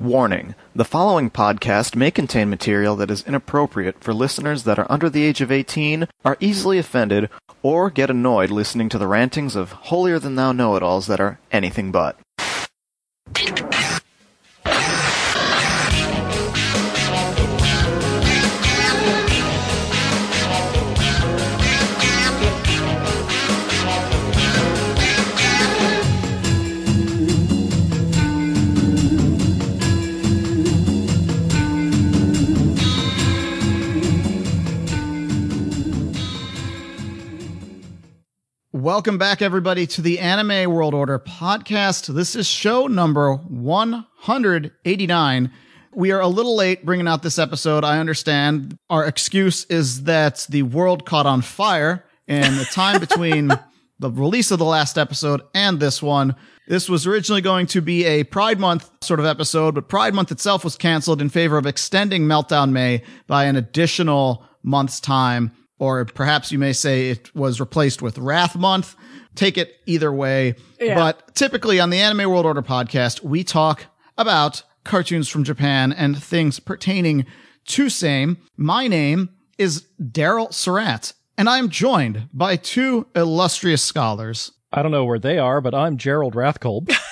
Warning the following podcast may contain material that is inappropriate for listeners that are under the age of 18, are easily offended, or get annoyed listening to the rantings of holier than thou know it alls that are anything but. Welcome back, everybody, to the Anime World Order podcast. This is show number 189. We are a little late bringing out this episode. I understand. Our excuse is that the world caught on fire and the time between the release of the last episode and this one. This was originally going to be a Pride Month sort of episode, but Pride Month itself was canceled in favor of extending Meltdown May by an additional month's time or perhaps you may say it was replaced with Wrath Month. Take it either way. Yeah. But typically on the Anime World Order podcast, we talk about cartoons from Japan and things pertaining to same. My name is Daryl Surratt, and I'm joined by two illustrious scholars. I don't know where they are, but I'm Gerald Rathkolb.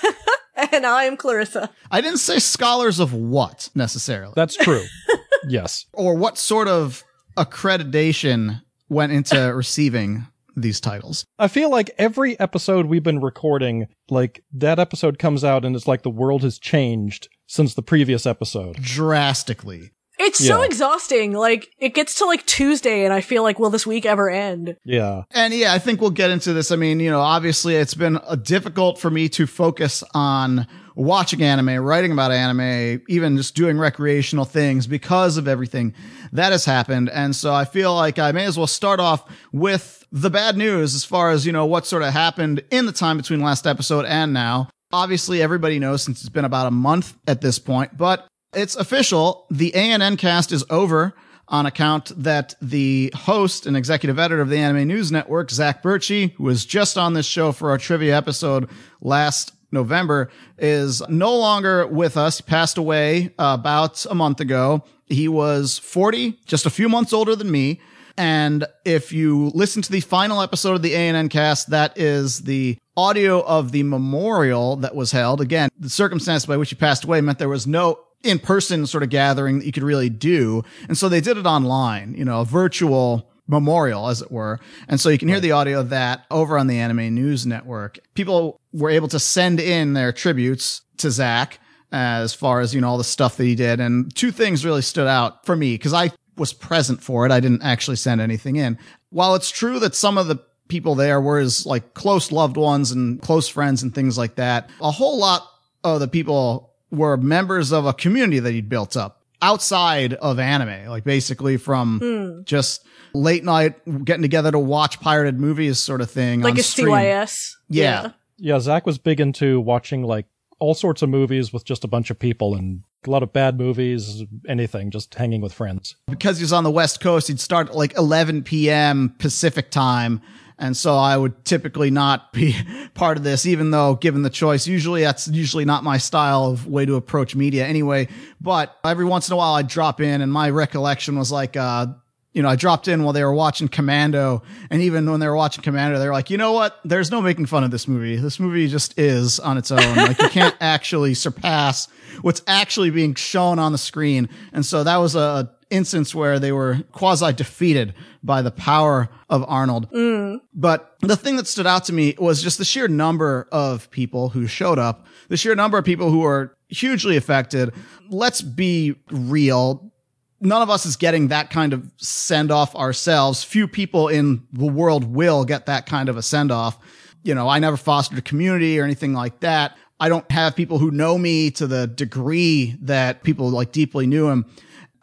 And I'm Clarissa. I didn't say scholars of what necessarily, That's true. yes. or what sort of accreditation went into receiving these titles. I feel like every episode we've been recording, like that episode comes out and it's like the world has changed since the previous episode. Drastically. It's so exhausting. Like, it gets to like Tuesday, and I feel like, will this week ever end? Yeah. And yeah, I think we'll get into this. I mean, you know, obviously it's been uh, difficult for me to focus on watching anime, writing about anime, even just doing recreational things because of everything that has happened. And so I feel like I may as well start off with the bad news as far as, you know, what sort of happened in the time between last episode and now. Obviously, everybody knows since it's been about a month at this point, but it's official. The ANN cast is over on account that the host and executive editor of the Anime News Network, Zach Bertschy, who was just on this show for our trivia episode last November, is no longer with us. He passed away uh, about a month ago. He was 40, just a few months older than me. And if you listen to the final episode of the ANN cast, that is the audio of the memorial that was held. Again, the circumstance by which he passed away meant there was no in person sort of gathering that you could really do. And so they did it online, you know, a virtual memorial, as it were. And so you can hear the audio of that over on the Anime News Network. People were able to send in their tributes to Zach as far as, you know, all the stuff that he did. And two things really stood out for me because I was present for it. I didn't actually send anything in. While it's true that some of the people there were his like close loved ones and close friends and things like that, a whole lot of the people were members of a community that he'd built up outside of anime, like basically from hmm. just late night getting together to watch pirated movies sort of thing. Like on a stream. CYS. Yeah. Yeah. Zach was big into watching like all sorts of movies with just a bunch of people and a lot of bad movies, anything, just hanging with friends. because he was on the West Coast, he'd start at like 11 p.m. Pacific time. And so I would typically not be part of this, even though given the choice, usually that's usually not my style of way to approach media anyway. But every once in a while I'd drop in and my recollection was like, uh, you know, I dropped in while they were watching Commando. And even when they were watching Commando, they were like, you know what? There's no making fun of this movie. This movie just is on its own. Like you can't actually surpass what's actually being shown on the screen. And so that was a instance where they were quasi defeated by the power of Arnold. Mm. But the thing that stood out to me was just the sheer number of people who showed up, the sheer number of people who were hugely affected. Let's be real. None of us is getting that kind of send off ourselves. Few people in the world will get that kind of a send off. You know, I never fostered a community or anything like that. I don't have people who know me to the degree that people like deeply knew him.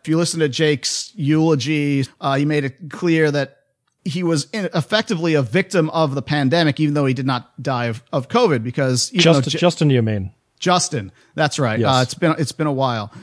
If you listen to Jake's eulogy, uh, he made it clear that he was in, effectively a victim of the pandemic, even though he did not die of, of COVID. Because even though J- Justin, you mean? Justin, that's right. Yes. Uh, it's been it's been a while.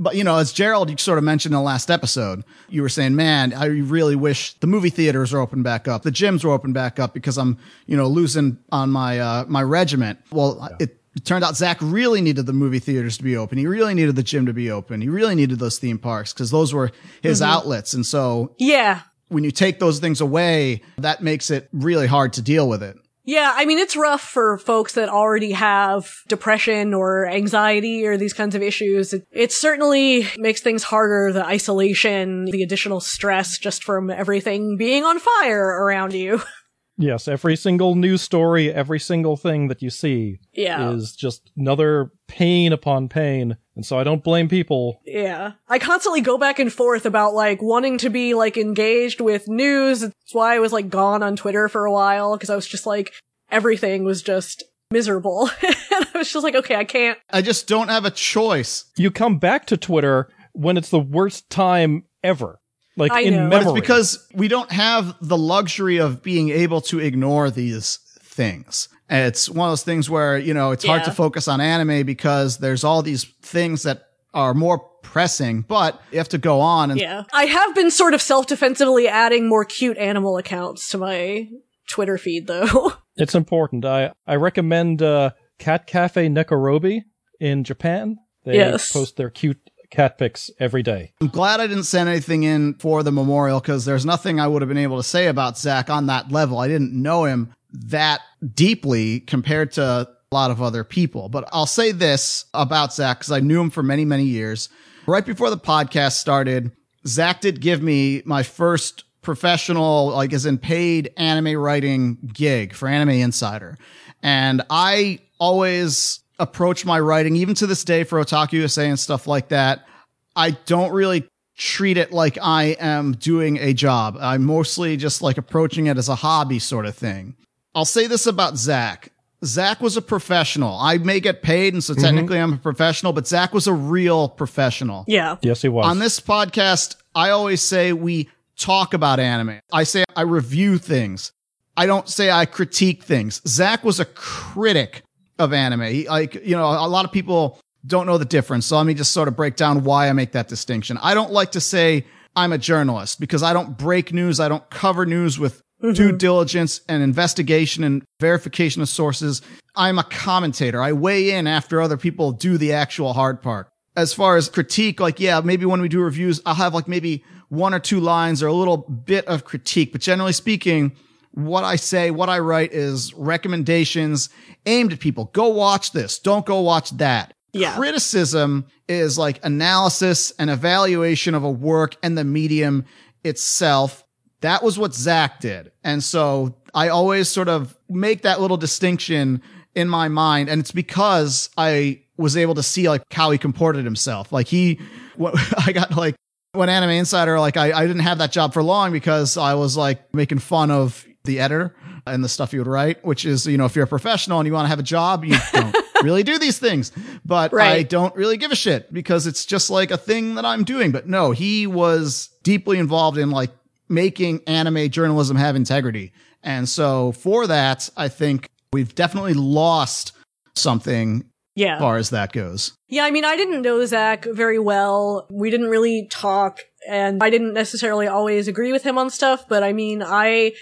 But you know, as Gerald you sort of mentioned in the last episode, you were saying, "Man, I really wish the movie theaters were open back up, the gyms were open back up because I'm, you know, losing on my uh, my regiment." Well, it It turned out Zach really needed the movie theaters to be open. He really needed the gym to be open. He really needed those theme parks because those were his mm-hmm. outlets. And so Yeah. when you take those things away, that makes it really hard to deal with it. Yeah, I mean, it's rough for folks that already have depression or anxiety or these kinds of issues. It, it certainly makes things harder, the isolation, the additional stress just from everything being on fire around you. Yes, every single news story, every single thing that you see Yeah. is just another pain upon pain. And so I don't blame people. Yeah. I constantly go back and forth about like wanting to be like engaged with news. That's why I was like gone on Twitter for a while because I was just like, everything was just miserable. and I was just like, okay, I can't. I just don't have a choice. You come back to Twitter when it's the worst time ever. Like I in know. memory. But it's because we don't have the luxury of being able to ignore these things. It's one of those things where, you know, it's hard to focus on anime because there's all these things that are more pressing, but you have to go on and Yeah. I have been sort of self-defensively adding more cute animal accounts to my Twitter feed though. It's important. I, I recommend uh, Cat Cafe Nekorobi in Japan. They Yes. post their cute cat pics every day. I'm glad I didn't send anything in for the memorial because there's nothing I would have been able to say about Zach on that level. I didn't know him that deeply compared to a lot of other people. But I'll say this about Zach because I knew him for many, many years. Right before the podcast started, Zach did give me my first professional, like as in paid anime writing gig for Anime Insider. And I always approach my writing, even to this day for Otaku USA and stuff like that. I don't really treat it like I am doing a job. I'm mostly just like approaching it as a hobby sort of thing. I'll say this about Zach. Zach was a professional. I may get paid, and so mm-hmm. technically I'm a professional, but Zach was a real professional. yeah. Yes, he was. On this podcast, I always say we talk about anime. I say I review things. I don't say I critique things. Zach was a critic of anime. He, like, you know, a lot of people don't know the difference. So let me just sort of break down why I make that distinction. I don't like to say I'm a journalist because I don't break news. I don't cover news with mm-hmm. due diligence and investigation and verification of sources. I'm a commentator. I weigh in after other people do the actual hard part. As far as critique, like, yeah, maybe when we do reviews, I'll have like maybe one or two lines or a little bit of critique. But generally speaking, what I say, what I write is recommendations aimed at people. Go watch this. Don't go watch that. Yeah. Criticism is like analysis and evaluation of a work and the medium itself. That was what Zach did. And so I always sort of make that little distinction in my mind. And it's because I was able to see like how he comported himself. Like he, what I got like when Anime Insider, like I, I didn't have that job for long because I was like making fun of the editor and the stuff you would write, which is, you know, if you're a professional and you want to have a job, you don't really do these things. But I don't really give a shit because it's just like a thing that I'm doing. But no, he was deeply involved in like making anime journalism have integrity. And so for that, I think we've definitely lost something Yeah. as far as that goes. Yeah, I mean, I didn't know Zach very well. We didn't really talk, and I didn't necessarily always agree with him on stuff, but I mean, I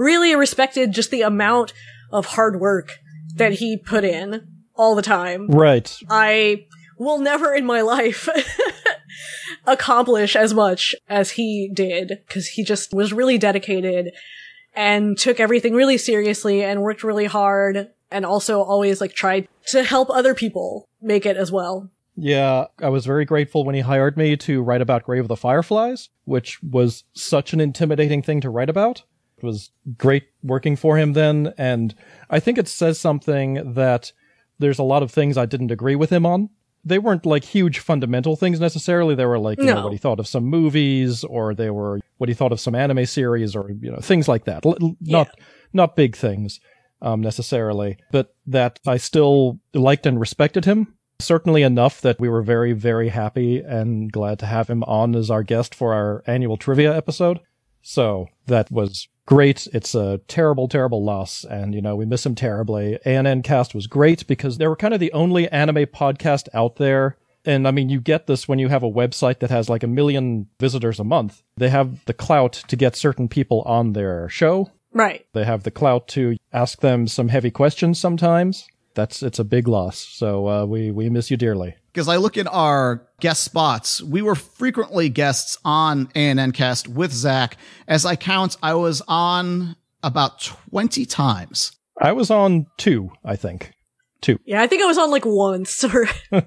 really respected just the amount of hard work that he put in all the time. right. I will never in my life accomplish as much as he did, because he just was really dedicated and took everything really seriously and worked really hard and also always like tried to help other people make it as well. Yeah, I was very grateful when he hired me to write about Grave of the Fireflies, which was such an intimidating thing to write about. Was great working for him then, and I think it says something that there's a lot of things I didn't agree with him on. They weren't like huge fundamental things necessarily. They were like, you know, what he thought of some movies, or they were what he thought of some anime series, or, you know, things like that. L- l- Not, not big things, um, necessarily, but that I still liked and respected him certainly enough that we were very, very happy and glad to have him on as our guest for our annual trivia episode. So that was great. It's a terrible, terrible loss. And, you know, we miss him terribly. ANN Cast was great because they were kind of the only anime podcast out there. And I mean, you get this when you have a website that has like a million visitors a month. They have the clout to get certain people on their show. Right. They have the clout to ask them some heavy questions sometimes. that's it's a big loss. So uh, we we miss you dearly. Because I look at our guest spots. We were frequently guests on ANN Cast with Zach. As I count, I was on about 20 times. I was on two, I think. Two. Yeah, I think I was on like once or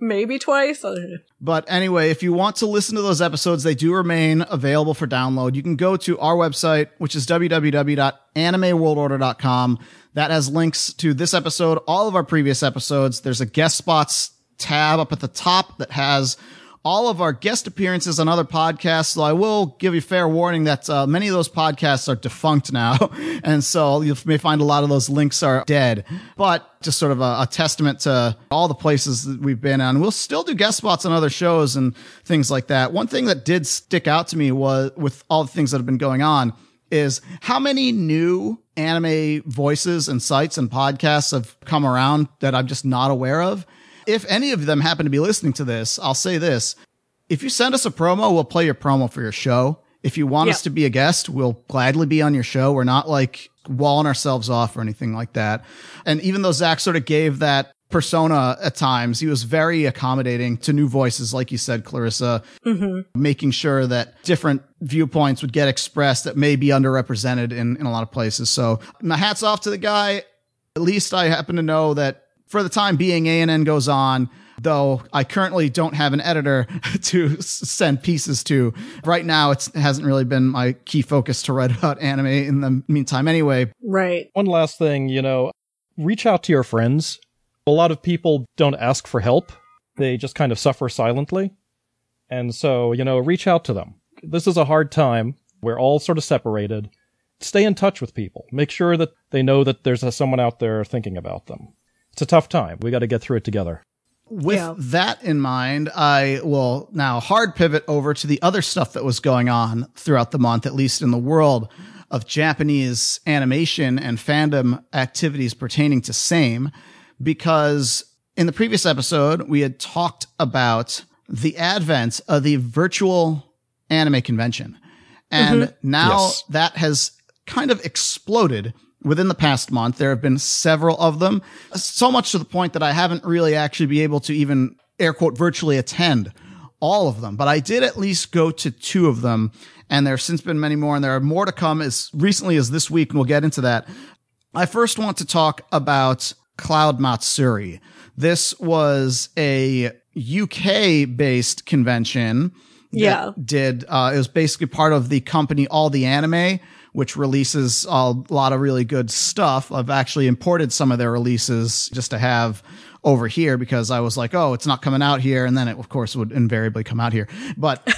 maybe twice. I don't know. But anyway, if you want to listen to those episodes, they do remain available for download. You can go to our website, which is www.animeworldorder.com. That has links to this episode, all of our previous episodes. There's a guest spots tab up at the top that has all of our guest appearances on other podcasts. So I will give you fair warning that uh, many of those podcasts are defunct now. and so you may find a lot of those links are dead, but just sort of a, a testament to all the places that we've been on. We'll still do guest spots on other shows and things like that. One thing that did stick out to me was with all the things that have been going on is how many new anime voices and sites and podcasts have come around that I'm just not aware of. If any of them happen to be listening to this, I'll say this. If you send us a promo, we'll play your promo for your show. If you want us to be a guest, we'll gladly be on your show. We're not like walling ourselves off or anything like that. And even though Zach sort of gave that persona at times, he was very accommodating to new voices, like you said, Clarissa, mm-hmm. making sure that different viewpoints would get expressed that may be underrepresented in, in a lot of places. So my hats off to the guy. At least I happen to know that for the time being, ANN goes on. Though I currently don't have an editor to send pieces to. Right now, it's, it hasn't really been my key focus to write about anime in the meantime anyway. Right. One last thing, you know, reach out to your friends. A lot of people don't ask for help. They just kind of suffer silently. And so, you know, reach out to them. This is a hard time. We're all sort of separated. Stay in touch with people. Make sure that they know that there's a, someone out there thinking about them. It's a tough time. We got to get through it together. With Yeah. that in mind, I will now hard pivot over to the other stuff that was going on throughout the month, at least in the world of Japanese animation and fandom activities pertaining to same, because in the previous episode, we had talked about the advent of the virtual anime convention. And mm-hmm. now Yes. that has kind of exploded within the past month. There have been several of them, so much to the point that I haven't really actually be able to even air quote virtually attend all of them, but I did at least go to two of them. And there have since been many more, and there are more to come as recently as this week, and we'll get into that. I first want to talk about Cloud Matsuri. This was a UK based convention. that Yeah. Did, uh, it was basically part of the company All the Anime, which releases a lot of really good stuff. I've actually imported some of their releases just to have over here because I was like, oh, it's not coming out here. And then it, of course, would invariably come out here. But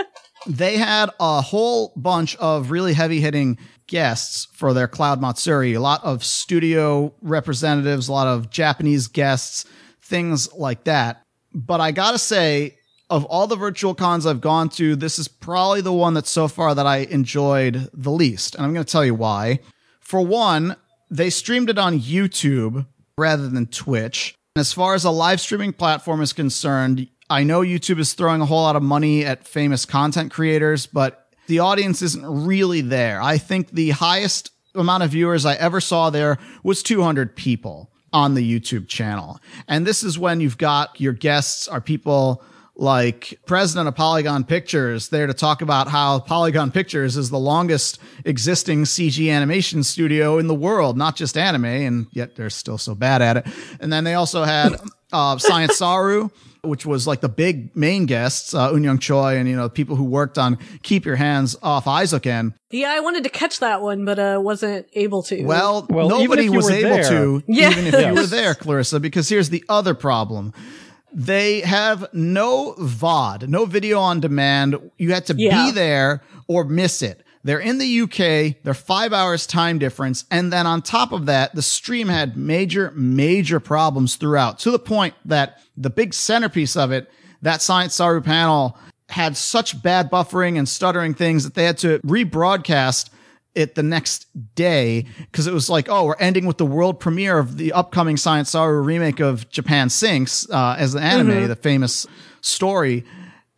they had a whole bunch of really heavy hitting guests for their Cloud Matsuri. A lot of studio representatives, a lot of Japanese guests, things like that. But I gotta say, of all the virtual cons I've gone to, this is probably the one that so far that I enjoyed the least. And I'm gonna tell you why. For one, they streamed it on YouTube rather than Twitch. And As far as a live streaming platform is concerned, I know YouTube is throwing a whole lot of money at famous content creators, but the audience isn't really there. I think the highest amount of viewers I ever saw there was 200 people on the YouTube channel. And this is when you've got your guests are people like president of Polygon Pictures there to talk about how Polygon Pictures is the longest existing CG animation studio in the world, not just anime, and yet they're still so bad at it. And then they also had uh, Science Saru, which was like the big main guests, uh, Eunyoung Choi, and you know people who worked on Keep Your Hands Off Eizouken. Yeah, I wanted to catch that one, but uh, wasn't able to. Well, Well, even nobody if you was were able there- to, Yeah. even if you were there, Clarissa, because here's the other problem. They have no VOD, no video on demand. You had to Yeah. be there or miss it. They're in the UK. They're five hours time difference. And then on top of that, the stream had major, major problems throughout to the point that the big centerpiece of it, that Science Saru panel had such bad buffering and stuttering things that they had to rebroadcast it the next day because it was like, oh, we're ending with the world premiere of the upcoming Science Saru remake of Japan Sinks uh, as the anime, the famous story.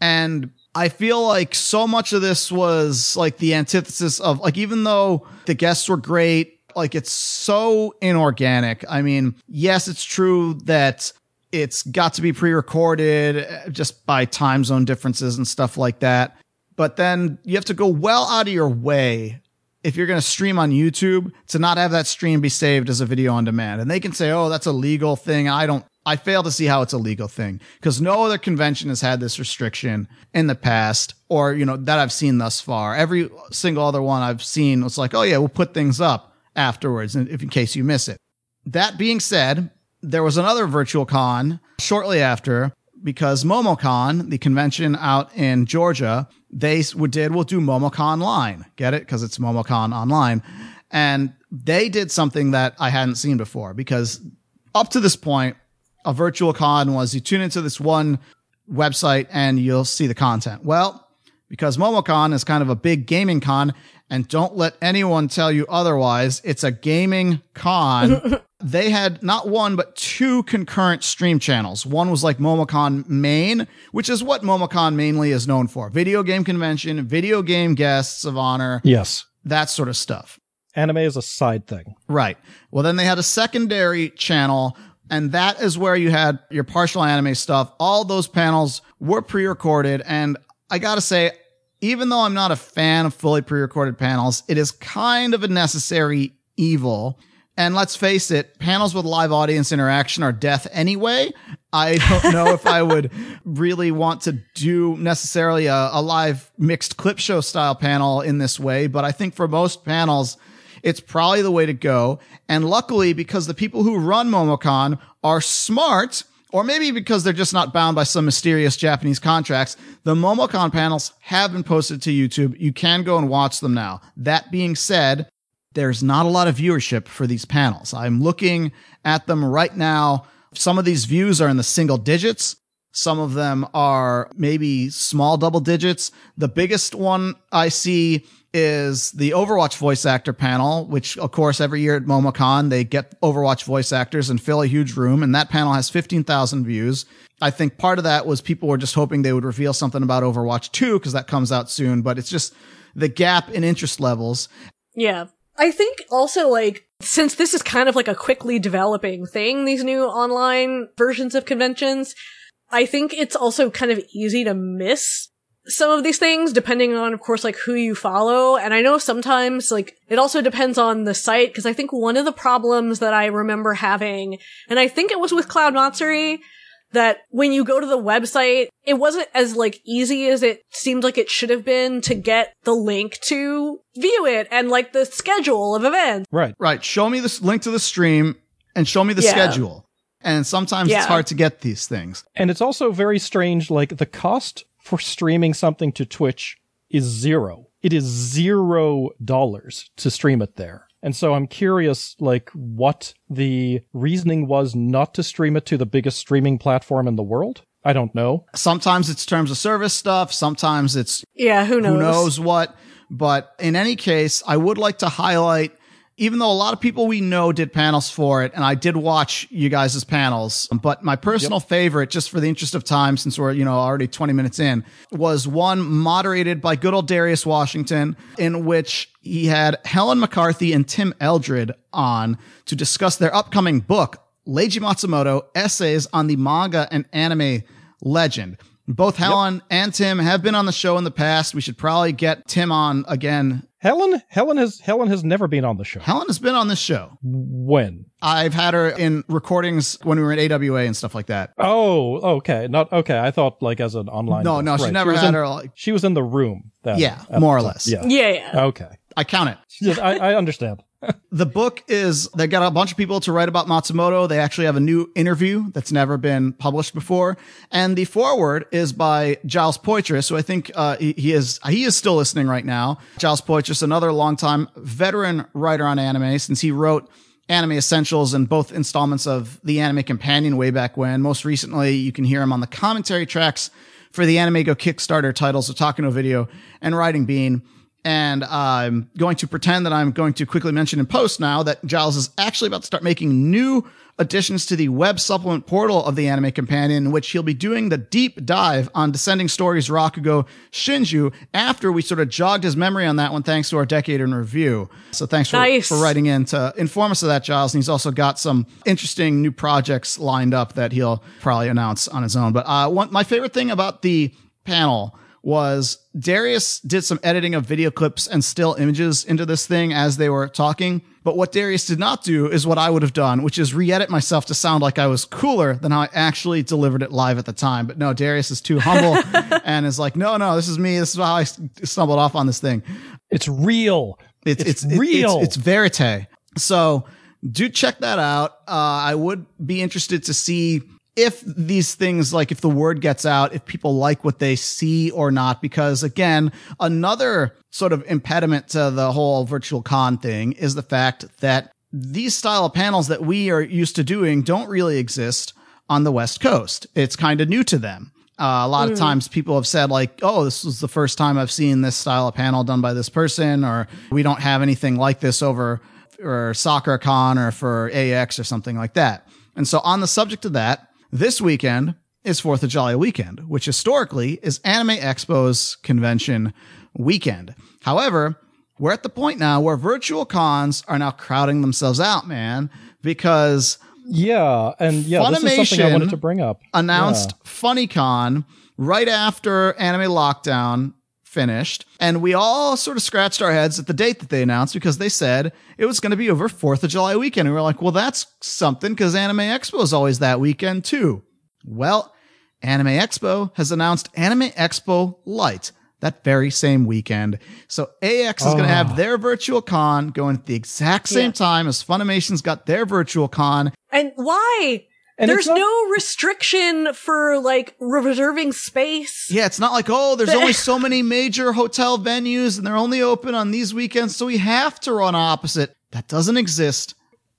And I feel like so much of this was like the antithesis of like, even though the guests were great, like it's so inorganic. I mean, yes, it's true that it's got to be pre-recorded uh, just by time zone differences and stuff like that. But then you have to go well out of your way if you're going to stream on YouTube to not have that stream be saved as a video on demand. And they can say, "Oh, that's a legal thing." I don't I fail to see how it's a legal thing because no other convention has had this restriction in the past or, you know, that I've seen thus far. Every single other one I've seen was like, "Oh yeah, we'll put things up afterwards if in case you miss it." That being said, there was another virtual con shortly after because MomoCon, the convention out in Georgia, they did we'll do MomoCon online. Get it? Because it's MomoCon online. And they did something that I hadn't seen before because up to this point, a virtual con was you tune into this one website and you'll see the content. Well, because MomoCon is kind of a big gaming con, and don't let anyone tell you otherwise, it's a gaming con. they had not one, but two concurrent stream channels. One was like MomoCon Main, which is what MomoCon mainly is known for video game convention, video game guests of honor. Yes. That sort of stuff. Anime is a side thing. Right. Well, then they had a secondary channel and that is where you had your partial anime stuff. All those panels were pre-recorded. And I gotta say, even though I'm not a fan of fully pre-recorded panels, it is kind of a necessary evil. And let's face it, panels with live audience interaction are death anyway. I don't know if I would really want to do necessarily a, a, live mixed clip show style panel in this way, but I think for most panels, it's probably the way to go. And luckily, because the people who run MomoCon are smart, or maybe because they're just not bound by some mysterious Japanese contracts, the MomoCon panels have been posted to YouTube. You can go and watch them now. That being said, there's not a lot of viewership for these panels. I'm looking at them right now. Some of these views are in the single digits. Some of them are maybe small double digits. The biggest one I see is the Overwatch voice actor panel, which of course every year at MomoCon they get Overwatch voice actors and fill a huge room, and that panel has 15,000 views. I think part of that was people were just hoping they would reveal something about Overwatch 2 because that comes out soon, but it's just the gap in interest levels. Yeah. I think also like since this is kind of like a quickly developing thing, these new online versions of conventions, I think it's also kind of easy to miss some of these things depending on of course like who you follow. And i know sometimes like it also depends on the site because i think one of the problems that i remember having and i think it was with cloud matsuri that when you go to the website it wasn't as like easy as it seemed like it should have been to get the link to view it and like the schedule of events right right show me this link to the stream and show me the yeah. schedule and sometimes yeah. it's hard to get these things and it's also very strange like the cost for streaming something to Twitch is zero. It is zero dollars to stream it there. And so I'm curious, like, what the reasoning was not to stream it to the biggest streaming platform in the world. I don't know. Sometimes it's terms of service stuff. Sometimes it's yeah, who knows? Who knows what? But in any case, I would like to highlight even though a lot of people we know did panels for it, and I did watch you guys' panels, but my personal yep. favorite, just for the interest of time, since we're, you know, already 20 minutes in, was one moderated by good old Darius Washington, in which he had Helen McCarthy and Tim Eldred on to discuss their upcoming book, Leiji Matsumoto Essays on the Manga and Anime Legend. Both Helen yep. and Tim have been on the show in the past. We should probably get Tim on again Helen, Helen has Helen has never been on the show. Helen has been on this show. When? I've had her in recordings when we were at AWA and stuff like that. Oh, okay. Not okay. I thought like as an online. No, no, she never she had in, her. Like, she was in the room. Then, yeah, more or less. Yeah. yeah, yeah. Okay. I count it. I, I understand the book is they got a bunch of people to write about Matsumoto. They actually have a new interview that's never been published before, and the foreword is by Giles Poitras, who I think uh, he, he, is he is still listening right now. Giles Poitras, another longtime veteran writer on anime, since he wrote Anime Essentials and both installments of the Anime Companion way back when. Most recently, you can hear him on the commentary tracks for the AnimEigo Kickstarter titles of Otaku no Video and Riding Bean. And I'm going to pretend that I'm going to quickly mention in post now that Giles is actually about to start making new additions to the web supplement portal of the Anime Companion, in which he'll be doing the deep dive on Descending Stories Rakugo Shinju after we sort of jogged his memory on that one, thanks to our decade in review. So thanks for, Nice. for writing in to inform us of that, Giles. And he's also got some interesting new projects lined up that he'll probably announce on his own. But uh, one, my favorite thing about the panel was Darius did some editing of video clips and still images into this thing as they were talking. But what Darius did not do is what I would have done, which is re-edit myself to sound like I was cooler than how I actually delivered it live at the time. But no, Darius is too humble and is like, no, no, this is me. This is how I stumbled off on this thing. It's real. It's It's it's, it- real. It's, it's verite. So do check that out. Uh, I would be interested to see if these things, like if the word gets out, if people like what they see or not. Because again, another sort of impediment to the whole virtual con thing is the fact that these style of panels that we are used to doing don't really exist on the West Coast. It's kind of new to them. Uh, a lot of times people have said like, "Oh, this was the first time I've seen this style of panel done by this person," or "We don't have anything like this over or Sakura-Con or for AX or something like that." And so, on the subject of that, this weekend is Fourth of July weekend, which historically is Anime Expo's convention weekend. However, we're at the point now where virtual cons are now crowding themselves out, man, because Yeah, and yeah, this is something I Funimation wanted to bring up. announced FunnyCon right after Anime Lockdown finished, and we all sort of scratched our heads at the date that they announced because they said it was going to be over Fourth of July weekend. And we were like, well, that's something because Anime Expo is always that weekend too. Well, Anime Expo has announced Anime Expo Lite that very same weekend. So AX is going to have ah. their virtual con going at the exact same Yeah. time as Funimation's got their virtual con. And why? And There's not- no restriction for like reserving space. Yeah, it's not like, oh, there's only so many major hotel venues and they're only open on these weekends, so we have to run opposite. That doesn't exist.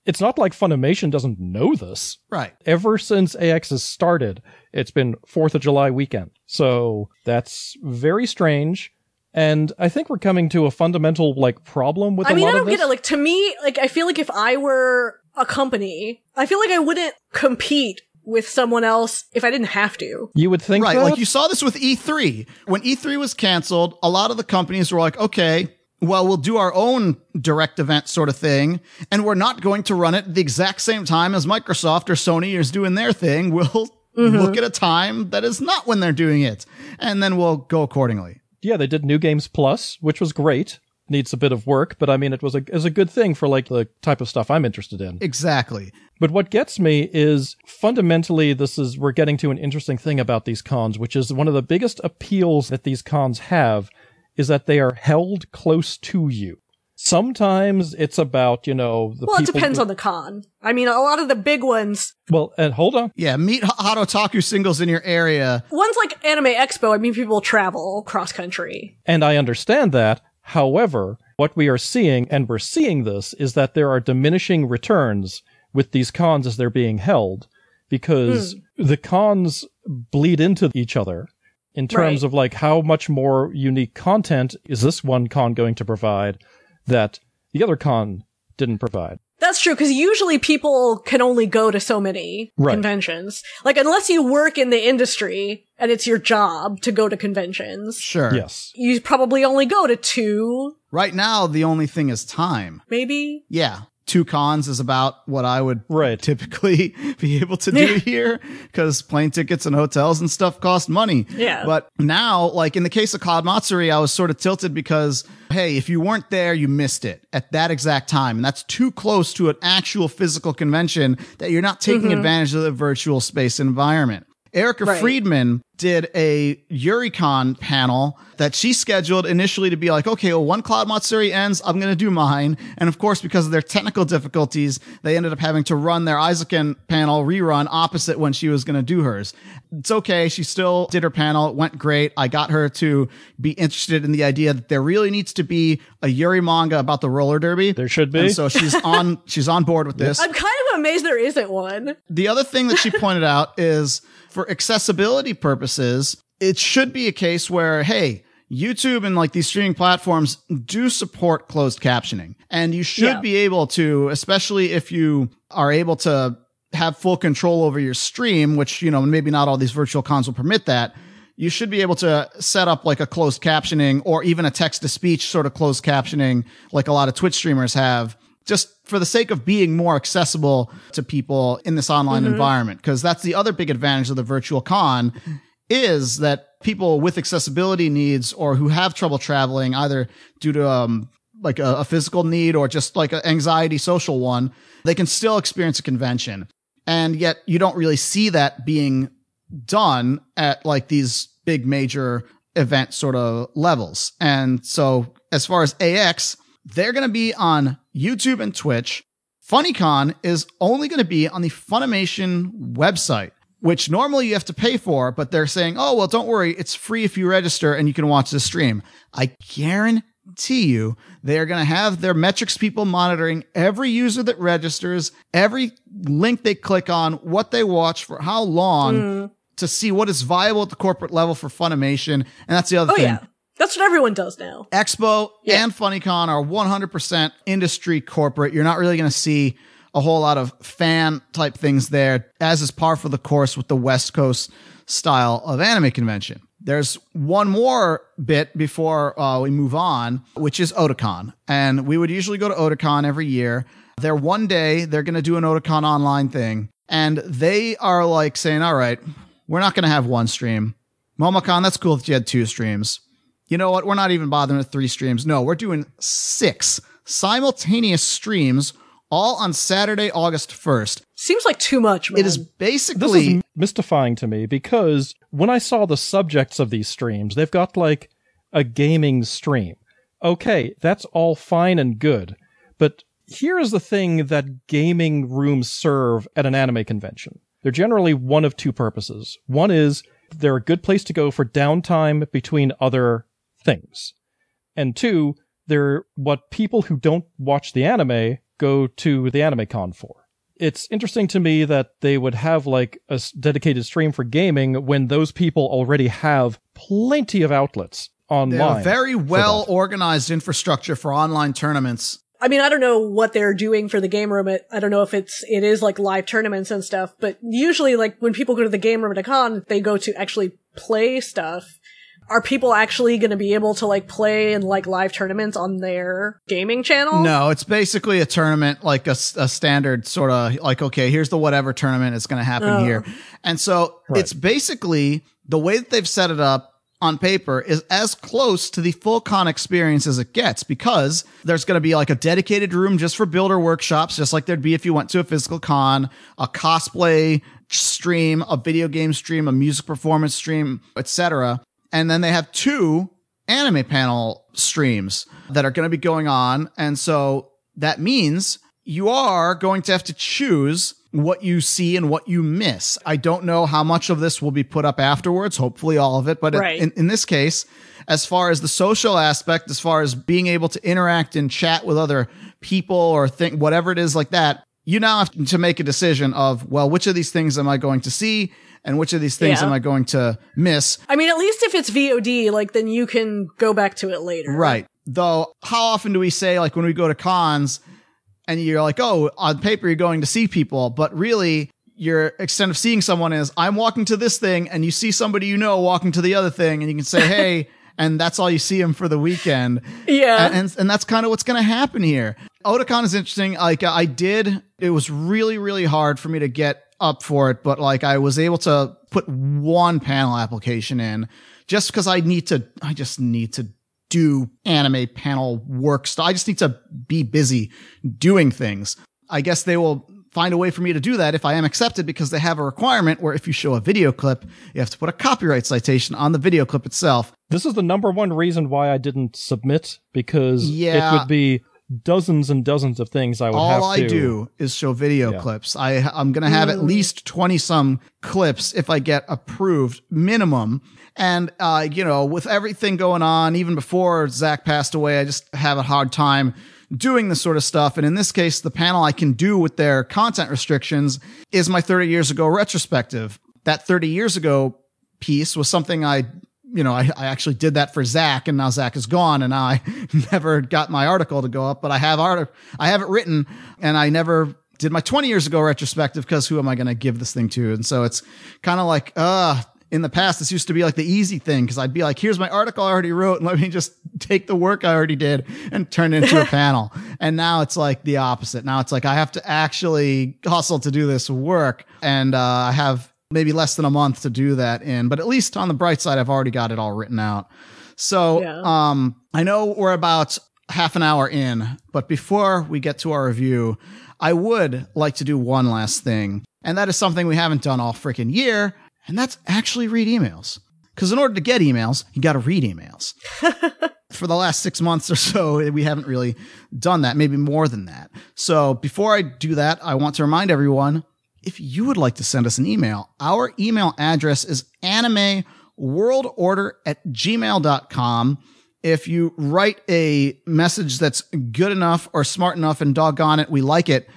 It's not like Funimation doesn't know this. Right. Ever since AX has started, it's been 4th of July weekend. So that's very strange. And I think we're coming to a fundamental like problem with I a mean, lot I don't this. get it. Like to me, like I feel like if I were a company, I feel like I wouldn't compete with someone else if I didn't have to. you would think Right. that? Like you saw this with E3. When E3 was canceled, a lot of the companies were like, okay, well, we'll do our own direct event sort of thing, and we're not going to run it at the exact same time as Microsoft or Sony is doing their thing. We'll mm-hmm. look at a time that is not when they're doing it, and then we'll go accordingly. yeah, they did New Games Plus, which was great. Needs a bit of work, but I mean, it was a, it was a good thing for like the type of stuff I'm interested in. Exactly. But what gets me is fundamentally, this is, we're getting to an interesting thing about these cons, which is one of the biggest appeals that these cons have is that they are held close to you. Sometimes it's about, you know, the Well, it people. depends on the con. I mean, a lot of the big ones, Well, and hold on. Yeah, meet hot otaku singles in your area. ones like Anime Expo. I mean, people travel cross country. And I understand that. However, what we are seeing, and we're seeing this, is that there are diminishing returns with these cons as they're being held because hmm. the cons bleed into each other in terms Right. of like how much more unique content is this one con going to provide that the other con didn't provide. That's true, because usually people can only go to so many Right. conventions. Like, unless you work in the industry and it's your job to go to conventions, Sure. Yes. you probably only go to two, Right now, the only thing is time. maybe. Yeah. Two cons is about what I would Right. typically be able to do here because plane tickets and hotels and stuff cost money. Yeah. But now, like in the case of Cloud Matsuri, I was sort of tilted because, hey, if you weren't there, you missed it at that exact time. And that's too close to an actual physical convention that you're not taking mm-hmm. advantage of the virtual space environment. Erica Right. Friedman did a Yuricon panel that she scheduled initially to be like, okay, well, one Cloud Matsuri ends, I'm going to do mine. And of course, because of their technical difficulties, they ended up having to run their Eizouken panel rerun opposite when she was going to do hers. It's okay. She still did her panel. It went great. I got her to be interested in the idea that there really needs to be a Yuri manga about the roller derby. There should be. And so she's on, she's on board with this I'm kind of amazed there isn't one. the other thing that she pointed out is for accessibility purposes, it should be a case where, hey, YouTube and like these streaming platforms do support closed captioning. And you should Yeah. be able to, especially if you are able to have full control over your stream, which, you know, maybe not all these virtual cons will permit that, you should be able to set up like a closed captioning or even a text to speech sort of closed captioning like a lot of Twitch streamers have just for the sake of being more accessible to people in this online environment. Cause that's the other big advantage of the virtual con is that people with accessibility needs or who have trouble traveling either due to, um, like a, a physical need or just like an anxiety social one, they can still experience a convention. And yet you don't really see that being done at like these big major event sort of levels. And so as far as AX, they're going to be on YouTube and Twitch. FunnyCon is only going to be on the Funimation website, which normally you have to pay for, but they're saying, oh, well, don't worry. It's free if you register and you can watch the stream. I guarantee you they are going to have their metrics people monitoring every user that registers, every link they click on, what they watch for how long mm-hmm. to see what is viable at the corporate level for Funimation. And that's the other Oh thing. yeah, that's what everyone does now. Expo Yeah. and FunnyCon are 100% industry corporate. You're not really going to see a whole lot of fan type things there, as is par for the course with the West Coast style of anime convention. There's one more bit before uh, we move on, which is Otakon. And we would usually go to Otakon every year. There one day they're going to do an Otakon online thing. And they are like saying, all right, we're not going to have one stream. Momocon, that's cool if you had two streams you know what? We're not even bothering with three streams. No, we're doing six simultaneous streams all on Saturday, August 1st. Seems like too much, man. It is This basically is mystifying to me because when I saw the subjects of these streams, they've got like a gaming stream. Okay, that's all fine and good, but here is the thing that gaming rooms serve at an anime convention. They're generally one of two purposes. One is they're a good place to go for downtime between other things. And two, they're what people who don't watch the anime go to the anime con for. It's interesting to me that they would have like a dedicated stream for gaming when those people already have plenty of outlets online. a very well organized infrastructure for online tournaments. I mean, I don't know what they're doing for the game room. It, I don't know if it's it is like live tournaments and stuff. But usually, like when people go to the game room at a con, they go to actually play stuff. Are people actually going to be able to like play in like live tournaments on their gaming channel? No, it's basically a tournament, like a standard sort of like, okay, here's the whatever tournament is going to happen Oh. here. And so Right. it's basically the way that they've set it up on paper is as close to the full con experience as it gets because there's going to be like a dedicated room just for builder workshops, just like there'd be if you went to a physical con, a cosplay stream, a video game stream, a music performance stream, etc. And then they have two anime panel streams that are going to be going on. And so that means you are going to have to choose what you see and what you miss. I don't know how much of this will be put up afterwards, hopefully all of it. But Right. in, in this case, as far as the social aspect, as far as being able to interact and chat with other people or think whatever it is like that, you now have to make a decision of, well, which of these things am I going to see? And which of these things Yeah. am I going to miss? I mean, at least if it's VOD, like then you can go back to it later. Right. Though, how often do we say, like, when we go to cons and you're like, oh, on paper, you're going to see people, but really, your extent of seeing someone is, I'm walking to this thing, and you see somebody you know walking to the other thing, and you can say, hey, and that's all you see him for the weekend. Yeah. And, and, and that's kind of what's going to happen here. Otakon is interesting. Like, I did, it was really, really hard for me to get up for it, but like, I was able to put one panel application in just because I need to, I just need to do anime panel work. So I just need to be busy doing things. I guess they will find a way for me to do that if I am accepted because they have a requirement where if you show a video clip, you have to put a copyright citation on the video clip itself. This is the number one reason why I didn't submit because Yeah. it would be dozens and dozens of things I would have All to. I do is show video Yeah. clips. I I'm gonna have at least twenty some clips if I get approved minimum. And uh, you know, with everything going on, even before Zach passed away, I just have a hard time doing this sort of stuff. And in this case, the panel I can do with their content restrictions is my 30 years ago retrospective. That 30 years ago piece was something I you know, I, I actually did that for Zach and now Zach is gone and I never got my article to go up, but I have art, I have it written and I never did my 20 years ago retrospective because who am I going to give this thing to? And so it's kind of like, uh, in the past, this used to be like the easy thing because I'd be like, here's my article I already wrote and let me just take the work I already did and turn it into a panel. And now it's like the opposite. Now it's like I have to actually hustle to do this work. And uh, I have maybe less than a month to do that in, but at least on the bright side, I've already got it all written out. So, Yeah. um, I know we're about half an hour in, but before we get to our review, I would like to do one last thing. And that is something we haven't done all freaking year. And that's actually read emails. Because in order to get emails, you got to read emails. For the last six months or so, we haven't really done that, maybe more than that. So before I do that, I want to remind everyone if you would like to send us an email, our email address is animeworldorder at gmail.com. If you write a message that's good enough or smart enough and doggone it, we like it,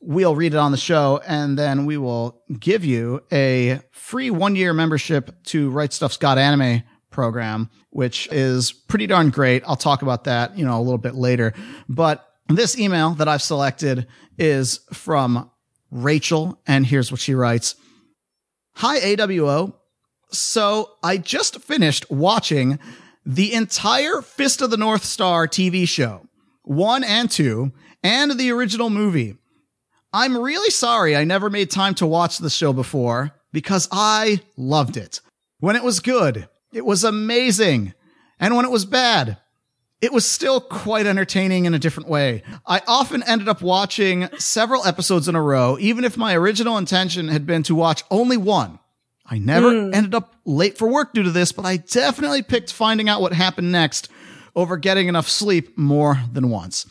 we'll read it on the show and then we will give you a free one year membership to Right Stuf's Got Anime program, which is pretty darn great. I'll talk about that, you know, a little bit later. But this email that I've selected is from Rachel, and here's what she writes. Hi, AWO. So I just finished watching the entire Fist of the North Star TV show, one and two, and the original movie. I'm really sorry I never made time to watch the show before because I loved it. When it was good, it was amazing. And when it was bad, it was still quite entertaining in a different way. I often ended up watching several episodes in a row, even if my original intention had been to watch only one. I never hmm. ended up late for work due to this, but I definitely picked finding out what happened next over getting enough sleep more than once.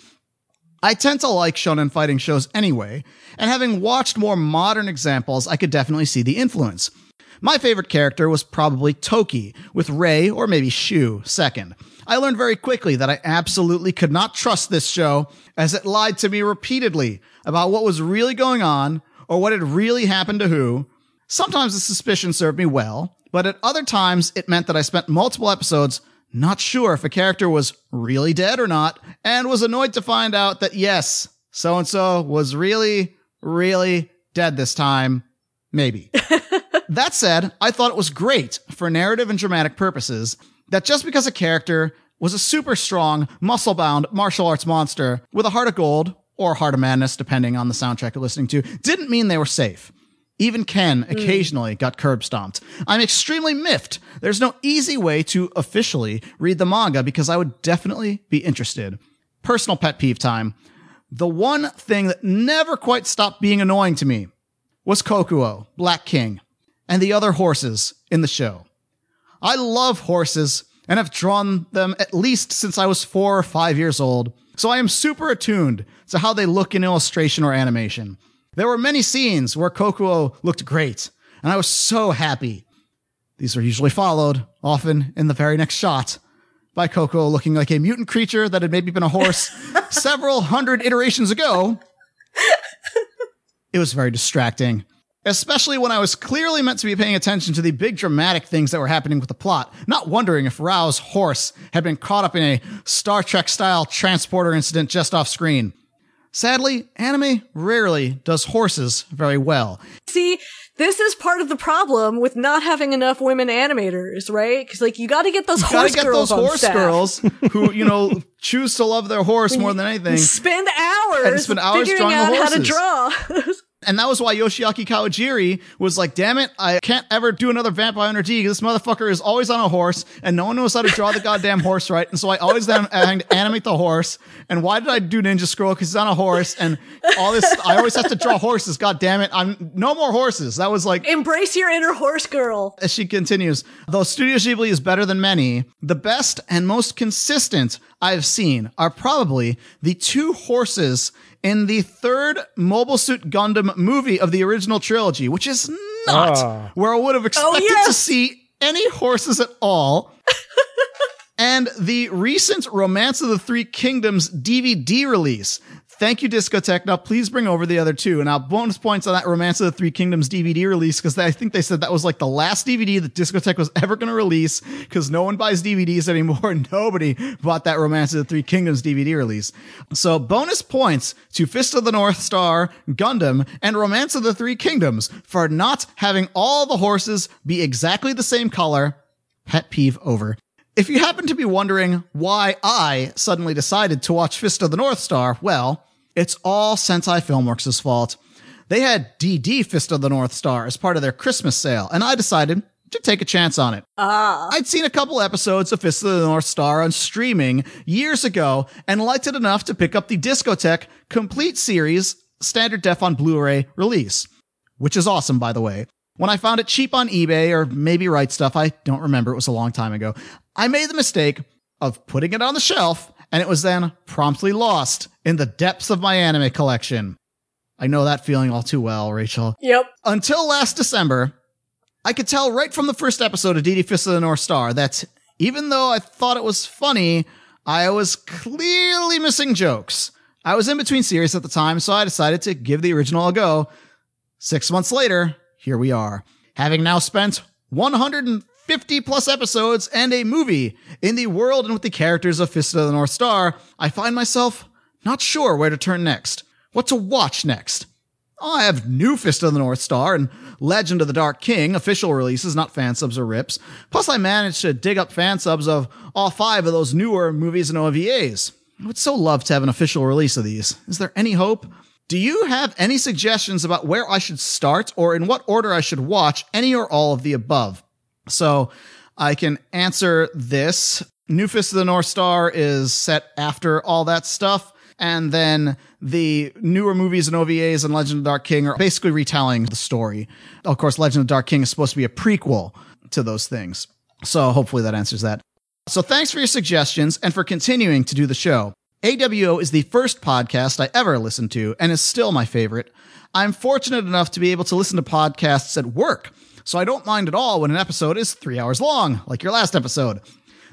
I tend to like shonen fighting shows anyway, and having watched more modern examples, I could definitely see the influence. My favorite character was probably Toki, with Rei or maybe Shu second. I learned very quickly that I absolutely could not trust this show as it lied to me repeatedly about what was really going on or what had really happened to who. Sometimes the suspicion served me well, but at other times it meant that I spent multiple episodes not sure if a character was really dead or not, and was annoyed to find out that yes, so and so was really, really dead this time. Maybe. that said, I thought it was great for narrative and dramatic purposes that just because a character was a super strong, muscle bound martial arts monster with a heart of gold or heart of madness, depending on the soundtrack you're listening to, didn't mean they were safe. Even Ken hmm. occasionally got curb stomped. I'm extremely miffed. There's no easy way to officially read the manga because I would definitely be interested. Personal pet peeve time. The one thing that never quite stopped being annoying to me was Kokuo, Black King, and the other horses in the show. I love horses and have drawn them at least since I was four or five years old, so I am super attuned to how they look in illustration or animation. There were many scenes where Kokuo looked great, and I was so happy. These are usually followed, often in the very next shot, by Kokuo looking like a mutant creature that had maybe been a horse several hundred iterations ago. It was very distracting, especially when I was clearly meant to be paying attention to the big dramatic things that were happening with the plot, not wondering if Rao's horse had been caught up in a Star Trek style transporter incident just off screen. Sadly, anime rarely does horses very well. See, this is part of the problem with not having enough women animators, right? Because like you got to get those Gotta horse get girls those horse staff. girls who, you know, choose to love their horse more than anything. Spend hours, And spend hours figuring drawing the out how to draw. And that was why Yoshiaki Kawajiri was like, damn it, I can't ever do another Vampire Hunter D. This motherfucker is always on a horse and no one knows how to draw the goddamn horse right. And so I always then had to animate the horse. And why did I do Ninja Scroll? Because he's on a horse and all this, I always have to draw horses. God damn it. I'm no more horses. That was like, Embrace your inner horse girl. as she continues, though Studio Ghibli is better than many, the best and most consistent I've seen are probably the two horses in the third Mobile Suit Gundam movie of the original trilogy, which is not Ah. where I would have expected to yes. see any horses at all. and the recent Romance of the Three Kingdoms DVD release. Thank you, Discotek. Now, please bring over the other two. And now, bonus points on that Romance of the Three Kingdoms DVD release because I think they said that was like the last DVD that Discotek was ever going to release because no one buys DVDs anymore. Nobody bought that Romance of the Three Kingdoms DVD release. So, bonus points to Fist of the North Star, Gundam, and Romance of the Three Kingdoms for not having all the horses be exactly the same color. Pet peeve over. If you happen to be wondering why I suddenly decided to watch Fist of the North Star, well, it's all Sentai Filmworks' fault. They had DD Fist of the North Star as part of their Christmas sale, and I decided to take a chance on it. Ah. I'd seen a couple episodes of Fist of the North Star on streaming years ago and liked it enough to pick up the Discotek complete series standard def on Blu-ray release, which is awesome, by the way. When I found it cheap on eBay or maybe Right Stuf, I don't remember, it was a long time ago, I made the mistake of putting it on the shelf and it was then promptly lost in the depths of my anime collection. I know that feeling all too well, Rachel. Yep. Until last December, I could tell right from the first episode of DD Fist of the North Star that even though I thought it was funny, I was clearly missing jokes. I was in between series at the time, so I decided to give the original a go. Six months later, here we are. Having now spent 150 plus episodes and a movie in the world and with the characters of Fist of the North Star, I find myself not sure where to turn next. What to watch next? I have new Fist of the North Star and Legend of the Dark King official releases, not fan subs or rips. Plus, I managed to dig up fan subs of all five of those newer movies and OVAs. I would so love to have an official release of these. Is there any hope? Do you have any suggestions about where I should start or in what order I should watch any or all of the above? So I can answer this. New Fist of the North Star is set after all that stuff. And then the newer movies and OVAs and Legend of Dark King are basically retelling the story. Of course, Legend of Dark King is supposed to be a prequel to those things. So hopefully that answers that. So thanks for your suggestions and for continuing to do the show. AWO is the first podcast I ever listened to and is still my favorite. I'm fortunate enough to be able to listen to podcasts at work, so I don't mind at all when an episode is three hours long, like your last episode.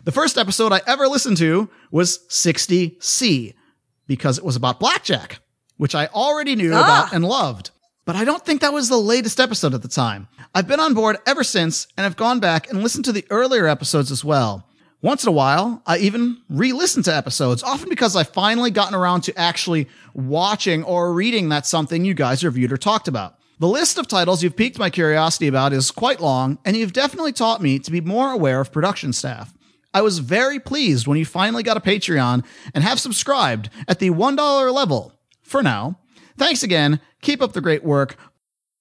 The first episode I ever listened to was 60C, because it was about Black Jack, which I already knew Ah. about and loved. But I don't think that was the latest episode at the time. I've been on board ever since and have gone back and listened to the earlier episodes as well. Once in a while, I even re-listen to episodes, often because I've finally gotten around to actually watching or reading that something you guys reviewed or talked about. The list of titles you've piqued my curiosity about is quite long, and you've definitely taught me to be more aware of production staff. I was very pleased when you finally got a Patreon and have subscribed at the $1 level. For now, thanks again. Keep up the great work.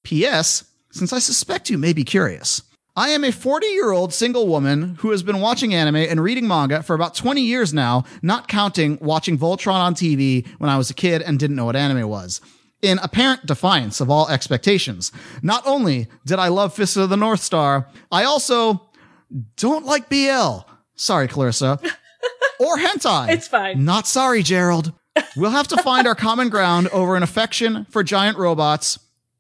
P.S. Since I suspect you may be curious, I am a 40 year old single woman who has been watching anime and reading manga for about 20 years now, not counting watching Voltron on TV when I was a kid and didn't know what anime was. In apparent defiance of all expectations. Not only did I love Fist of the North Star, I also don't like BL. Sorry, Clarissa. or hentai. It's fine. Not sorry, Gerald. We'll have to find our common ground over an affection for giant robots.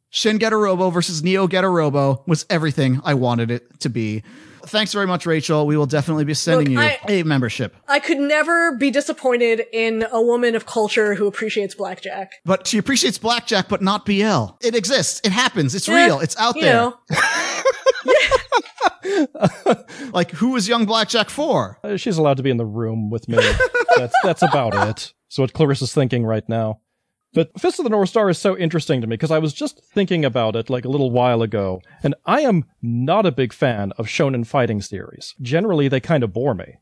Shin Getter Robo versus Neo Getter Robo was everything I wanted it to be. Thanks very much, Rachel. We will definitely be sending Look, you I- a membership. I could never be disappointed in a woman of culture who appreciates Black Jack. But she appreciates Black Jack, but not BL. It exists. It happens. It's Eh, real. It's out you there. know. Like, who is young Black Jack for? Uh, She's allowed to be in the room with me. that's that's about it. So what Clarissa's thinking right now. But Fist of the North Star is so interesting to me because I was just thinking about it like a little while ago, and I am not a big fan of shonen fighting series. Generally, they kind of bore me.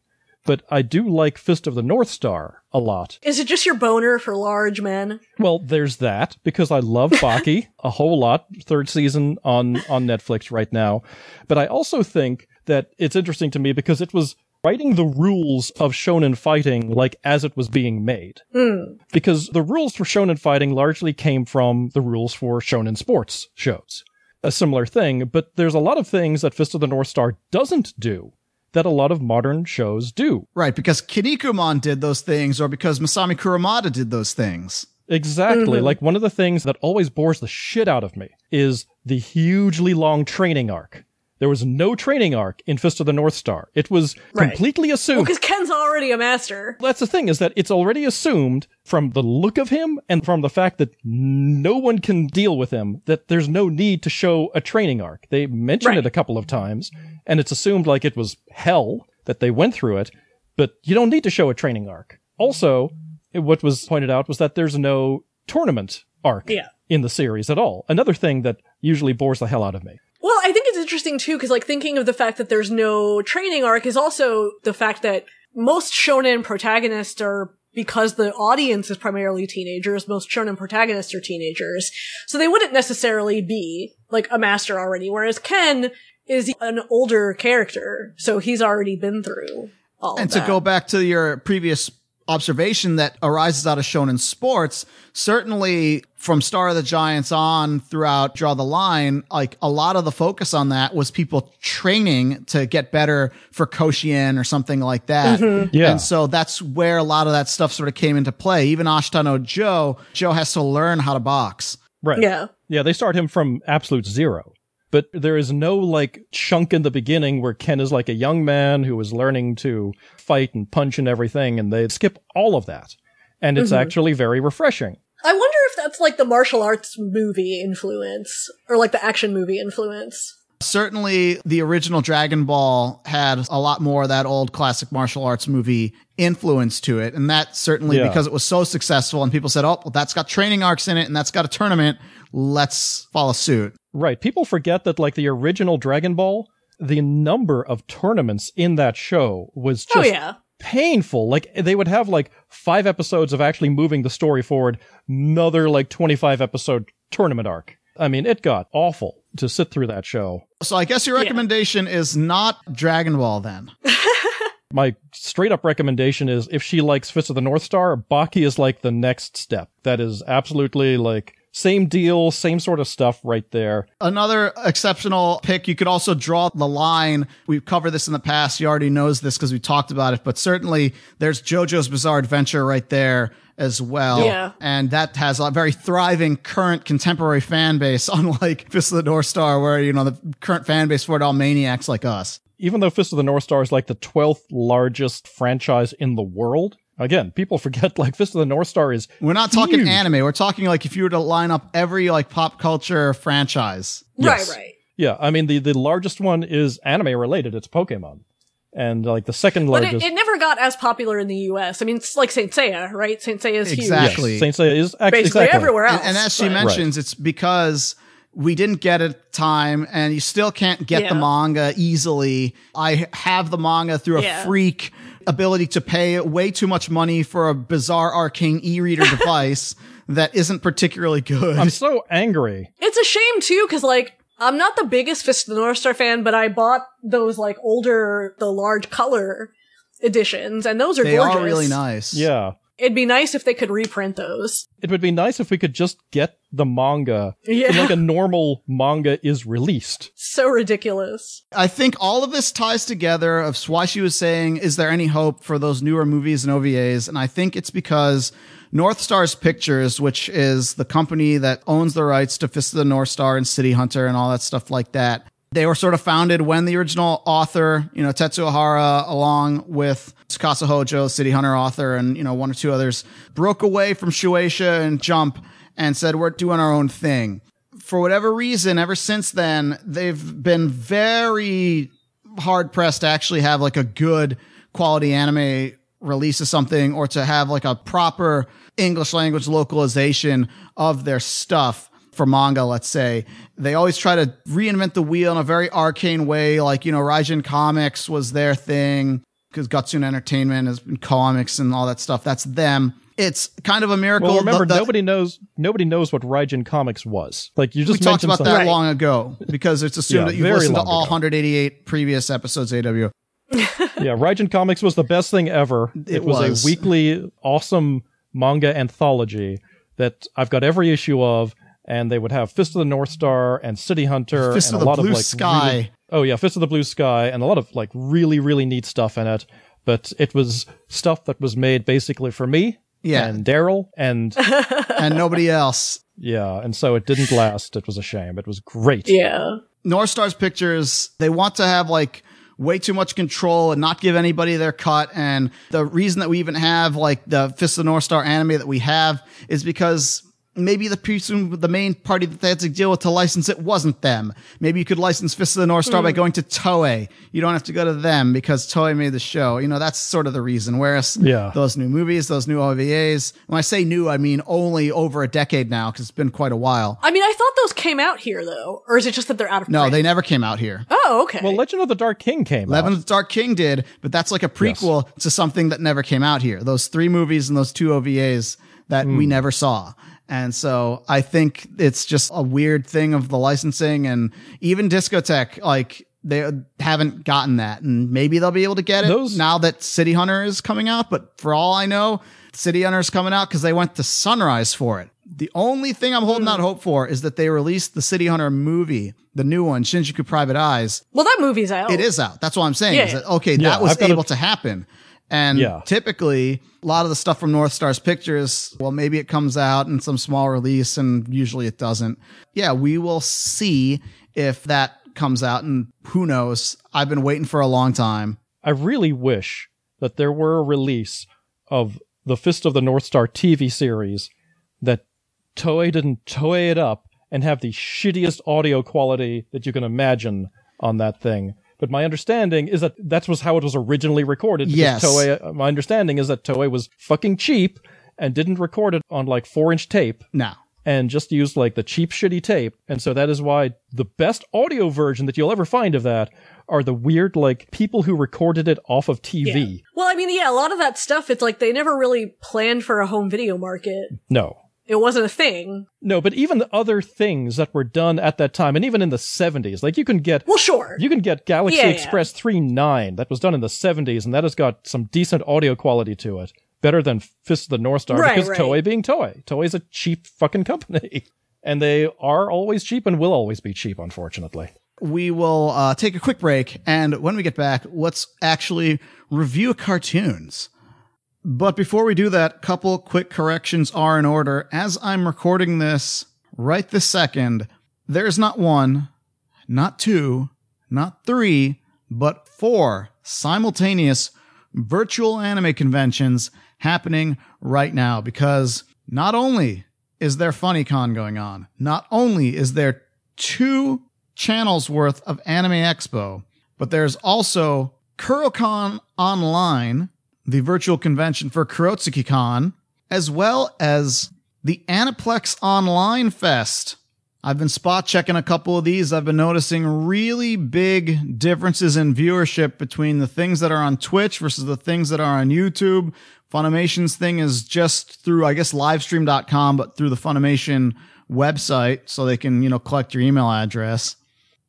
But I do like Fist of the North Star a lot. Is it just your boner for large men? Well, there's that because I love Baki a whole lot. Third season on on Netflix right now, but I also think that it's interesting to me because it was writing the rules of shonen fighting like as it was being made. Hmm. Because the rules for shonen fighting largely came from the rules for shonen sports shows. A similar thing, but there's a lot of things that Fist of the North Star doesn't do that a lot of modern shows do. Right, because Kinnikuman did those things, or because Masami Kurumada did those things. Exactly. Mm-hmm. Like one of the things that always bores the shit out of me is the hugely long training arc There was no training arc in Fist of the North Star. It was Right. completely assumed. Because Ken's already a master. That's the thing is that it's already assumed from the look of him and from the fact that no one can deal with him that there's no need to show a training arc. They mention Right. it a couple of times and it's assumed like it was hell that they went through it, but you don't need to show a training arc. Also, what was pointed out was that there's no tournament arc Yeah. in the series at all. Another thing that usually bores the hell out of me. Well, I think it's interesting too, because like thinking of the fact that there's no training arc is also the fact that most shonen protagonists are because the audience is primarily teenagers, most shonen protagonists are teenagers. So they wouldn't necessarily be like a master already, whereas Ken is an older character, so he's already been through all And to that. go back to your previous observation that arises out of shonen sports, certainly from Star of the Giants on throughout Draw the Line, like a lot of the focus on that was people training to get better for Koshien or something like that. Mm-hmm. Yeah. And so that's where a lot of that stuff sort of came into play. Even Ashita no Joe, Joe has to learn how to box. Right. Yeah. Yeah, they start him from absolute zero. But there is no like chunk in the beginning where Ken is like a young man who is learning to fight and punch and everything, and they skip all of that. And it's mm-hmm. actually very refreshing. I wonder if that's like the martial arts movie influence, or like the action movie influence. Certainly, the original Dragon Ball had a lot more of that old classic martial arts movie influence to it. And that certainly, Yeah. because it was so successful and people said, oh, well, that's got training arcs in it and that's got a tournament. Let's follow suit. Right. People forget that like the original Dragon Ball, the number of tournaments in that show was oh, just oh yeah. painful. Like they would have like five episodes of actually moving the story forward, another like 25 episode tournament arc. I mean, it got awful to sit through that show. So I guess your recommendation is not Dragon Ball then. My straight up recommendation is if she likes Fist of the North Star, Baki is like the next step. That is absolutely like same deal, same sort of stuff right there. Another exceptional pick. You could also draw the line. We've covered this in the past. You already knows this because we talked about it, but certainly there's JoJo's Bizarre Adventure right there as well. Yeah. And that has a very thriving current contemporary fan base, unlike Fist of the North Star, where, you know, the current fan base for it all maniacs like us. Even though Fist of the North Star is like the 12th largest franchise in the world, again, people forget like Fist of the North Star is We're not talking anime. We're talking like if you were to line up every like pop culture franchise. Yes. Right, right. Yeah, I mean the the largest one is anime related. It's Pokemon, and like the second largest. But it, it never got as popular in the U.S. I mean, it's like Saint Seiya, right? Saint Seiya is Exactly. huge. yes, Saint Seiya is actually Basically exactly. everywhere else. And, and as she but- mentions, it's because we didn't get it time and you still can't get the manga easily. I have the manga through a Yeah. freak ability to pay way too much money for a bizarre arcane e-reader device that isn't particularly good. I'm so angry. It's a shame too, because like I'm not the biggest Fist of the North Star fan, but I bought those like older, the large color editions, and those are they gorgeous. are really nice. Yeah, It'd be nice if they could reprint those. it would be nice if we could just get the manga Yeah. like a normal manga is released. So ridiculous. I think all of this ties together of why she was saying, is there any hope for those newer movies and OVAs? And I think it's because North Stars Pictures, which is the company that owns the rights to Fist of the North Star and City Hunter and all that stuff like that. They were sort of founded when the original author, you know, Tetsuo Hara, along with Tsukasa Hojo, City Hunter author, and, you know, one or two others, broke away from Shueisha and Jump and said, we're doing our own thing. For whatever reason, ever since then, they've been very hard pressed to actually have like a good quality anime release of something or to have like a proper English language localization of their stuff for manga, let's say. They always try to reinvent the wheel in a very arcane way. Like, you know, Raijin Comics was their thing because Gutsoon Entertainment has been comics and all that stuff. That's them. It's kind of a miracle. Well, remember, The- the- nobody knows nobody knows what Raijin Comics was. Like you we just talked mentioned about that something. Right. long ago because it's assumed Yeah, that you've listened to all ago. 188 previous episodes AW. Yeah, Raijin Comics was the best thing ever. It, was, was. a weekly awesome manga anthology that I've got every issue of, and they would have Fist of the North Star and City Hunter Fist and of a the lot Blue of like Sky. really- oh yeah, Fist of the Blue Sky and a lot of like really really neat stuff in it. But it was stuff that was made basically for me Yeah. and Daryl and and nobody else. yeah, and so it didn't last. It was a shame. It was great. Yeah. North Stars Pictures, they want to have like way too much control and not give anybody their cut. And the reason that we even have like the Fist of the North Star anime that we have is because maybe the person, the main party that they had to deal with to license it wasn't them. Maybe you could license Fist of the North Star by hmm. going to Toei. You don't have to go to them because Toei made the show. You know, that's sort of the reason. Whereas Yeah. those new movies, those new OVAs, when I say new, I mean only over a decade now because it's been quite a while. I mean, I thought those came out here though, or is it just that they're out of No, print? they never came out here. Oh, okay. Well, Legend of the Dark King came Eleven out. of the Dark King did, but that's like a prequel to something that never came out here. Those three movies and those two OVAs that we hmm. never saw. And so I think it's just a weird thing of the licensing and even Discotek, like they haven't gotten that and maybe they'll be able to get it Those- now that City Hunter is coming out. But for all I know, City Hunter is coming out because they went to Sunrise for it. The only thing I'm holding out hmm. hope for is that they release the City Hunter movie, the new one, Shinjuku Private Eyes, well, that movie's out. it is out. That's what I'm saying. Yeah, is that, okay, Yeah, that was able it- to happen. And Yeah. typically, a lot of the stuff from North Stars Pictures, well, maybe it comes out in some small release, and usually it doesn't. Yeah, we will see if that comes out, and who knows? I've been waiting for a long time. I really wish that there were a release of the Fist of the North Star TV series that Toei didn't Toei it up and have the shittiest audio quality that you can imagine on that thing. But my understanding is that that was how it was originally recorded. Yes. Toei, uh, my understanding is that Toei was fucking cheap and didn't record it on like four inch tape Now, and just used like the cheap shitty tape. And so that is why the best audio version that you'll ever find of that are the weird like people who recorded it off of TV. Yeah. Well, I mean, yeah, a lot of that stuff, it's like they never really planned for a home video market. No. It wasn't a thing. No, but even the other things that were done at that time, and even in the 70s, like you can get Well, sure. you can get Galaxy Yeah, yeah. Express 3.9 that was done in the 70s, and that has got some decent audio quality to it. Better than Fist of the North Star Right, because right. Toei being Toei. Toei's a cheap fucking company. And they are always cheap and will always be cheap, unfortunately. we will uh, take a quick break, and when we get back, let's actually review cartoons. But before we do that, couple quick corrections are in order. As I'm recording this right this second, there's not one, not two, not three, but four simultaneous virtual anime conventions happening right now because not only is there FunnyCon going on, not only is there two channels worth of Anime Expo, but there's also KuroCon Online, the virtual convention for KurotsukiCon, as well as the Aniplex Online Fest. I've been spot checking a couple of these. I've been noticing really big differences in viewership between the things that are on Twitch versus the things that are on YouTube. Funimation's thing is just through, I guess, livestream.com, but through the Funimation website so they can, you know, collect your email address.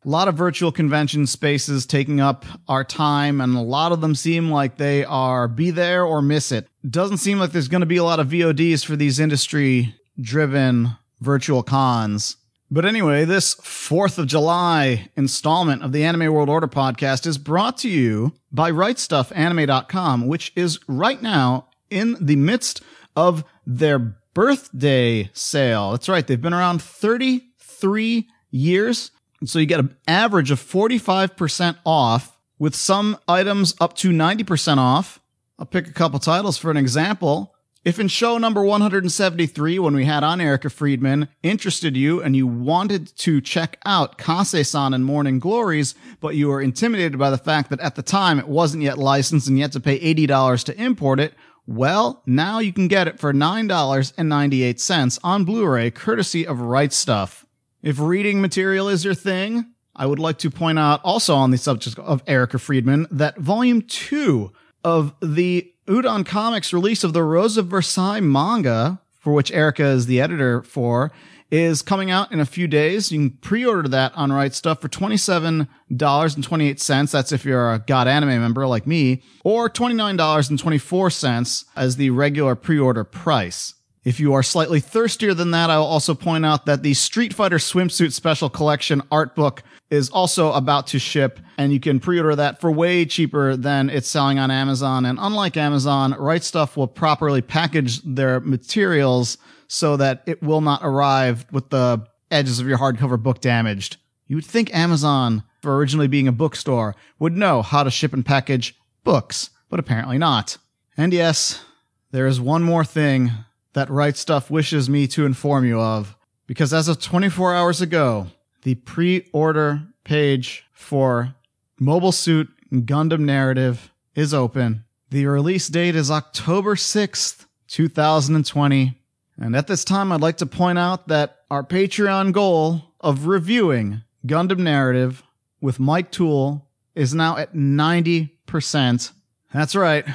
A lot of virtual convention spaces taking up our time, and a lot of them seem like they are be there or miss it. Doesn't seem like there's going to be a lot of VODs for these industry driven virtual cons. But anyway, this 4th of July installment of the Anime World Order podcast is brought to you by RightStufAnime.com, which is right now in the midst of their birthday sale. That's right. They've been around 33 years. And so you get an average of 45% off with some items up to 90% off. I'll pick a couple titles for an example. If in show number 173, when we had on Erica Friedman, interested you and you wanted to check out Kase-san and Morning Glories, but you were intimidated by the fact that at the time it wasn't yet licensed and you had to pay $80 to import it, well, now you can get it for $9.98 on Blu-ray, courtesy of Right Stuf. If reading material is your thing, I would like to point out also on the subject of Erica Friedman that volume two of the Udon Comics release of the Rose of Versailles manga, for which Erica is the editor for, is coming out in a few days. You can pre-order that on Right Stuf for $27.28. That's if you're a Got Anime member like me, or $29.24 as the regular pre-order price. If you are slightly thirstier than that, I will also point out that the Street Fighter Swimsuit Special Collection art book is also about to ship, and you can pre-order that for way cheaper than it's selling on Amazon. And unlike Amazon, Right Stuf will properly package their materials so that it will not arrive with the edges of your hardcover book damaged. You would think Amazon, for originally being a bookstore, would know how to ship and package books, but apparently not. And yes, there is one more thing that Right Stuf wishes me to inform you of, because as of 24 hours ago, the pre-order page for Mobile Suit Gundam Narrative is open. The release date is October 6th, 2020. And at this time, I'd like to point out that our Patreon goal of reviewing Gundam Narrative with Mike Toole is now at 90%. That's right.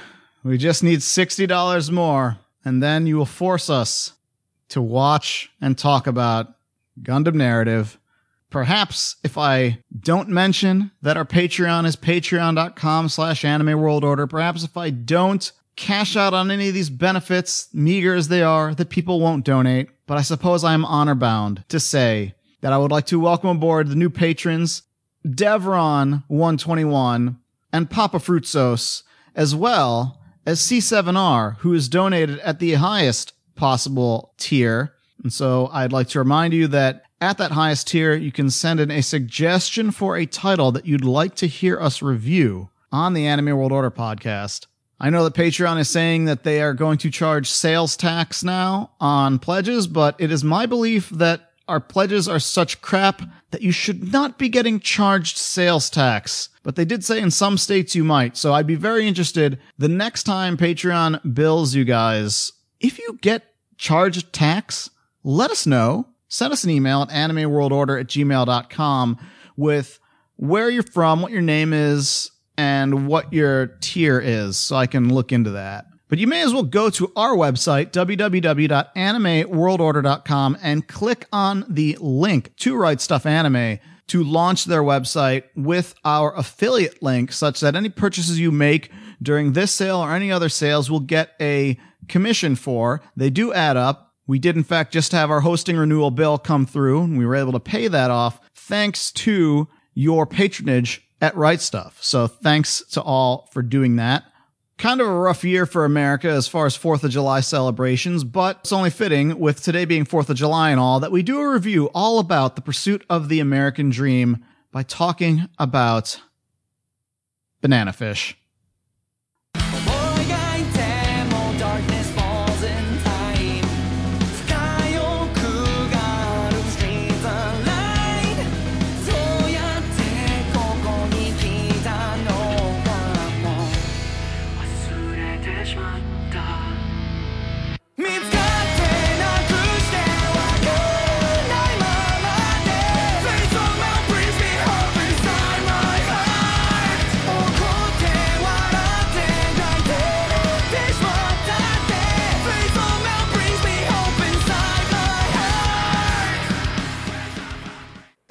We just need $60 more, and then you will force us to watch and talk about Gundam Narrative. Perhaps if I don't mention that our Patreon is patreon.com slash anime world order, perhaps if I don't cash out on any of these benefits, meager as they are, that people won't donate, but I suppose I am honor bound to say that I would like to welcome aboard the new patrons, Devron121 and Papa Fruitsos, as well as C7R, who is donated at the highest possible tier. And so I'd like to remind you that at that highest tier, you can send in a suggestion for a title that you'd like to hear us review on the Anime World Order podcast. I know that Patreon is saying that they are going to charge sales tax now on pledges, but it is my belief that our pledges are such crap that you should not be getting charged sales tax. But they did say in some states you might. So I'd be very interested the next time Patreon bills you guys, if you get charged tax, let us know. Send us an email at animeworldorder at gmail.com with where you're from, what your name is, and what your tier is so I can look into that. But you may as well go to our website, www.animeworldorder.com, and click on the link to Right Stuf Anime to launch their website with our affiliate link, such that any purchases you make during this sale or any other sales will get a commission for. They do add up. We did, in fact, just have our hosting renewal bill come through, and we were able to pay that off thanks to your patronage at Right Stuf. So thanks to all for doing that. Kind of a rough year for America as far as 4th of July celebrations, but it's only fitting, with today being 4th of July and all, that we do a review all about the pursuit of the American dream by talking about banana fish.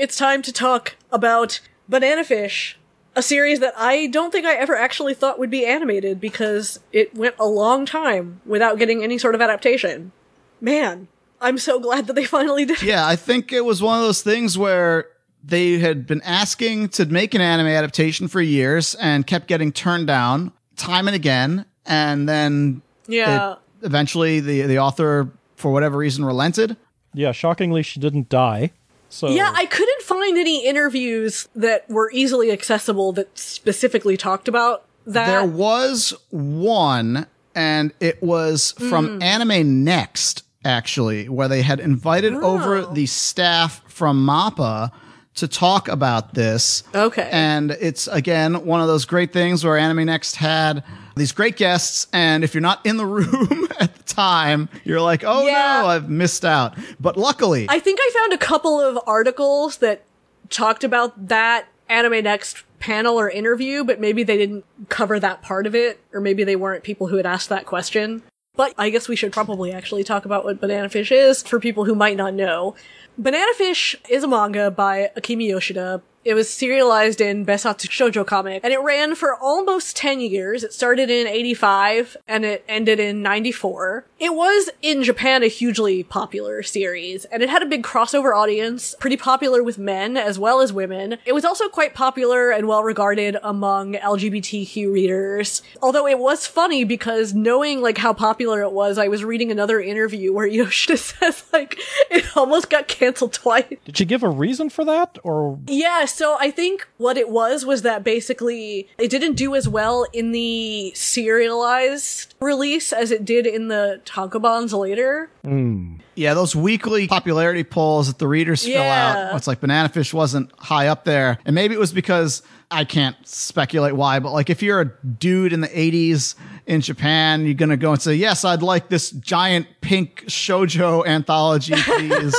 It's time to talk about Banana Fish, a series that I don't think I ever actually thought would be animated because it went a long time without getting any sort of adaptation. Man, I'm so glad that they finally did. Yeah, I think it was one of those things where they had been asking to make an anime adaptation for years and kept getting turned down time and again. And then Yeah. it- eventually the, the author, for whatever reason, relented. Yeah, shockingly, she didn't die. So Yeah, I couldn't find any interviews that were easily accessible that specifically talked about that. There was one, and it was from Hmm. Anime Next, actually, where they had invited over Oh. the staff from MAPPA to talk about this. Okay. And it's, again, one of those great things where Anime Next had these great guests, and if you're not in the room at the time, you're like, oh Yeah. no, I've missed out. But luckily, I think I found a couple of articles that talked about that Anime Next panel or interview, but maybe they didn't cover that part of it, or maybe they weren't people who had asked that question. But I guess we should probably actually talk about what Banana Fish is for people who might not know. Banana Fish is a manga by Akimi Yoshida, It was serialized in Bessatsu Shoujo comic, and it ran for almost 10 years. It started in 85, and it ended in 94. It was, in Japan, a hugely popular series, and it had a big crossover audience, pretty popular with men as well as women. It was also quite popular and well regarded among LGBTQ readers. Although it was funny because knowing like how popular it was, I was reading another interview where Yoshida says like it almost got canceled twice. Did she give a reason for that, or Yeah, so I think what it was was that basically it didn't do as well in the serialized release as it did in the tankobons later. Yeah, those weekly popularity polls that the readers fill Yeah. out. It's like Banana Fish wasn't high up there. And maybe it was because I can't speculate why, but like if you're a dude in the 80s in Japan, you're going to go and say, Yes, I'd like this giant pink shoujo anthology, please.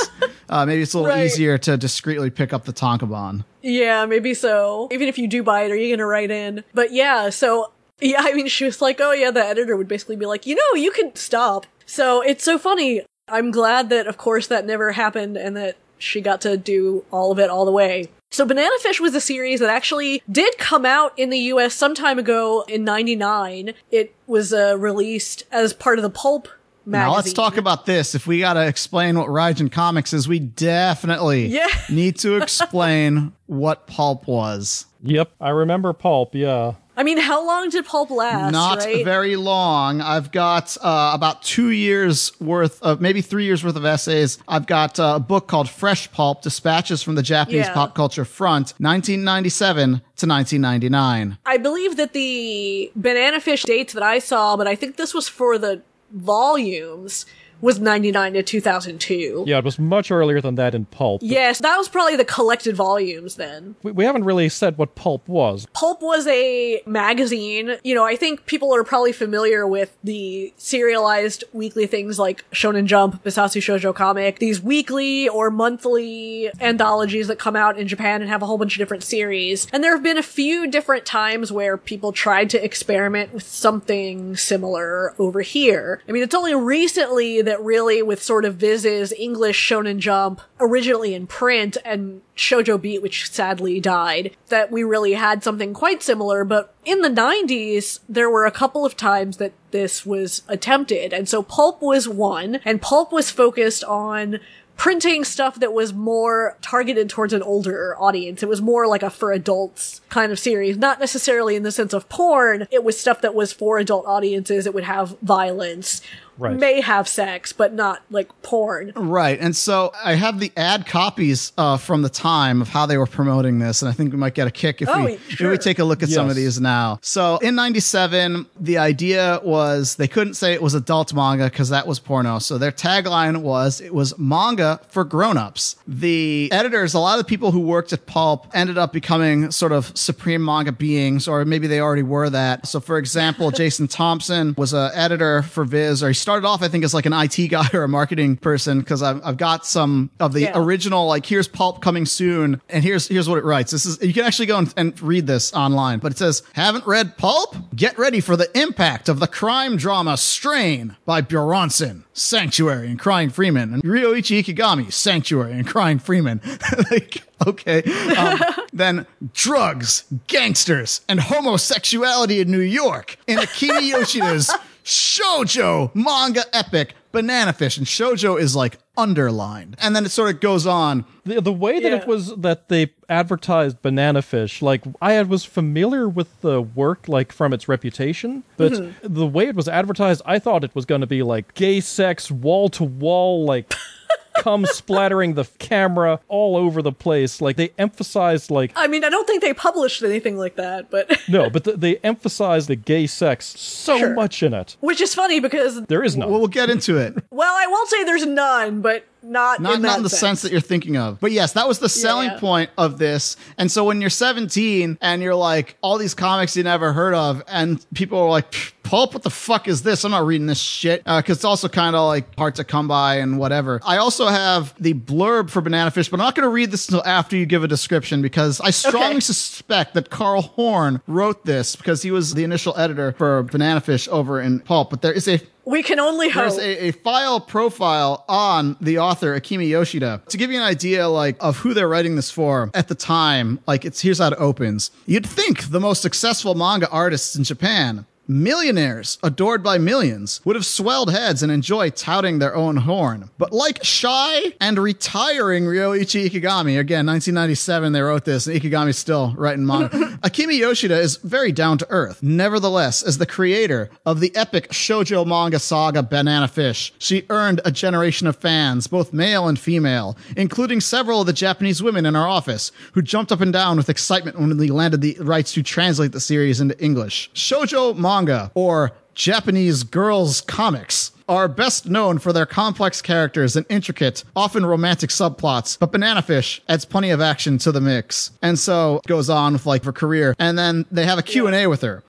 uh, maybe it's a little Right. easier to discreetly pick up the tankobon. Yeah, maybe so. Even if you do buy it, are you gonna write in? But yeah, so yeah, I mean, she was like, "Oh yeah," the editor would basically be like, "You know, you can stop." So it's so funny. I'm glad that, of course, that never happened and that she got to do all of it all the way. So Banana Fish was a series that actually did come out in the US some time ago in 99. It was uh, released as part of the Pulp magazine. Now let's talk about this. If we got to explain what Raijin Comics is, we definitely Yeah. need to explain what Pulp was. Yep, I remember Pulp. Yeah, I mean, how long did Pulp last, Not right? very long. I've got uh, about two years worth of, maybe three years worth of essays. I've got uh, a book called Fresh Pulp Dispatches from the Japanese Yeah. Pop Culture Front, 1997 to 1999. I believe that the banana fish dates that I saw, but I think this was for the volumes, was 99 to 2002. yeah, it was much earlier than that in Pulp. Yes, that was probably the collected volumes then. we, we haven't really said what Pulp was. Pulp was a magazine. You know, I think people are probably familiar with the serialized weekly things like Shonen Jump, Bessatsu Shoujo Comic, these weekly or monthly anthologies that come out in Japan and have a whole bunch of different series. And there have been a few different times where people tried to experiment with something similar over here. I mean, it's only recently that really with sort of Viz's English Shonen Jump, originally in print, and Shoujo Beat, which sadly died, that we really had something quite similar. But in the 90s, there were a couple of times that this was attempted. And so Pulp was one, and Pulp was focused on printing stuff that was more targeted towards an older audience. It was more like a for adults kind of series, not necessarily in the sense of porn. It was stuff that was for adult audiences. It would have violence, Right. may have sex, but not like porn. Right. And so I have the ad copies uh, from the time of how they were promoting this. And I think we might get a kick if, Oh, we, if we take a look at some of these now. So in 97, the idea was they couldn't say it was adult manga because that was porno. So their tagline was it was manga for grown-ups. The editors, a lot of the people who worked at Pulp ended up becoming sort of supreme manga beings, or maybe they already were that. So for example, Jason Thompson was an editor for Viz, or he started off, I think, as like an IT guy or a marketing person because I've, I've got some of the Yeah. original, like here's Pulp coming soon, and here's here's what it writes. This is you can actually go and, and read this online, but it says, "Haven't read Pulp? Get ready for the impact of the crime drama Strain by Buronson, Sanctuary, and Crying Freeman, and Ryoichi Ikegami, Sanctuary, and Crying Freeman." like, okay, um, then drugs, gangsters, and homosexuality in New York in Akimi Yoshida's shoujo manga epic Banana Fish, and shoujo is like underlined, and then it sort of goes on. The, the way that Yeah. it was that they advertised banana fish, like I had, was familiar with the work, like from its reputation, but Mm-hmm. the way it was advertised, I thought it was going to be like gay sex, wall to wall, like cum splattering the camera all over the place. Like they emphasized, like I mean, I don't think they published anything like that, but no, but th- they emphasized the gay sex so Sure. much in it. which is funny because There is none. Well, we'll get into it. well, I won't say there's none, but not Not, in not in the sense. that you're thinking of. But yes, that was the selling Yeah. point of this. And so when you're 17 and you're like, all these comics you never heard of, and people are like, "Pff, Pulp, what the fuck is this? I'm not reading this shit uh, because it's also kind of like hard to come by and whatever. I also have the blurb for Banana Fish, but I'm not going to read this until after you give a description because I strongly Okay. suspect that Carl Horn wrote this because he was the initial editor for Banana Fish over in Pulp. But there is a We can only hope. there's a, a file profile on the author Akimi Yoshida to give you an idea like of who they're writing this for at the time. Like it's here's how it opens. You'd think the most successful manga artists in Japan. Millionaires, adored by millions, would have swelled heads and enjoy touting their own horn. But like shy and retiring Ryoichi Ikegami, again, 1997, they wrote this, and Ikegami's still writing manga. Akimi Yoshida is very down to earth. Nevertheless, as the creator of the epic shoujo manga saga Banana Fish, she earned a generation of fans, both male and female, including several of the Japanese women in our office, who jumped up and down with excitement when we landed the rights to translate the series into English. Shoujo manga, or Japanese girls comics, are best known for their complex characters and intricate, often romantic subplots, but Banana Fish adds plenty of action to the mix. And so goes on with like her career. And then they have a Q&A with her.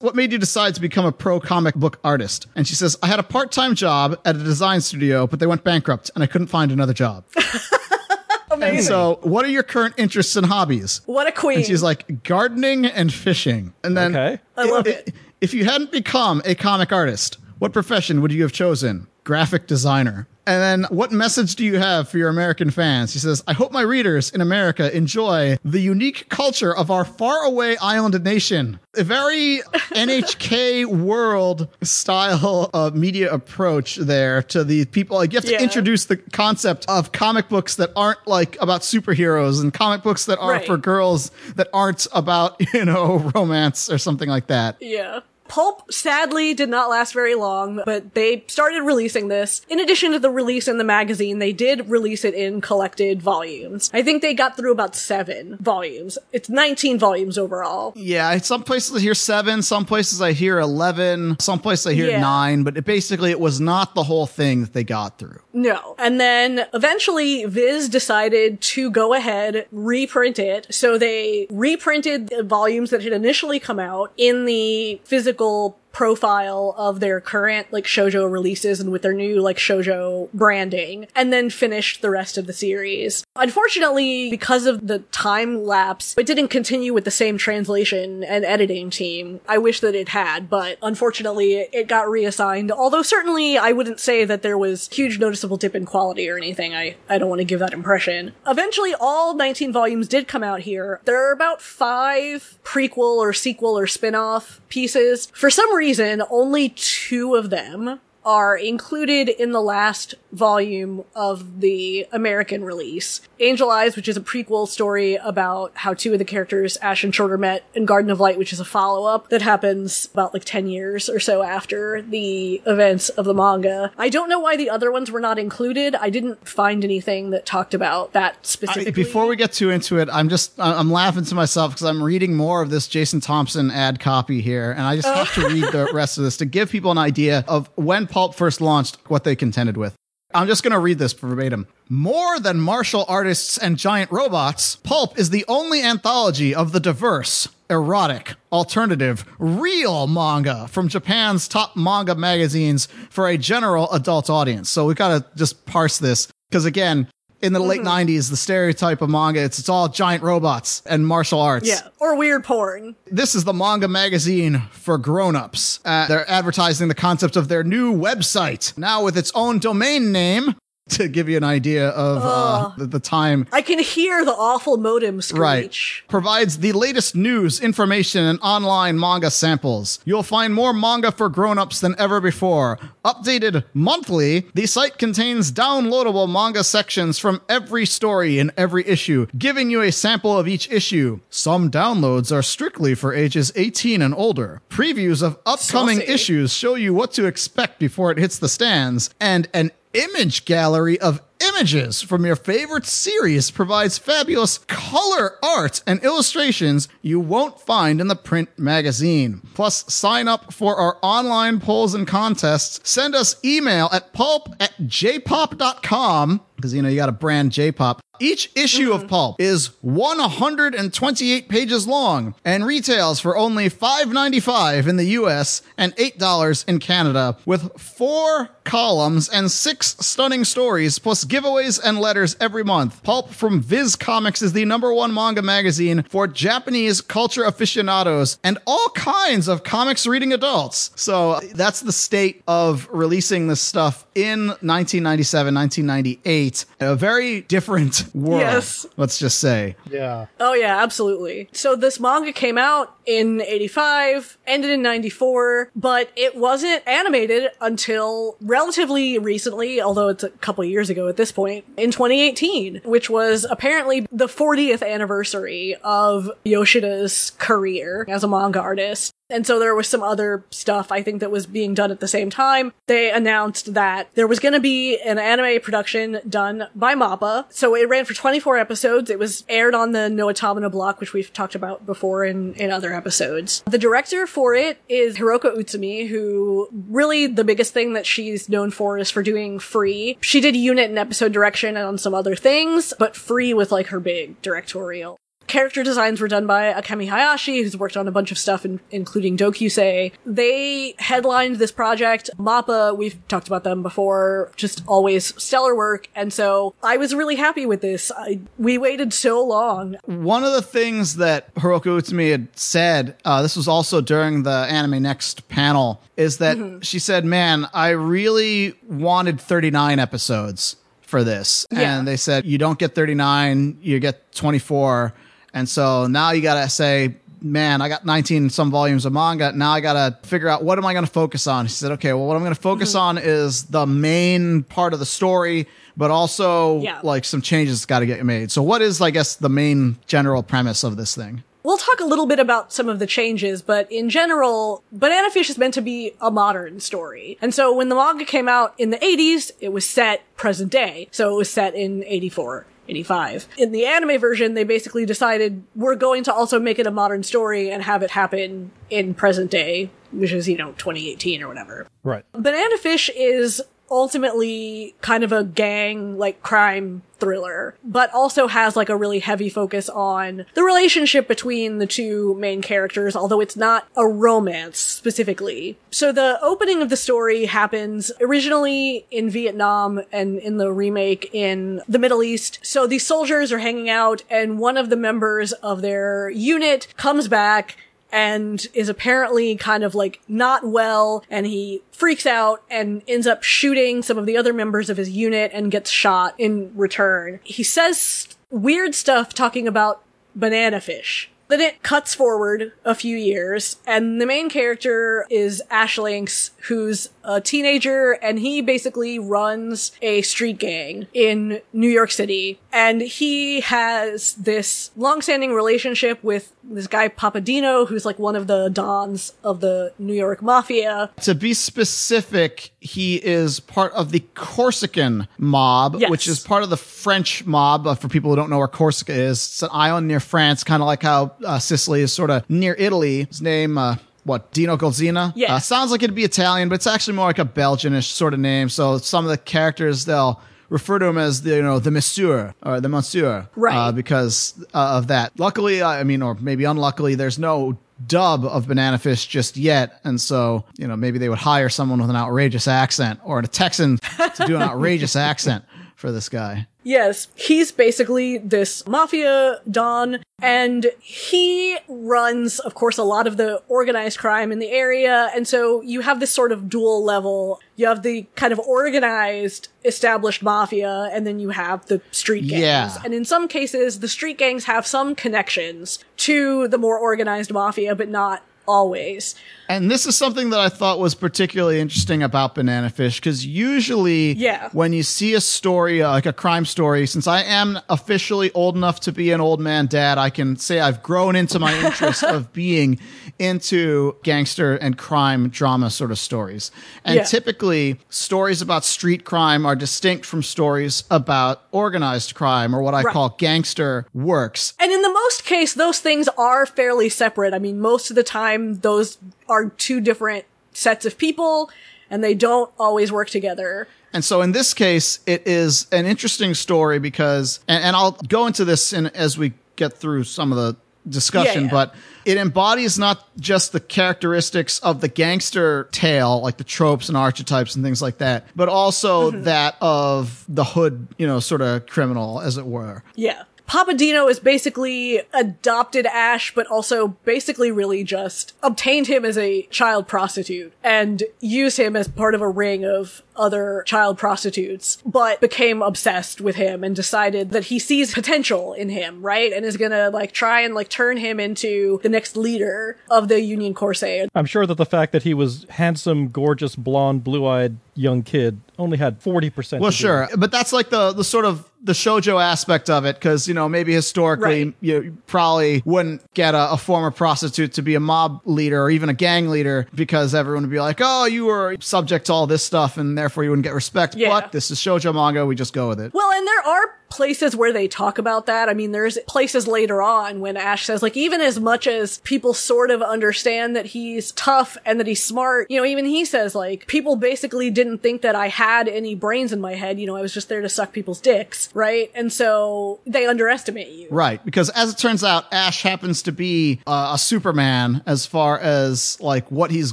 What made you decide to become a pro comic book artist? And she says, I had a part time job at a design studio, but they went bankrupt and I couldn't find another job. and Amazing. so, what are your current interests and hobbies? what a queen. And she's like, gardening and fishing. And then, Okay. I love it. If you hadn't become a comic artist, what profession would you have chosen? Graphic designer. And then, what message do you have for your American fans? He says, I hope my readers in America enjoy the unique culture of our faraway island nation. A very NHK world style uh, media approach there to the people. Like, you have to Yeah. introduce the concept of comic books that aren't like about superheroes and comic books that are Right. for girls that aren't about, you know, romance or something like that. Yeah. Pulp sadly did not last very long, but they started releasing this. In addition to the release in the magazine, they did release it in collected volumes. I think they got through about seven volumes. It's 19 volumes overall. Yeah, some places I hear seven, some places I hear 11, some places I hear Yeah. nine, but it basically it was not the whole thing that they got through. No. And then eventually Viz decided to go ahead, reprint it. So they reprinted the volumes that had initially come out in the physical profile of their current like shoujo releases and with their new like shoujo branding and then finished the rest of the series. Unfortunately, because of the time lapse, it didn't continue with the same translation and editing team. I wish that it had, but unfortunately it got reassigned. Although certainly I wouldn't say that there was huge noticeable dip in quality or anything. I, I don't want to give that impression. Eventually all 19 volumes did come out here. There are about five prequel or sequel or spin-off pieces. For some reason, only two of them are included in the last volume of the American release. Angel Eyes, which is a prequel story about how two of the characters, Ash and Shorter, met, and Garden of Light, which is a follow-up that happens about like 10 years or so after the events of the manga. I don't know why the other ones were not included. I didn't find anything that talked about that I- specifically. before we get too into it, I'm just I'm laughing to myself because I'm reading more of this Jason Thompson ad copy here, and I just have to oh. read the rest of this to give people an idea of when Pulp first launched, what they contended with. I'm just going to read this verbatim. More than martial artists and giant robots, Pulp is the only anthology of the diverse, erotic, alternative, real manga from Japan's top manga magazines for a general adult audience. So we got to just parse this because again, in the late 90s, the stereotype of manga, it's, it's all giant robots and martial arts. yeah, or weird porn. This is the manga magazine for grown-ups. Uh, they're advertising the concept of their new website, now with its own domain name, to give you an idea of uh, the, the time. I can hear the awful modem screech. Right. Provides the latest news, information, and online manga samples. You'll find more manga for grown-ups than ever before. Updated monthly, the site contains downloadable manga sections from every story in every issue, giving you a sample of each issue. Some downloads are strictly for ages 18 and older. Previews of upcoming Saucy. issues show you what to expect before it hits the stands, and an image gallery of images from your favorite series provides fabulous color art and illustrations you won't find in the print magazine. Plus, sign up for our online polls and contests. Send us email at pulp at jpop.com because you know you got to brand J-pop. Each issue of mm-hmm. Pulp is 128 pages long and retails for only $5.95 in the US and $8 in Canada, with four columns and six stunning stories, plus giveaways and letters every month. Pulp from Viz Comics is the number one manga magazine for Japanese culture aficionados and all kinds of comics reading adults. So that's the state of releasing this stuff in 1997, 1998. A very different world. Yes. Let's just say. Yeah. Oh yeah, absolutely. So this manga came out in 85, ended in 94, but it wasn't animated until relatively recently, although it's a couple years ago at this point, in 2018, which was apparently the 40th anniversary of Yoshida's career as a manga artist. And so there was some other stuff I think that was being done at the same time. They announced that there was going to be an anime production done by MAPPA. So it ran for 24 episodes. It was aired on the No block, which we've talked about before in, in other episodes. The director for it is Hiroko Utsumi, who really the biggest thing that she's known for is for doing Free. She did unit and episode direction and on some other things, but Free was like her big directorial. Character designs were done by Akemi Hayashi, who's worked on a bunch of stuff, in, including Dokusei. They headlined this project. MAPPA, we've talked about them before, just always stellar work. And so I was really happy with this. I, we waited so long. One of the things that Hiroko Utsumi had said, uh, this was also during the Anime Next panel, is that she said, Man, I really wanted 39 episodes for this. Yeah. And they said, You don't get 39, you get 24. And so now you got to say, Man, I got 19 some volumes of manga. Now I got to figure out what am I going to focus on? He said, Okay, well, what I'm going to focus mm-hmm. on is the main part of the story, but also Yeah. like some changes got to get made. So, what is, I guess, the main general premise of this thing? We'll talk a little bit about some of the changes, but in general, Banana Fish is meant to be a modern story. And so when the manga came out in the 80s, it was set present day. So it was set in 84. 85. In the anime version, they basically decided we're going to also make it a modern story and have it happen in present day, which is, you know, 2018 or whatever. Right. Banana Fish is ultimately kind of a gang like crime thriller, but also has like a really heavy focus on the relationship between the two main characters, although it's not a romance specifically. So the opening of the story happens originally in Vietnam and in the remake in the Middle East. So these soldiers are hanging out and one of the members of their unit comes back and is apparently kind of like not well and he freaks out and ends up shooting some of the other members of his unit and gets shot in return. He says weird stuff talking about banana fish. Then it cuts forward a few years, and the main character is Ash Lynx, who's a teenager, and he basically runs a street gang in New York City. And he has this long-standing relationship with this guy Papadino, who's like one of the dons of the New York Mafia. To be specific, he is part of the Corsican mob, Yes. which is part of the French mob. Uh, for people who don't know where Corsica is, it's an island near France, kind of like how uh, Sicily is sort of near Italy. His name, uh, what, Dino Golzine? Yeah. Uh, sounds like it'd be Italian, but it's actually more like a Belgianish sort of name. So some of the characters, they'll refer to him as the, you know, the Monsieur or the Monsieur. Right. Uh, because uh, of that. Luckily, I mean, or maybe unluckily, there's no dub of Banana Fish just yet. And so, you know, maybe they would hire someone with an outrageous accent or a Texan to do an outrageous accent for this guy. Yes, he's basically this mafia don, and he runs, of course, a lot of the organized crime in the area, and so you have this sort of dual level. You have the kind of organized, established mafia, and then you have the street gangs. Yeah. And in some cases, the street gangs have some connections to the more organized mafia, but not always. And this is something that I thought was particularly interesting about Banana Fish because usually, Yeah. when you see a story uh, like a crime story, since I am officially old enough to be an old man dad, I can say I've grown into my interest of being into gangster and crime drama sort of stories. And Yeah. typically, stories about street crime are distinct from stories about organized crime or what I Right. call gangster works. And in the most case, those things are fairly separate. I mean, most of the time, those are two different sets of people. and they don't always work together. And so in this case, it is an interesting story because, and, and I'll go into this in, as we get through some of the discussion, Yeah, yeah. but it embodies not just the characteristics of the gangster tale, like the tropes and archetypes and things like that, but also Mm-hmm. that of the hood, you know, sort of criminal, as it were. Yeah. Papadino is basically adopted Ash, but also basically really just obtained him as a child prostitute and used him as part of a ring of other child prostitutes, but became obsessed with him and decided that he sees potential in him, right? And is gonna like try and like turn him into the next leader of the Union Corse. I'm sure that the fact that he was handsome, gorgeous, blonde, blue-eyed young kid only had 40% Well, sure, but that's like the the sort of the shojo aspect of it, because you know maybe historically Right. you probably wouldn't get a, a former prostitute to be a mob leader or even a gang leader because everyone would be like, "Oh, you were subject to all this stuff, and therefore you wouldn't get respect." Yeah. But this is shojo manga; we just go with it. Well, and there are places where they talk about that. I mean, there's places later on when Ash says, like, even as much as people sort of understand that he's tough and that he's smart, you know, even he says, like, people basically didn't think that I had any brains in my head. You know, I was just there to suck people's dicks, right? And so they underestimate you. Right, because as it turns out, Ash happens to be uh, a Superman as far as like what he's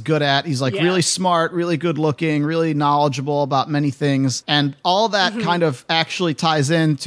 good at. He's like Yeah. really smart, really good looking, really knowledgeable about many things, and all that Mm-hmm. kind of actually ties into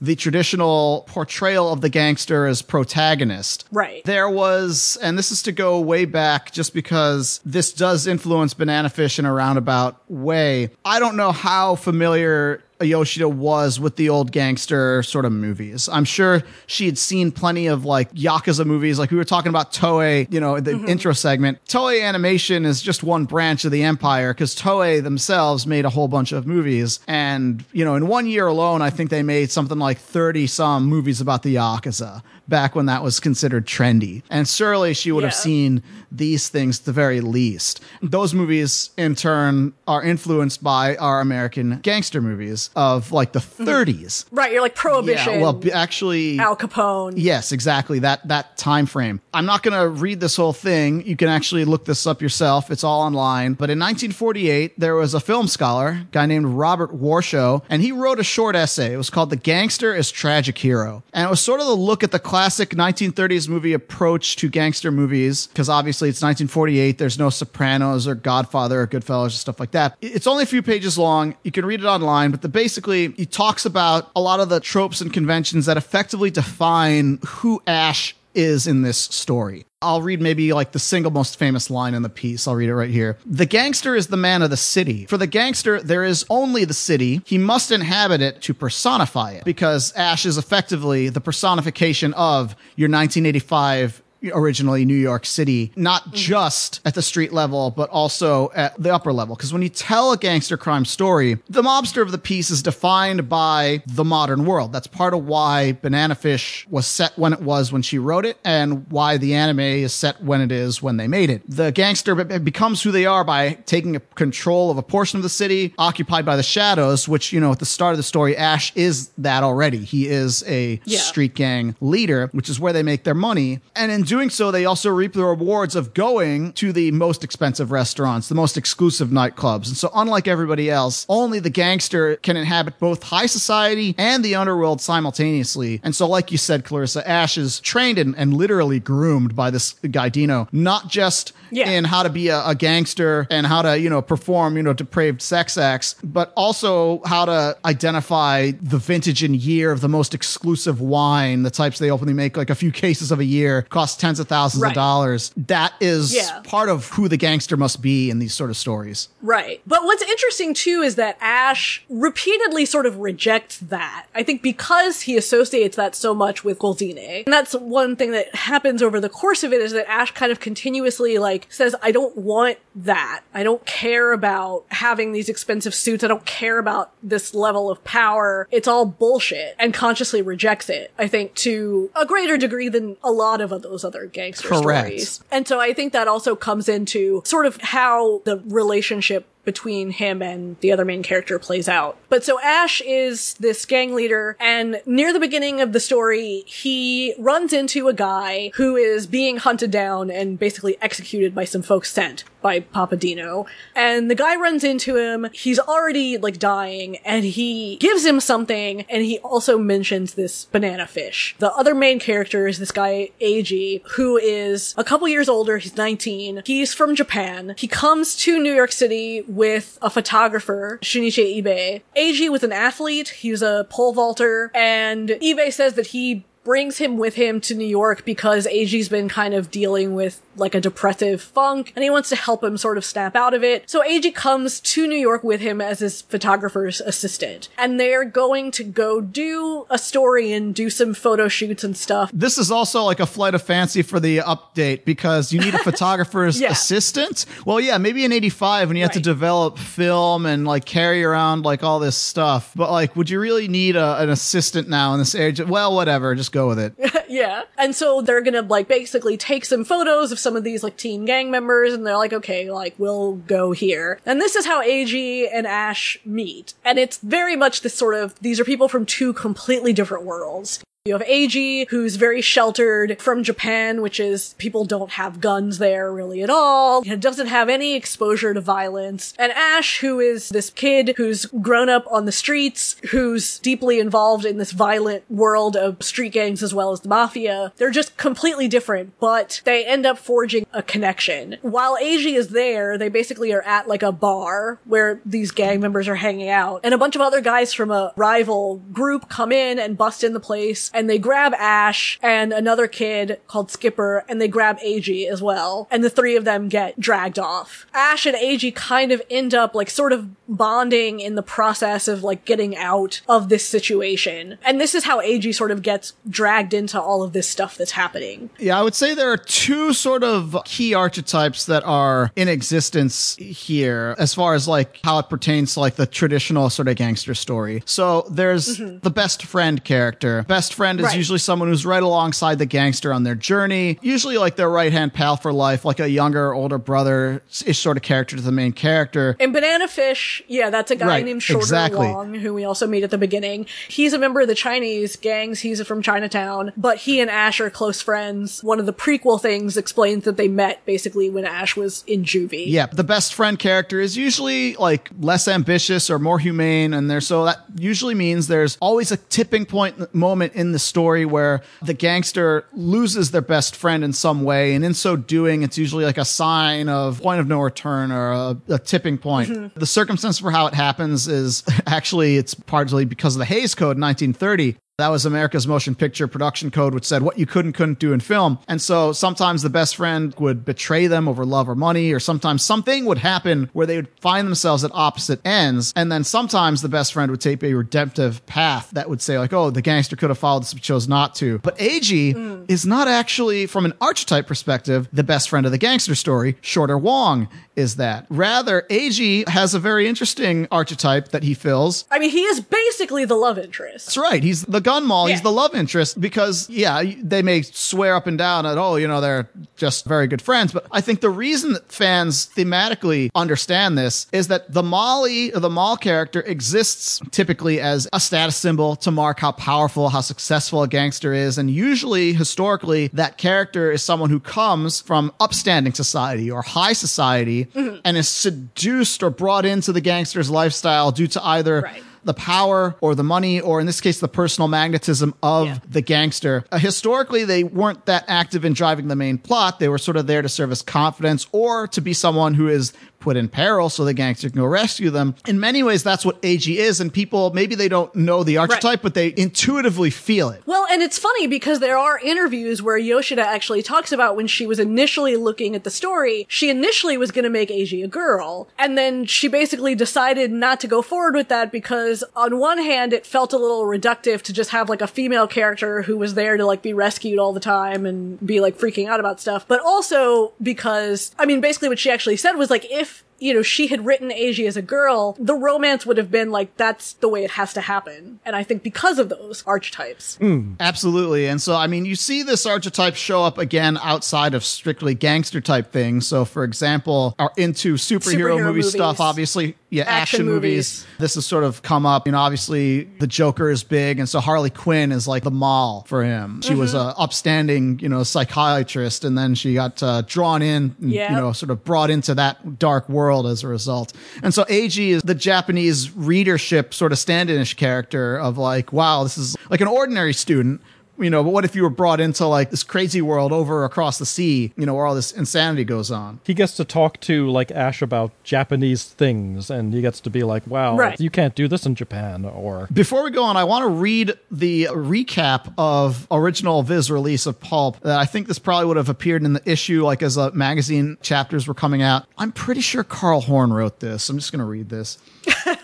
the traditional portrayal of the gangster as protagonist. Right. There was, and this is to go way back just because this does influence Banana Fish in a roundabout way. I don't know how familiar Yoshida was with the old gangster sort of movies. I'm sure she had seen plenty of like Yakuza movies. Like we were talking about Toei, you know, the mm-hmm. intro segment. Toei Animation is just one branch of the empire because Toei themselves made a whole bunch of movies. And, you know, in one year alone, I think they made something like 30 some movies about the Yakuza back when that was considered trendy. And surely she would have seen these things at the very least. Those movies, in turn, are influenced by our American gangster movies of like the mm-hmm. 30s. Right. You're like Prohibition. Yeah, well, actually, Al Capone. Yes, exactly. That that time frame. I'm not going to read this whole thing. You can actually look this up yourself. It's all online. But in 1948, there was a film scholar, guy named Robert Warshow, and he wrote a short essay. It was called "The Gangster is Tragic Hero," and it was sort of the look at the classic 1930s movie approach to gangster movies. Because obviously it's 1948. There's no Sopranos or Godfather or Goodfellas or stuff like that. It's only a few pages long. You can read it online. But the basically he talks about a lot of the tropes and conventions that effectively define who Ash is in this story. I'll read maybe like the single most famous line in the piece. I'll read it right here. The gangster is the man of the city. For the gangster, there is only the city. He must inhabit it to personify it because Ash is effectively the personification of your 1985 originally New York City, not mm. just at the street level, but also at the upper level. Because when you tell a gangster crime story, the mobster of the piece is defined by the modern world. That's part of why Banana Fish was set when it was when she wrote it, and why the anime is set when it is when they made it. The gangster becomes who they are by taking control of a portion of the city occupied by the shadows, which, you know, at the start of the story, Ash is that already. He is a Yeah. street gang leader, which is where they make their money. And in doing so, they also reap the rewards of going to the most expensive restaurants, the most exclusive nightclubs. And so, unlike everybody else, only the gangster can inhabit both high society and the underworld simultaneously. And so, like you said, Clarissa, Ash is trained and, and literally groomed by this guy Dino, not just Yeah. in how to be a, a gangster and how to, you know, perform, you know, depraved sex acts, but also how to identify the vintage and year of the most exclusive wine, the types they openly make like a few cases of a year, cost tens of thousands of dollars. That is Yeah. part of who the gangster must be in these sort of stories. Right. But what's interesting too is that Ash repeatedly sort of rejects that. I think because he associates that so much with Golzine. And that's one thing that happens over the course of it is that Ash kind of continuously like says, I don't want that. I don't care about having these expensive suits. I don't care about this level of power. It's all bullshit and consciously rejects it. I think to a greater degree than a lot of those other gangster Correct. stories. And so I think that also comes into sort of how the relationship between him and the other main character plays out. But so Ash is this gang leader, and near the beginning of the story, he runs into a guy who is being hunted down and basically executed by some folks sent by Papadino. And the guy runs into him. He's already like dying and he gives him something and he also mentions this banana fish. The other main character is this guy, Eiji, who is a couple years older. He's 19. He's from Japan. He comes to New York City with a photographer, Shinichi Ibe. Eiji was an athlete. He was a pole vaulter and Ibe says that he brings him with him to New York because Eiji's been kind of dealing with like a depressive funk and he wants to help him sort of snap out of it. So Eiji comes to New York with him as his photographer's assistant and they're going to go do a story and do some photo shoots and stuff. This is also like a flight of fancy for the update because you need a photographer's Yeah. assistant. Well, yeah, maybe in 85 when you had to develop film and like carry around like all this stuff. But like, would you really need a, an assistant now in this age? Well, whatever, just go with it. yeah. And so they're gonna like basically take some photos of some of these like teen gang members and they're like, okay, like we'll go here. And this is how Eiji and Ash meet. And it's very much this sort of, these are people from two completely different worlds. You have Eiji, who's very sheltered from Japan, which is people don't have guns there really at all. It doesn't have any exposure to violence. And Ash, who is this kid who's grown up on the streets, who's deeply involved in this violent world of street gangs as well as the mafia. They're just completely different, but they end up forging a connection. While Eiji is there, they basically are at like a bar where these gang members are hanging out, and a bunch of other guys from a rival group come in and bust in the place and they grab Ash and another kid called Skipper and they grab Eiji as well. And the three of them get dragged off. Ash and Eiji kind of end up like sort of bonding in the process of like getting out of this situation. And this is how Eiji sort of gets dragged into all of this stuff that's happening. Yeah, I would say there are two sort of key archetypes that are in existence here as far as like how it pertains to like the traditional sort of gangster story. So there's mm-hmm. the best friend character. Best friend is Right. usually someone who's right alongside the gangster on their journey, usually like their right hand pal for life, like a younger, older brother ish sort of character to the main character. And Banana Fish, yeah, that's a guy Right, named Shorter exactly. Wong, who we also meet at the beginning. He's a member of the Chinese gangs. He's from Chinatown, but he and Ash are close friends. One of the prequel things explains that they met basically when Ash was in juvie. Yeah, the best friend character is usually like less ambitious or more humane, and there so that usually means there's always a tipping point moment in the story where the gangster loses their best friend in some way, and in so doing, it's usually like a sign of point of no return or a, a tipping point. Mm-hmm. The circumstance for how it happens is actually it's partly because of the Hays Code in 1930. That was America's motion picture production code, which said what you could and couldn't do in film. And so sometimes the best friend would betray them over love or money, or sometimes something would happen where they would find themselves at opposite ends. And then sometimes the best friend would take a redemptive path that would say, like, oh, the gangster could have followed this but chose not to. But Eiji mm. is not actually, from an archetype perspective, the best friend of the gangster story. Shorter Wong is that. Rather, Eiji has a very interesting archetype that he fills. I mean, he is basically the love interest. That's right. He's the gun moll. He's the love interest because, yeah, they may swear up and down at, oh, you know, they're just very good friends. But I think the reason that fans thematically understand this is that the Molly, the moll character exists typically as a status symbol to mark how powerful, how successful a gangster is. And usually, historically, that character is someone who comes from upstanding society or high society mm-hmm. and is seduced or brought into the gangster's lifestyle due to either Right. The power or the money, or in this case, the personal magnetism of Yeah. the gangster. Uh, historically, they weren't that active in driving the main plot. They were sort of there to serve as confidence or to be someone who is put in peril so the gangster can go rescue them. In many ways, that's what Eiji is. And people, maybe they don't know the archetype, but they intuitively feel it. Well, and it's funny because there are interviews where Yoshida actually talks about when she was initially looking at the story, she initially was going to make Eiji a girl. And then she basically decided not to go forward with that because on one hand, it felt a little reductive to just have like a female character who was there to like be rescued all the time and be like freaking out about stuff. But also because, I mean, basically what she actually said was like, if you know, she had written Eiji as a girl, the romance would have been like, that's the way it has to happen. And I think because of those archetypes. Absolutely. And so, I mean, you see this archetype show up again outside of strictly gangster type things. So, for example, are into superhero, Superhero movie movies. stuff, obviously. Yeah, action, Action movies. movies. This has sort of come up. You know, obviously the Joker is big. And so Harley Quinn is like the moll for him. She was Mm-hmm. a upstanding, you know, psychiatrist. And then she got uh, drawn in, and, Yeah. you know, sort of brought into that dark world as a result. And so Eiji is the Japanese readership sort of stand-inish character of like, wow, this is like an ordinary student. You know, but what if you were brought into like this crazy world over across the sea, you know, where all this insanity goes on? He gets to talk to like Ash about Japanese things, and he gets to be like, "Wow, Right. you can't do this in Japan," or Before we go on, I want to read the recap of original Viz release of Pulp. That I think this probably would have appeared in the issue, like as a magazine chapters were coming out. I'm pretty sure Carl Horn wrote this. I'm just going to read this.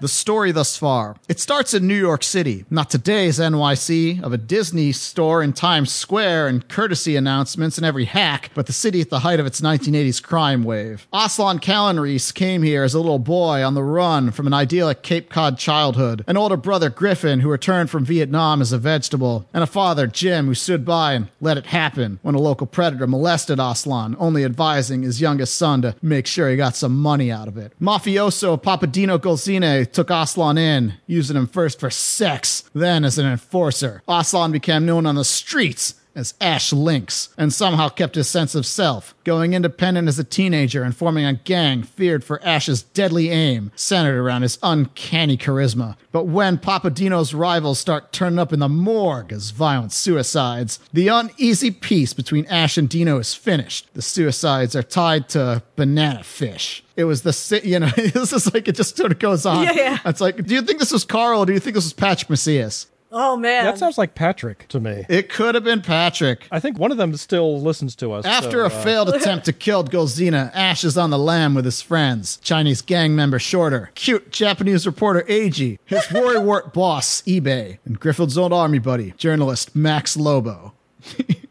the story thus far. It starts in New York City, not today's NYC, of a Disney store in Times Square and courtesy announcements in every hack, but the city at the height of its 1980s crime wave. Aslan Callenreese came here as a little boy on the run from an idyllic Cape Cod childhood, an older brother, Griffin, who returned from Vietnam as a vegetable, and a father, Jim, who stood by and let it happen when a local predator molested Aslan, only advising his youngest son to make sure he got some money out of it. Mafioso Papadino Golzine took Aslan in, using him first for sex, then as an enforcer. Aslan became known on the streets as Ash Lynx, and somehow kept his sense of self, going independent as a teenager and forming a gang feared for Ash's deadly aim, centered around his uncanny charisma. But when Papadino's rivals start turning up in the morgue as violent suicides, the uneasy peace between Ash and Dino is finished. The suicides are tied to banana fish. It was the, you know, this is like, it just sort of goes on. Yeah, yeah. It's like, do you think this was Carl or do you think this was Patrick Macias? Oh man. that sounds like Patrick to me. It could have been Patrick. I think one of them still listens to us. After so, a uh, failed attempt to kill Golzine, Ash is on the lam with his friends. Chinese gang member Shorter, cute Japanese reporter Eiji, his worrywart boss Ibe, and Griffin's old army buddy, journalist Max Lobo.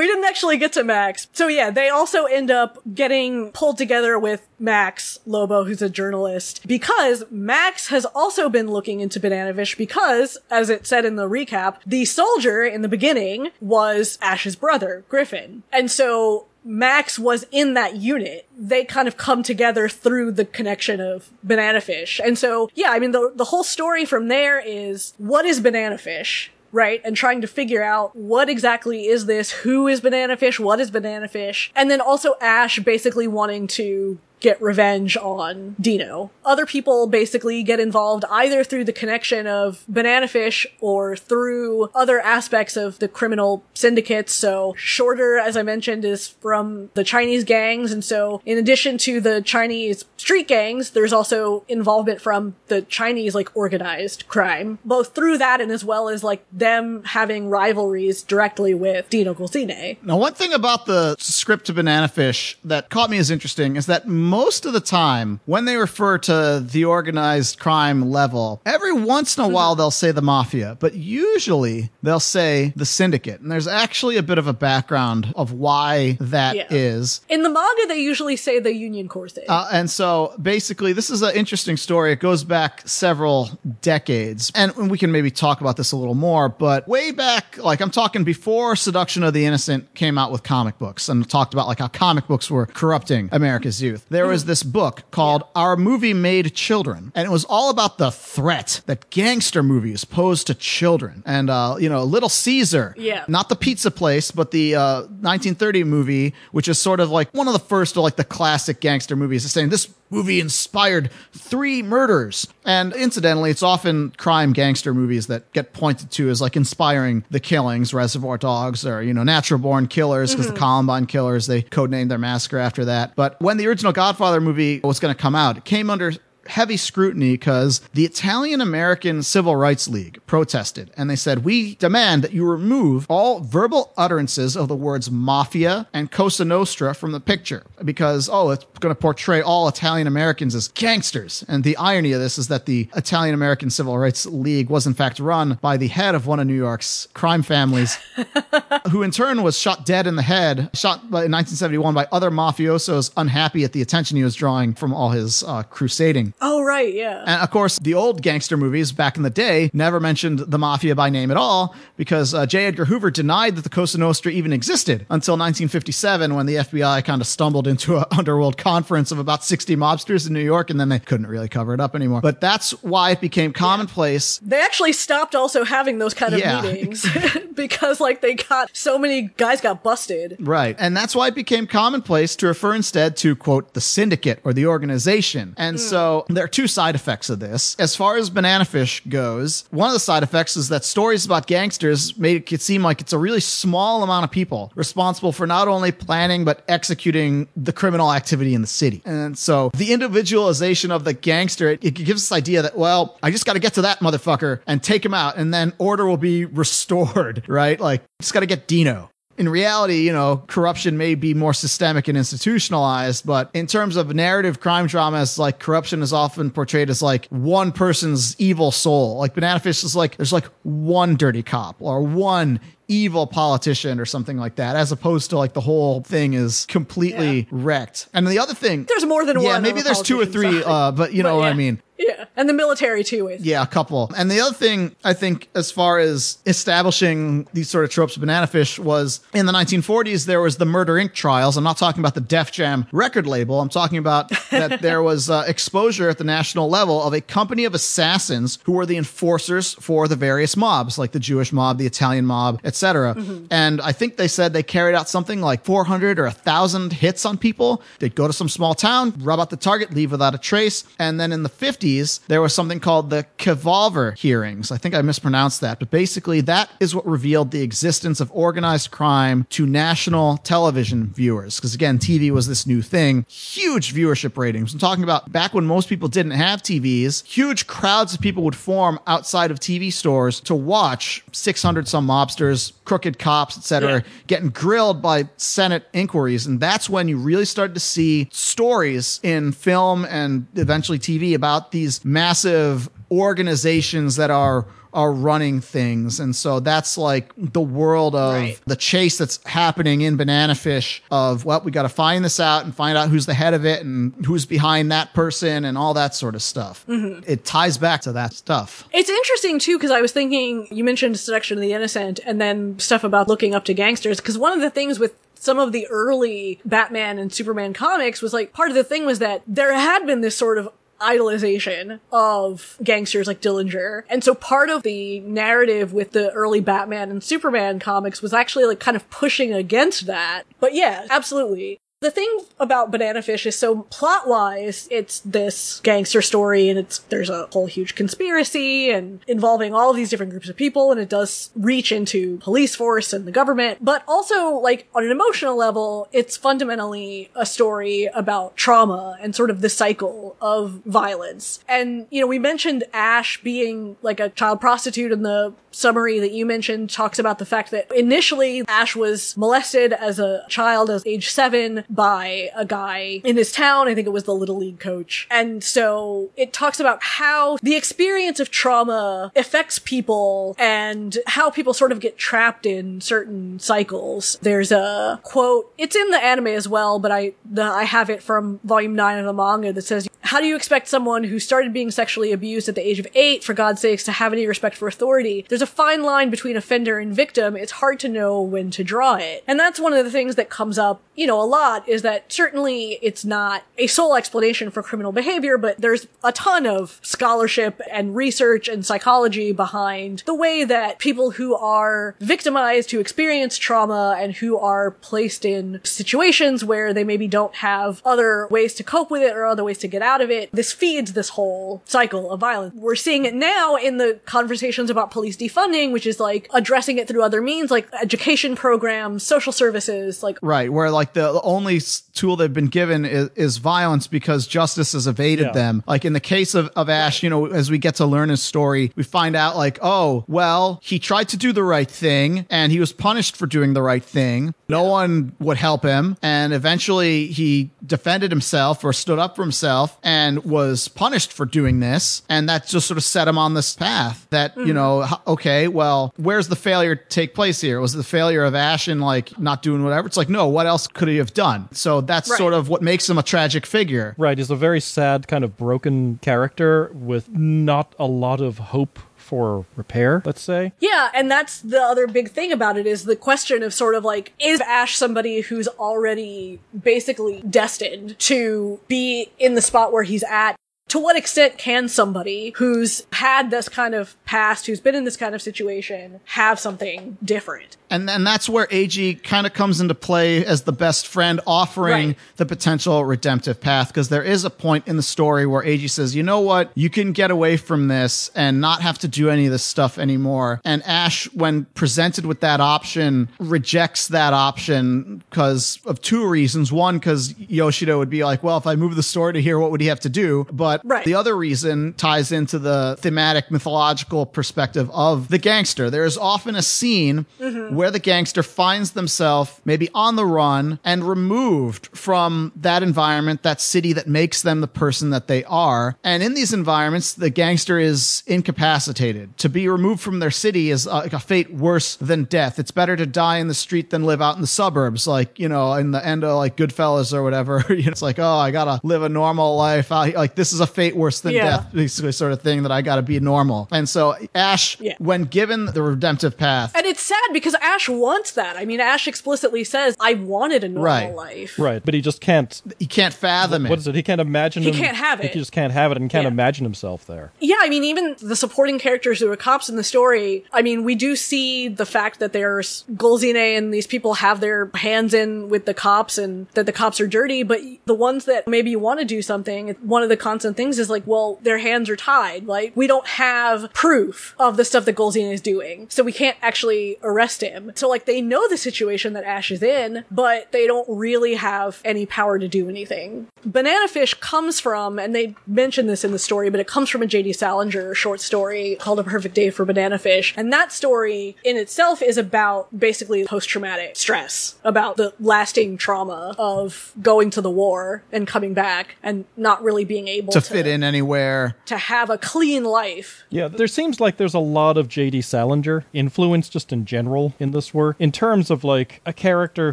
We didn't actually get to Max. So yeah, they also end up getting pulled together with Max Lobo, who's a journalist, because Max has also been looking into Banana Fish because, as it said in the recap, the soldier in the beginning was Ash's brother, Griffin. And so Max was in that unit. They kind of come together through the connection of Banana Fish. And so, yeah, I mean, the, the whole story from there is what is Banana Fish? Right? And trying to figure out what exactly is this? Who is Banana Fish? What is Banana Fish? And then also Ash basically wanting to get revenge on Dino. Other people basically get involved either through the connection of Banana Fish or through other aspects of the criminal syndicates. So Shorter, as I mentioned, is from the Chinese gangs. And so in addition to the Chinese street gangs, there's also involvement from the Chinese like organized crime, both through that and as well as like them having rivalries directly with Dino Golzine. Now, one thing about the script to Banana Fish that caught me as interesting is that most of the time, when they refer to the organized crime level, every once in a while they'll say the mafia, but usually they'll say the syndicate. And there's actually a bit of a background of why that is. Yeah. In the manga, they usually say the Union Corse. Uh, and so basically, this is an interesting story. It goes back several decades. And we can maybe talk about this a little more, but way back, like I'm talking before Seduction of the Innocent came out with comic books and talked about like how comic books were corrupting America's youth. There was this book called Our Movie Made Children. And it was all about the threat that gangster movies pose to children. And, uh, you know, Little Caesar. Yeah. Not the pizza place, but the uh, 1930 movie, which is sort of like one of the first like the classic gangster movies, is saying this movie inspired three murders. And incidentally, it's often crime gangster movies that get pointed to as like inspiring the killings, Reservoir Dogs or, you know, Natural Born Killers, because the mm-hmm. Columbine Killers, they codenamed their massacre after that. But when the original Godfather movie was going to come out, it came under heavy scrutiny because the Italian American Civil Rights League protested and they said, We demand that you remove all verbal utterances of the words mafia and Cosa Nostra from the picture because, oh, it's going to portray all Italian Americans as gangsters. And the irony of this is that the Italian American Civil Rights League was, in fact, run by the head of one of New York's crime families who in turn was shot dead in the head, shot in 1971 by other mafiosos unhappy at the attention he was drawing from all his uh, crusading. Oh, right, yeah. And of course, the old gangster movies back in the day never mentioned the mafia by name at all because uh, J. Edgar Hoover denied that the Cosa Nostra even existed until 1957 when the FBI kind of stumbled into an underworld conference of about 60 mobsters in New York and then they couldn't really cover it up anymore. But that's why it became commonplace They actually stopped also having those kind of Yeah. meetings because, like, they got so many guys got busted. Right. And that's why it became commonplace to refer instead to, quote, the syndicate or the organization. And so there are two side effects of this. As far as Banana Fish goes, one of the side effects is that stories about gangsters make it seem like it's a really small amount of people responsible for not only planning but executing the criminal activity in the city. And so the individualization of the gangster, it, it gives this idea that, well, I just got to get to that motherfucker and take him out and then order will be restored, right? Like, just got to get Dino in reality, you know, corruption may be more systemic and institutionalized, but in terms of narrative crime dramas, like corruption is often portrayed as like one person's evil soul. Like Banana Fish is like there's like one dirty cop or one evil politician or something like that, as opposed to like the whole thing is completely wrecked. And the other thing, There's more than one. yeah, one. maybe there's two or three, uh, but you know But what I mean. Yeah, and the military too. I think. Yeah, a couple. And the other thing I think, as far as establishing these sort of tropes of Banana Fish, was in the 1940s, there was the Murder Inc. trials. I'm not talking about the Def Jam record label. I'm talking about that there was uh, exposure at the national level of a company of assassins who were the enforcers for the various mobs, like the Jewish mob, the Italian mob, etc. And I think they said they carried out something like 400 or 1,000 hits on people. They'd go to some small town, rub out the target, leave without a trace. And then in the 50s, there was something called the Kefauver hearings. I think I mispronounced that, but basically that is what revealed the existence of organized crime to national television viewers. Because again, TV was this new thing. Huge viewership ratings. I'm talking about back when most people didn't have TVs, huge crowds of people would form outside of TV stores to watch 600 some mobsters, crooked cops, etc., Yeah. getting grilled by Senate inquiries. And that's when you really started to see stories in film and eventually TV about these massive organizations that are are running things. And so that's like the world of Right. the chase that's happening in banana fish of well we got to find this out and find out who's the head of it and who's behind that person and all that sort of stuff. Mm-hmm. It ties back to that stuff. It's interesting too because I was thinking you mentioned seduction of the innocent and then stuff about looking up to gangsters because one of the things with some of the early Batman and Superman comics was like part of the thing was that there had been this sort of idolization of gangsters like Dillinger. And so part of the narrative with the early Batman and Superman comics was actually like kind of pushing against that. But yeah, absolutely. The thing about Banana Fish is so plot wise, it's this gangster story and it's there's a whole huge conspiracy and involving all these different groups of people and it does reach into police force and the government. But also like on an emotional level, it's fundamentally a story about trauma and sort of the cycle of violence. And you know, we mentioned Ash being like a child prostitute in the summary that you mentioned talks about the fact that initially Ash was molested as a child as age seven by a guy in his town. I think it was the little league coach. And so it talks about how the experience of trauma affects people and how people sort of get trapped in certain cycles. There's a quote, it's in the anime as well, but I, the, I have it from volume nine of the manga that says, how do you expect someone who started being sexually abused at the age of eight, for God's sakes, to have any respect for authority? There's a fine line between offender and victim. It's hard to know when to draw it. And that's one of the things that comes up, you know, a lot is that certainly it's not a sole explanation for criminal behavior, but there's a ton of scholarship and research and psychology behind the way that people who are victimized, who experience trauma, and who are placed in situations where they maybe don't have other ways to cope with it or other ways to get out of it, this feeds this whole cycle of violence. We're seeing it now in the conversations about police defunding, which is like addressing it through other means, like education programs, social services, like Right, where like the, the only only tool they've been given is, is violence because justice has evaded Yeah. them. Like in the case of, of Ash, you know, as we get to learn his story, we find out like, oh, well, he tried to do the right thing and he was punished for doing the right thing. No one would help him. And eventually he defended himself or stood up for himself and was punished for doing this. And that just sort of set him on this path that, you mm-hmm. know, okay, well, where's the failure take place here? Was the failure of Ash in like not doing whatever? It's like, no, what else could he have done? So that's Right. sort of what makes him a tragic figure. Right, he's a very sad, kind of broken character with not a lot of hope for repair, let's say. Yeah, and that's the other big thing about it is the question of sort of like, is Ash somebody who's already basically destined to be in the spot where he's at? To what extent can somebody who's had this kind of past, who's been in this kind of situation, have something different? And and that's where Eiji kind of comes into play as the best friend offering Right. the potential redemptive path because there is a point in the story where Eiji says, "You know what? You can get away from this and not have to do any of this stuff anymore." And Ash when presented with that option rejects that option because of two reasons. One cuz Yoshida would be like, "Well, if I move the story to here, what would he have to do?" But Right. the other reason ties into the thematic mythological perspective of the gangster. There is often a scene mm-hmm. Where the gangster finds themselves maybe on the run and removed from that environment, that city that makes them the person that they are. And in these environments, the gangster is incapacitated. To be removed from their city is like a fate worse than death. It's better to die in the street than live out in the suburbs, like, you know, in the end of like Goodfellas or whatever. you know, it's like, oh, I gotta live a normal life. here. Like, this is a fate worse than Yeah. death basically sort of thing that I got to be normal. And so Ash, Yeah. when given the redemptive path, And it's sad because Ash wants that. I mean, Ash explicitly says, I wanted a normal Right. life. Right, but he just can't. he can't fathom What it. is it? He can't imagine. He him- can't have it. He just can't have it, and can't Yeah. imagine himself there. Yeah, I mean, even the supporting characters who are cops in the story, I mean, we do see the fact that there's Golzine and these people have their hands in with the cops and that the cops are dirty, but the ones that maybe want to do something, one of the constant things is like, well, their hands are tied. Like, we don't have proof of the stuff that Golzine is doing, so we can't actually arrest him. So, like, they know the situation that Ash is in, but they don't really have any power to do anything. Banana Fish comes from, and they mention this in the story, but it comes from a J.D. Salinger short story called A Perfect Day for Banana Fish. And that story in itself is about basically post traumatic stress, about the lasting trauma of going to the war and coming back and not really being able to to, fit in anywhere. to have a clean life. Yeah, there seems like there's a lot of J.D. Salinger influence just in general in this work, in terms of like a character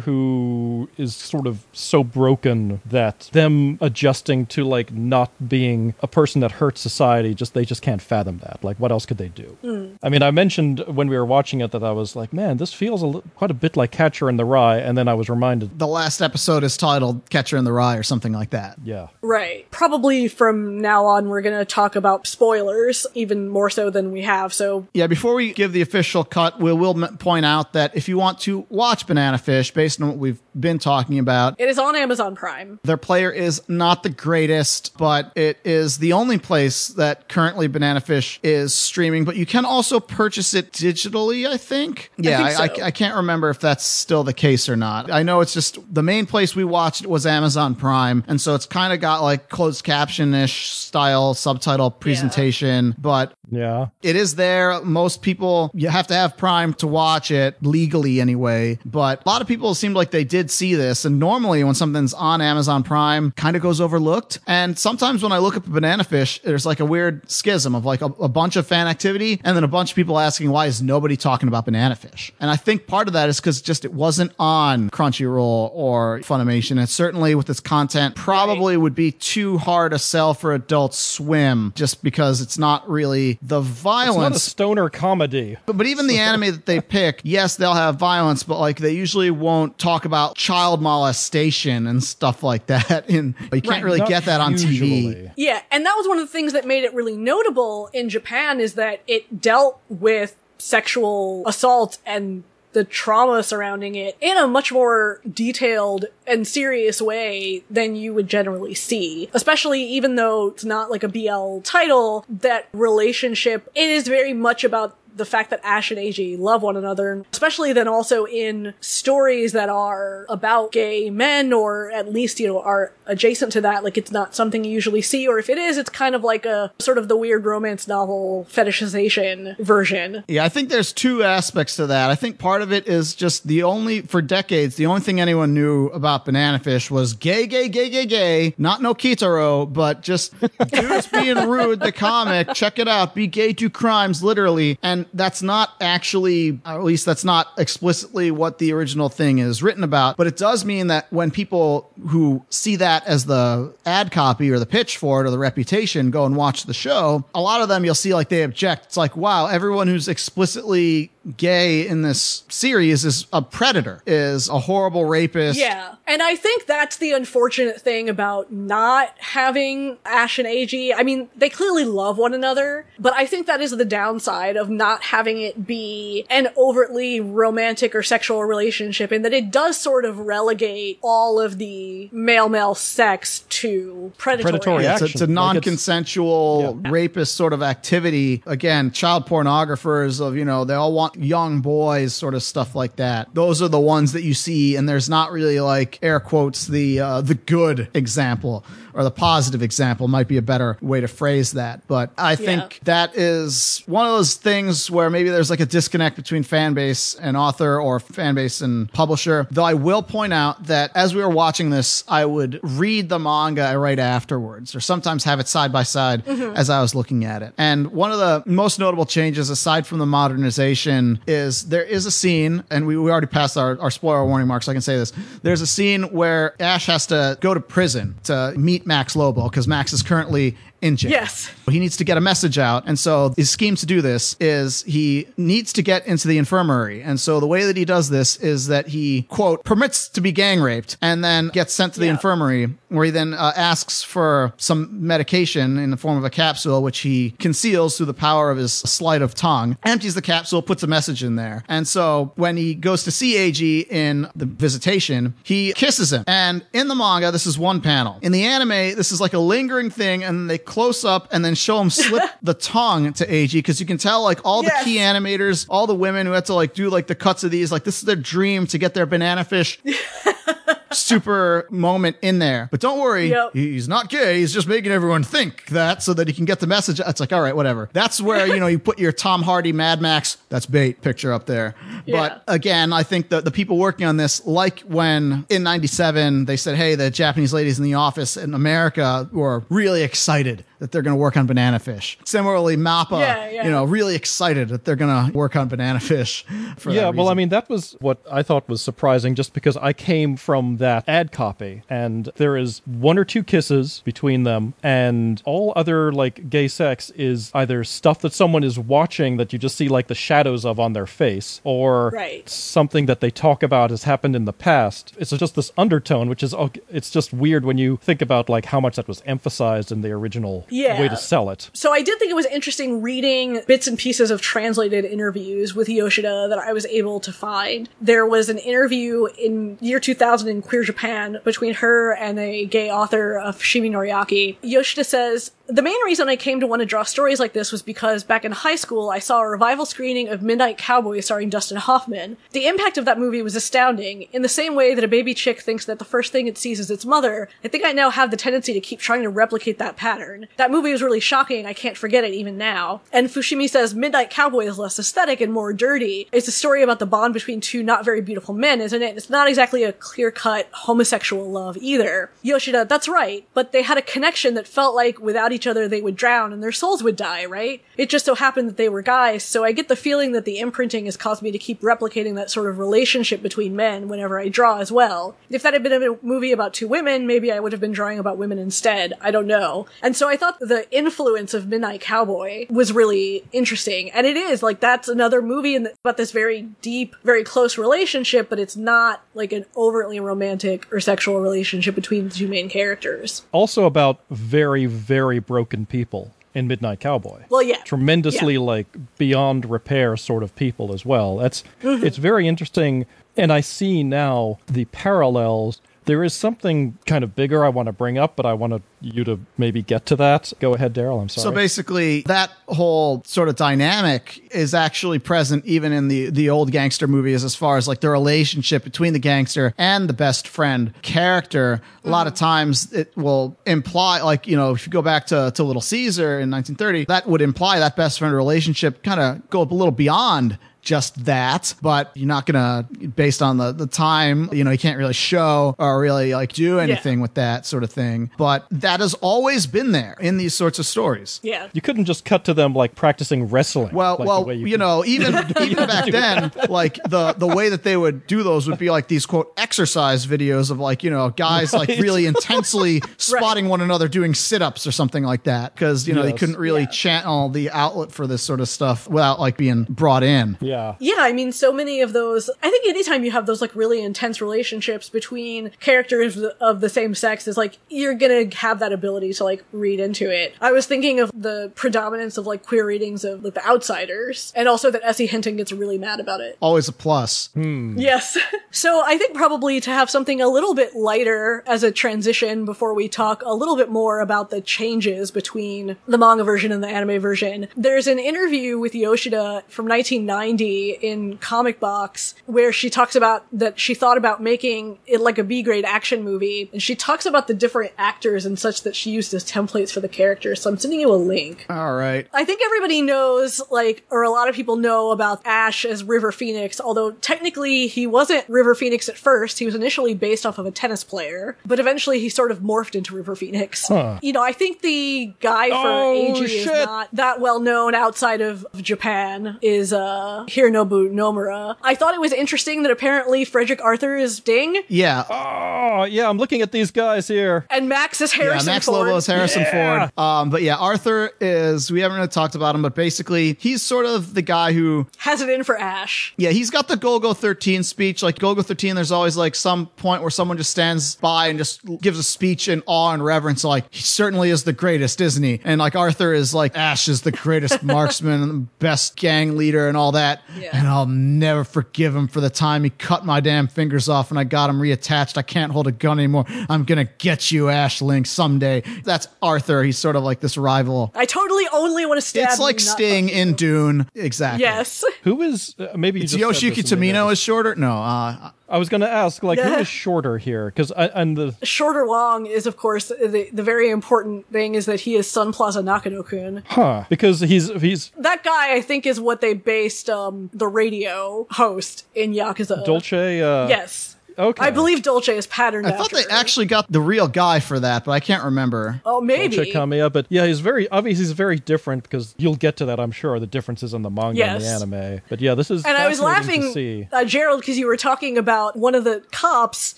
who is sort of so broken that them adjusting to like not being a person that hurts society, just they just can't fathom that. Like, what else could they do? Hmm. I mean, I mentioned when we were watching it that I was like, man, this feels a li- quite a bit like Catcher in the Rye, and then I was reminded, The last episode is titled Catcher in the Rye or something like that. yeah, Right. Probably from now on, we're going to talk about spoilers even more so than we have. So Yeah, before we give the official cut, we will m- point out that if you want to watch Banana Fish based on what we've been talking about, it is on Amazon Prime. Their player is not the greatest, but it is the only place that currently Banana Fish is streaming. But you can also purchase it digitally, I think. Yeah, think I, so. I, I can't remember if that's still the case or not. I know it's just the main place we watched it was Amazon Prime, and so it's kind of got like closed caption ish style subtitle presentation, but yeah. it is there. Most people, you have to have Prime to watch it legally anyway. But a lot of people seemed like they did see this. And normally, when something's on Amazon Prime, kind of goes overlooked. And sometimes when I look up a Banana Fish, there's like a weird schism of like a, a bunch of fan activity and then a bunch of people asking, why is nobody talking about Banana Fish? And I think part of that is because just it wasn't on Crunchyroll or Funimation. And certainly with its content, probably would be too hard a sell for Adult Swim just because it's not really the violence. It's not a stoner comedy. But, but even the anime that they pick, yes, they'll have violence, but like they usually won't talk about child molestation and stuff like that. And you can't Right. really Not get that on TV. Yeah, and that was one of the things that made it really notable in Japan is that it dealt with sexual assault and the trauma surrounding it in a much more detailed and serious way than you would generally see. Especially even though it's not like a BL title, that relationship, it is very much about the fact that Ash and Eiji love one another, especially then also in stories that are about gay men or at least, you know, are adjacent to that. Like it's not something you usually see, or if it is, it's kind of like a sort of the weird romance novel fetishization version. Yeah, I think there's two aspects to that. I think part of it is just the only, for decades, the only thing anyone knew about Banana Fish was gay, gay, gay, gay, gay. Not no Kitaro, but just dudes being rude, the comic. Check it out. Be gay, do crimes, literally. And that's not actually, at least that's not explicitly what the original thing is written about. But it does mean that when people who see that as the ad copy or the pitch for it or the reputation go and watch the show, a lot of them you'll see like they object. It's like, wow, everyone who's explicitly gay in this series is a predator, is a horrible rapist. Yeah. And I think that's the unfortunate thing about not having Ash and Eiji. I mean, they clearly love one another, but I think that is the downside of not having it be an overtly romantic or sexual relationship in that it does sort of relegate all of the male-male sex to predatory. Predatory Yeah, it's, a, it's a Like, it's- non-consensual rapist sort of activity. Again, child pornographers of, you know, they all want young boys, sort of stuff like that. Those are the ones that you see, and there's not really like air quotes the uh, the good example or the positive example might be a better way to phrase that. But I think that is one of those things where maybe there's like a disconnect between fan base and author or fan base and publisher. Though I will point out that as we were watching this, I would read the manga right afterwards, or sometimes have it side by side mm-hmm. as I was looking at it. And one of the most notable changes, aside from the modernization, is there is a scene, and we, we already passed our, our spoiler warning mark, so I can say this. There's a scene where Ash has to go to prison to meet Max Lobo because Max is currently in jail. Yes. He needs to get a message out. And so his scheme to do this is he needs to get into the infirmary. And so the way that he does this is that he, quote, permits to be gang raped and then gets sent to the Yeah. infirmary where he then uh, asks for some medication in the form of a capsule, which he conceals through the power of his sleight of tongue, empties the capsule, puts a message in there. And so when he goes to see Eiji in the visitation, he kisses him. And in the manga, this is one panel. In the anime, this is like a lingering thing, and they close up and then show him slip the tongue to Eiji because you can tell like all Yes. the key animators, all the women who had to like do like the cuts of these, like this is their dream to get their banana fish super moment in there. But don't worry, Yep. he's not gay. He's just making everyone think that so that he can get the message. It's like, all right, whatever. That's where, you know, you put your Tom Hardy Mad Max, that's bait picture up there. Yeah. But again, I think that the people working on this, like when in 97, they said, hey, the Japanese ladies in the office in America were really excited that they're going to work on banana fish. Similarly, Mappa, Yeah, yeah. you know, really excited that they're going to work on banana fish. For yeah, well, I mean, that was what I thought was surprising just because I came from that ad copy and there is one or two kisses between them and all other like gay sex is either stuff that someone is watching that you just see like the shadows of on their face or Right. something that they talk about has happened in the past. It's just this undertone which is ok- it's just weird when you think about like how much that was emphasized in the original Yeah. way to sell it. So I did think it was interesting reading bits and pieces of translated interviews with Yoshida that I was able to find. There was an interview in year 2000 in Queer Japan between her and a gay author of Fushimi Noriaki. Yoshida says, the main reason I came to want to draw stories like this was because back in high school, I saw a revival screening of Midnight Cowboy starring Dustin Hoffman. The impact of that movie was astounding. In the same way that a baby chick thinks that the first thing it sees is its mother, I think I now have the tendency to keep trying to replicate that pattern. That movie was really shocking. I can't forget it even now. And Fushimi says Midnight Cowboy is less aesthetic and more dirty. It's a story about the bond between two not very beautiful men, isn't it? It's not exactly a clear-cut homosexual love either. Yoshida, that's right, but they had a connection that felt like without each other they would drown and their souls would die, right? It just so happened that they were guys, so I get the feeling that the imprinting has caused me to keep replicating that sort of relationship between men whenever I draw as well. If that had been a movie about two women, maybe I would have been drawing about women instead. I don't know. And so I thought the influence of Midnight Cowboy was really interesting. And it is, like, that's another movie the, about this very deep, very close relationship, but it's not like an overtly romantic or sexual relationship between the two main characters. Also about very very broken people in Midnight Cowboy. Well, yeah. tremendously Yeah. like beyond repair sort of people as well. That's Mm-hmm. it's very interesting and I see now the parallels There is something kind of bigger I want to bring up, but I want to, you to maybe get to that. Go ahead, Daryl. I'm sorry. So basically, that whole sort of dynamic is actually present even in the the old gangster movies, as far as like the relationship between the gangster and the best friend character. A lot of mm-hmm. times, it will imply, like you know, if you go back to to Little Caesar in 1930, that would imply that best friend relationship kind of go up a little beyond just that, but you're not gonna, based on the the time, you know, you can't really show or really like do anything with that sort of thing. But that has always been there in these sorts of stories. Yeah. you couldn't just cut to them like practicing wrestling. Well, like well, way you, know, even even back then, like the the way that they would do those would be like these quote exercise videos of like you know guys like really intensely spotting one another doing sit ups or something like that because you know they couldn't really Yeah. channel the outlet for this sort of stuff without like being brought in. yeah. Yeah, Yeah, I mean, so many of those. I think anytime you have those like really intense relationships between characters of the same sex, is like you're gonna have that ability to like read into it. I was thinking of the predominance of like queer readings of like the Outsiders, and also that S.E. Hinton gets really mad about it. Always a plus. Hmm. Yes. so I think probably to have something a little bit lighter as a transition before we talk a little bit more about the changes between the manga version and the anime version. There's an interview with Yoshida from 1990 in Comic Box where she talks about that she thought about making it like a B grade action movie and she talks about the different actors and such that she used as templates for the characters. So I'm sending you a link. All right. I think everybody knows, like, or a lot of people know about Ash as River Phoenix, although technically he wasn't River Phoenix at first. He was initially based off of a tennis player, but eventually he sort of morphed into River Phoenix. Huh. You know, I think the guy for Oh, Eiji is not that well known outside of Japan is, uh, Hironobu Nomura. I thought it was interesting that apparently Frederick Arthur is Ding Yeah. Oh, yeah. I'm looking at these guys here. and Max is Yeah, Harrison Max Ford. Lobo is Harrison Yeah. Ford. Um, but yeah, Arthur is. We haven't really talked about him, but basically, he's sort of the guy who Has it in for Ash. Yeah, he's got the Golgo 13 speech. Like Golgo 13, there's always like some point where someone just stands by and just gives a speech in awe and reverence. Like, he certainly is the greatest, isn't he? And like Arthur is like, Ash is the greatest marksman and best gang leader and all that. Yeah. And I'll never forgive him for the time he cut my damn fingers off and I got him reattached. I can't hold a gun anymore. I'm gonna get you, Ash Lynx, someday. That's Arthur. He's sort of like this rival. I totally only want to stab It's like not Sting in. Dune. Exactly. Yes. Who is uh, maybe you It's Yoshiki this and maybe I Tamino is shorter? No, uh, I was going to ask, like, who Yeah. is shorter here? Because and the Shorter Wong is, of course, the, the very important thing is that he is Sun Plaza Nakano-kun. huh because he's he's That guy, I think, is what they based um, the radio host in Yakuza. Dolce. Uh, Yes. Okay. I believe Dolce is patterned I thought after. they actually got the real guy for that, but I can't remember. Oh, maybe. Dolce Kamiya, but yeah, he's very obviously he's very different because you'll get to that, I'm sure, the differences in the manga and the Yes. anime. But yeah, this is And I was laughing, to uh, Gerald, because you were talking about one of the cops.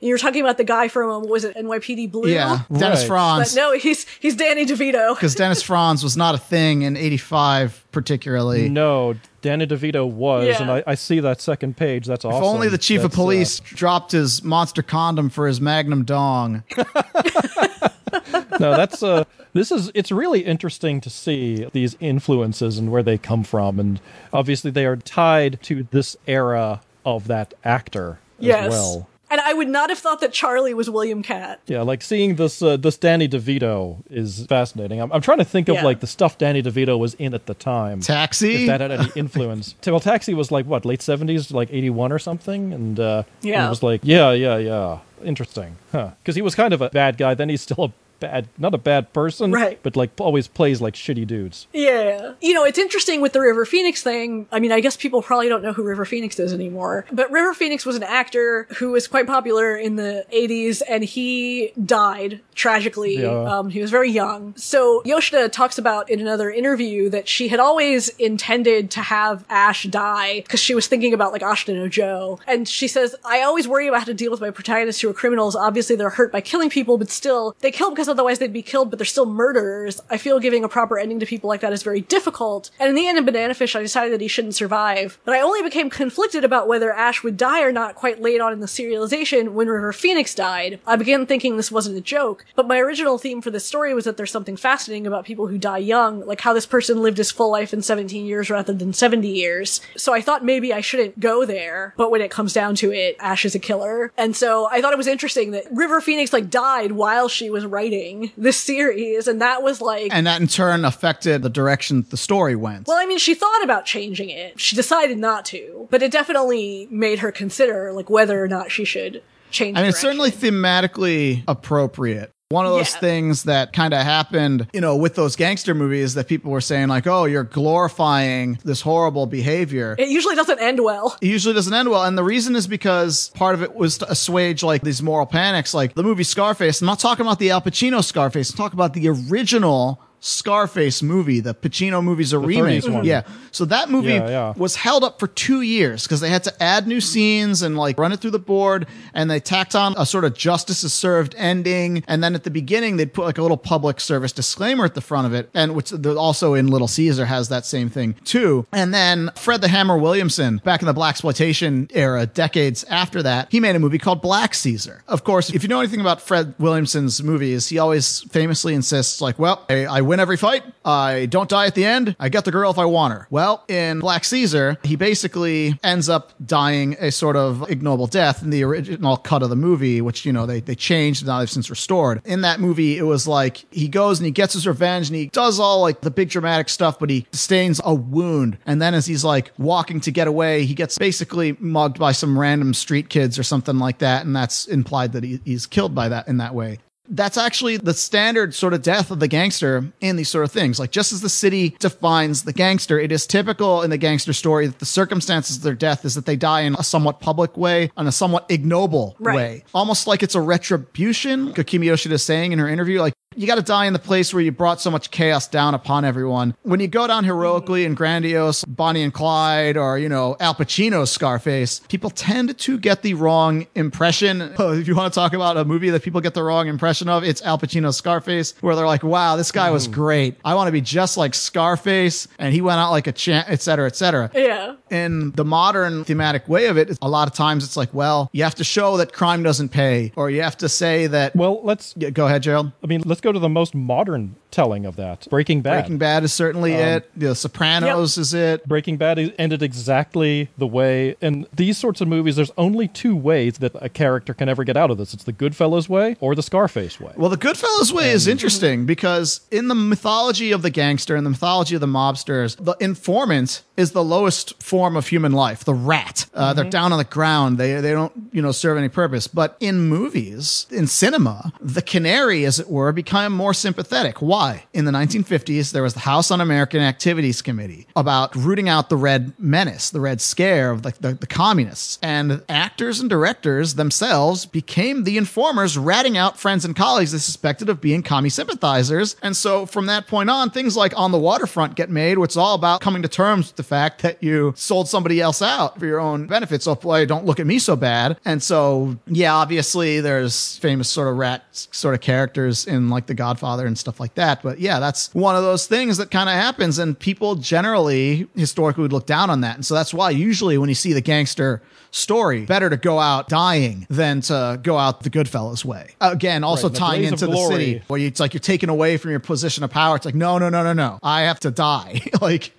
And you were talking about the guy from, um, was it NYPD Blue? Yeah, Dennis Right. Franz. But no, he's he's Danny DeVito. Because Dennis Franz was not a thing in 85, particularly. No, Danny DeVito was, Yeah. and I, I see that second page. That's If awesome. only the chief of That's, uh, police dropped his monster condom for his magnum dong. no, that's uh this is it's really interesting to see these influences and where they come from and obviously they are tied to this era of that actor as well. And I would not have thought that Charlie was William Katt. Yeah, like seeing this uh, this Danny DeVito is fascinating. I'm, I'm trying to think of Yeah. like the stuff Danny DeVito was in at the time. Taxi? if that had any influence. well, Taxi was like what late seventies, like eighty one or something, and uh, Yeah. it was like yeah, yeah, yeah, interesting, huh? Because he was kind of a bad guy. Then he's still a bad, not a bad person, Right. But like always plays like shitty dudes. Yeah. You know, it's interesting with the River Phoenix thing. I mean, I guess people probably don't know who River Phoenix is anymore. But River Phoenix was an actor who was quite popular in the 80s and he died tragically. Yeah. Um, he was very young. So Yoshida talks about in another interview that she had always intended to have Ash die because she was thinking about like Ashita no Joe. And she says, I always worry about how to deal with my protagonists who are criminals. Obviously, they're hurt by killing people, but still, they kill because of otherwise they'd be killed, but they're still murderers. I feel giving a proper ending to people like that is very difficult. And in the end, in Banana Fish, I decided that he shouldn't survive. But I only became conflicted about whether Ash would die or not quite late on in the serialization when River Phoenix died. I began thinking this wasn't a joke, but my original theme for this story was that there's something fascinating about people who die young, like how this person lived his full life in 17 years rather than 70 years. So I thought maybe I shouldn't go there, but when it comes down to it, Ash is a killer. And so I thought it was interesting that River Phoenix like died while she was writing this series, and that was like And that in turn affected the direction the story went. well, I mean, she thought about changing it. She decided not to, but it definitely made her consider like whether or not she should change. I mean, it's certainly thematically appropriate. One of those Yeah. things that kind of happened, you know, with those gangster movies that people were saying, like, oh, you're glorifying this horrible behavior. It usually doesn't end well. It usually doesn't end well. And the reason is because part of it was to assuage like these moral panics, like the movie Scarface. I'm not talking about the Al Pacino Scarface. I'm talking about the original Scarface movie. The Pacino movie's a remake. 30s one. Yeah. So that movie Yeah, yeah. was held up for two years because they had to add new scenes and like run it through the board. And they tacked on a sort of justice is served ending. And then at the beginning, they'd put like a little public service disclaimer at the front of it. And which also in Little Caesar has that same thing too. And then Fred the Hammer Williamson, back in the black exploitation era, decades after that, he made a movie called Black Caesar. Of course, if you know anything about Fred Williamson's movies, he always famously insists, like, well, I, I win every fight. I don't die at the end. I get the girl if I want her. Well, in Black Caesar, he basically ends up dying a sort of ignoble death in the original cut of the movie, which, you know, they, they changed. Now they've since restored. In that movie, it was like he goes and he gets his revenge and he does all like the big dramatic stuff, but he sustains a wound. And then as he's like walking to get away, he gets basically mugged by some random street kids or something like that. And that's implied that he, he's killed by that in that way that's actually the standard sort of death of the gangster in these sort of things. Like just as the city defines the gangster, it is typical in the gangster story that the circumstances of their death is that they die in a somewhat public way, in a somewhat ignoble Right. way. Almost like it's a retribution. Akimi Yoshida is saying in her interview, like, you got to die in the place where you brought so much chaos down upon everyone. When you go down heroically and grandiose, Bonnie and Clyde, or you know Al Pacino's Scarface, people tend to get the wrong impression. Oh, if you want to talk about a movie that people get the wrong impression of, it's Al Pacino's Scarface, where they're like, "Wow, this guy was great. I want to be just like Scarface," and he went out like a champ, et cetera, et cetera Yeah. In the modern thematic way of it, a lot of times it's like, well, you have to show that crime doesn't pay, or you have to say that. Well, let's. Yeah, go ahead, Gerald. I mean, let's go to the most modern telling of that. Breaking Bad. Breaking Bad is certainly um, it. The Sopranos is it. Breaking Bad ended exactly the way, and these sorts of movies, there's only two ways that a character can ever get out of this. It's the Goodfellas way or the Scarface way. Well, the Goodfellas way is interesting because in the mythology of the gangster and the mythology of the mobsters, the informant is the lowest form of human life, the rat. Uh, They're down on the ground. They they don't you know serve any purpose. But in movies, in cinema, the canary, as it were, became more sympathetic. Why? In the 1950s, there was the House Un-American Activities Committee about rooting out the Red Menace, the Red Scare of the, the, the communists, and actors and directors themselves became the informers, ratting out friends and colleagues they suspected of being commie sympathizers. And so from that point on, things like On the Waterfront get made, which is all about coming to terms with the fact that you sold somebody else out for your own benefit. So boy, don't look at me so bad. And so, yeah, obviously there's famous sort of rat sort of characters in like The Godfather and stuff like that. But yeah, that's one of those things that kind of happens. And people generally historically would look down on that. And so that's why usually when you see the gangster story, better to go out dying than to go out the Goodfellas way. Again, also Right, tying into the city where you, it's like you're taken away from your position of power. It's like, no, no, no, no, no. I have to die. like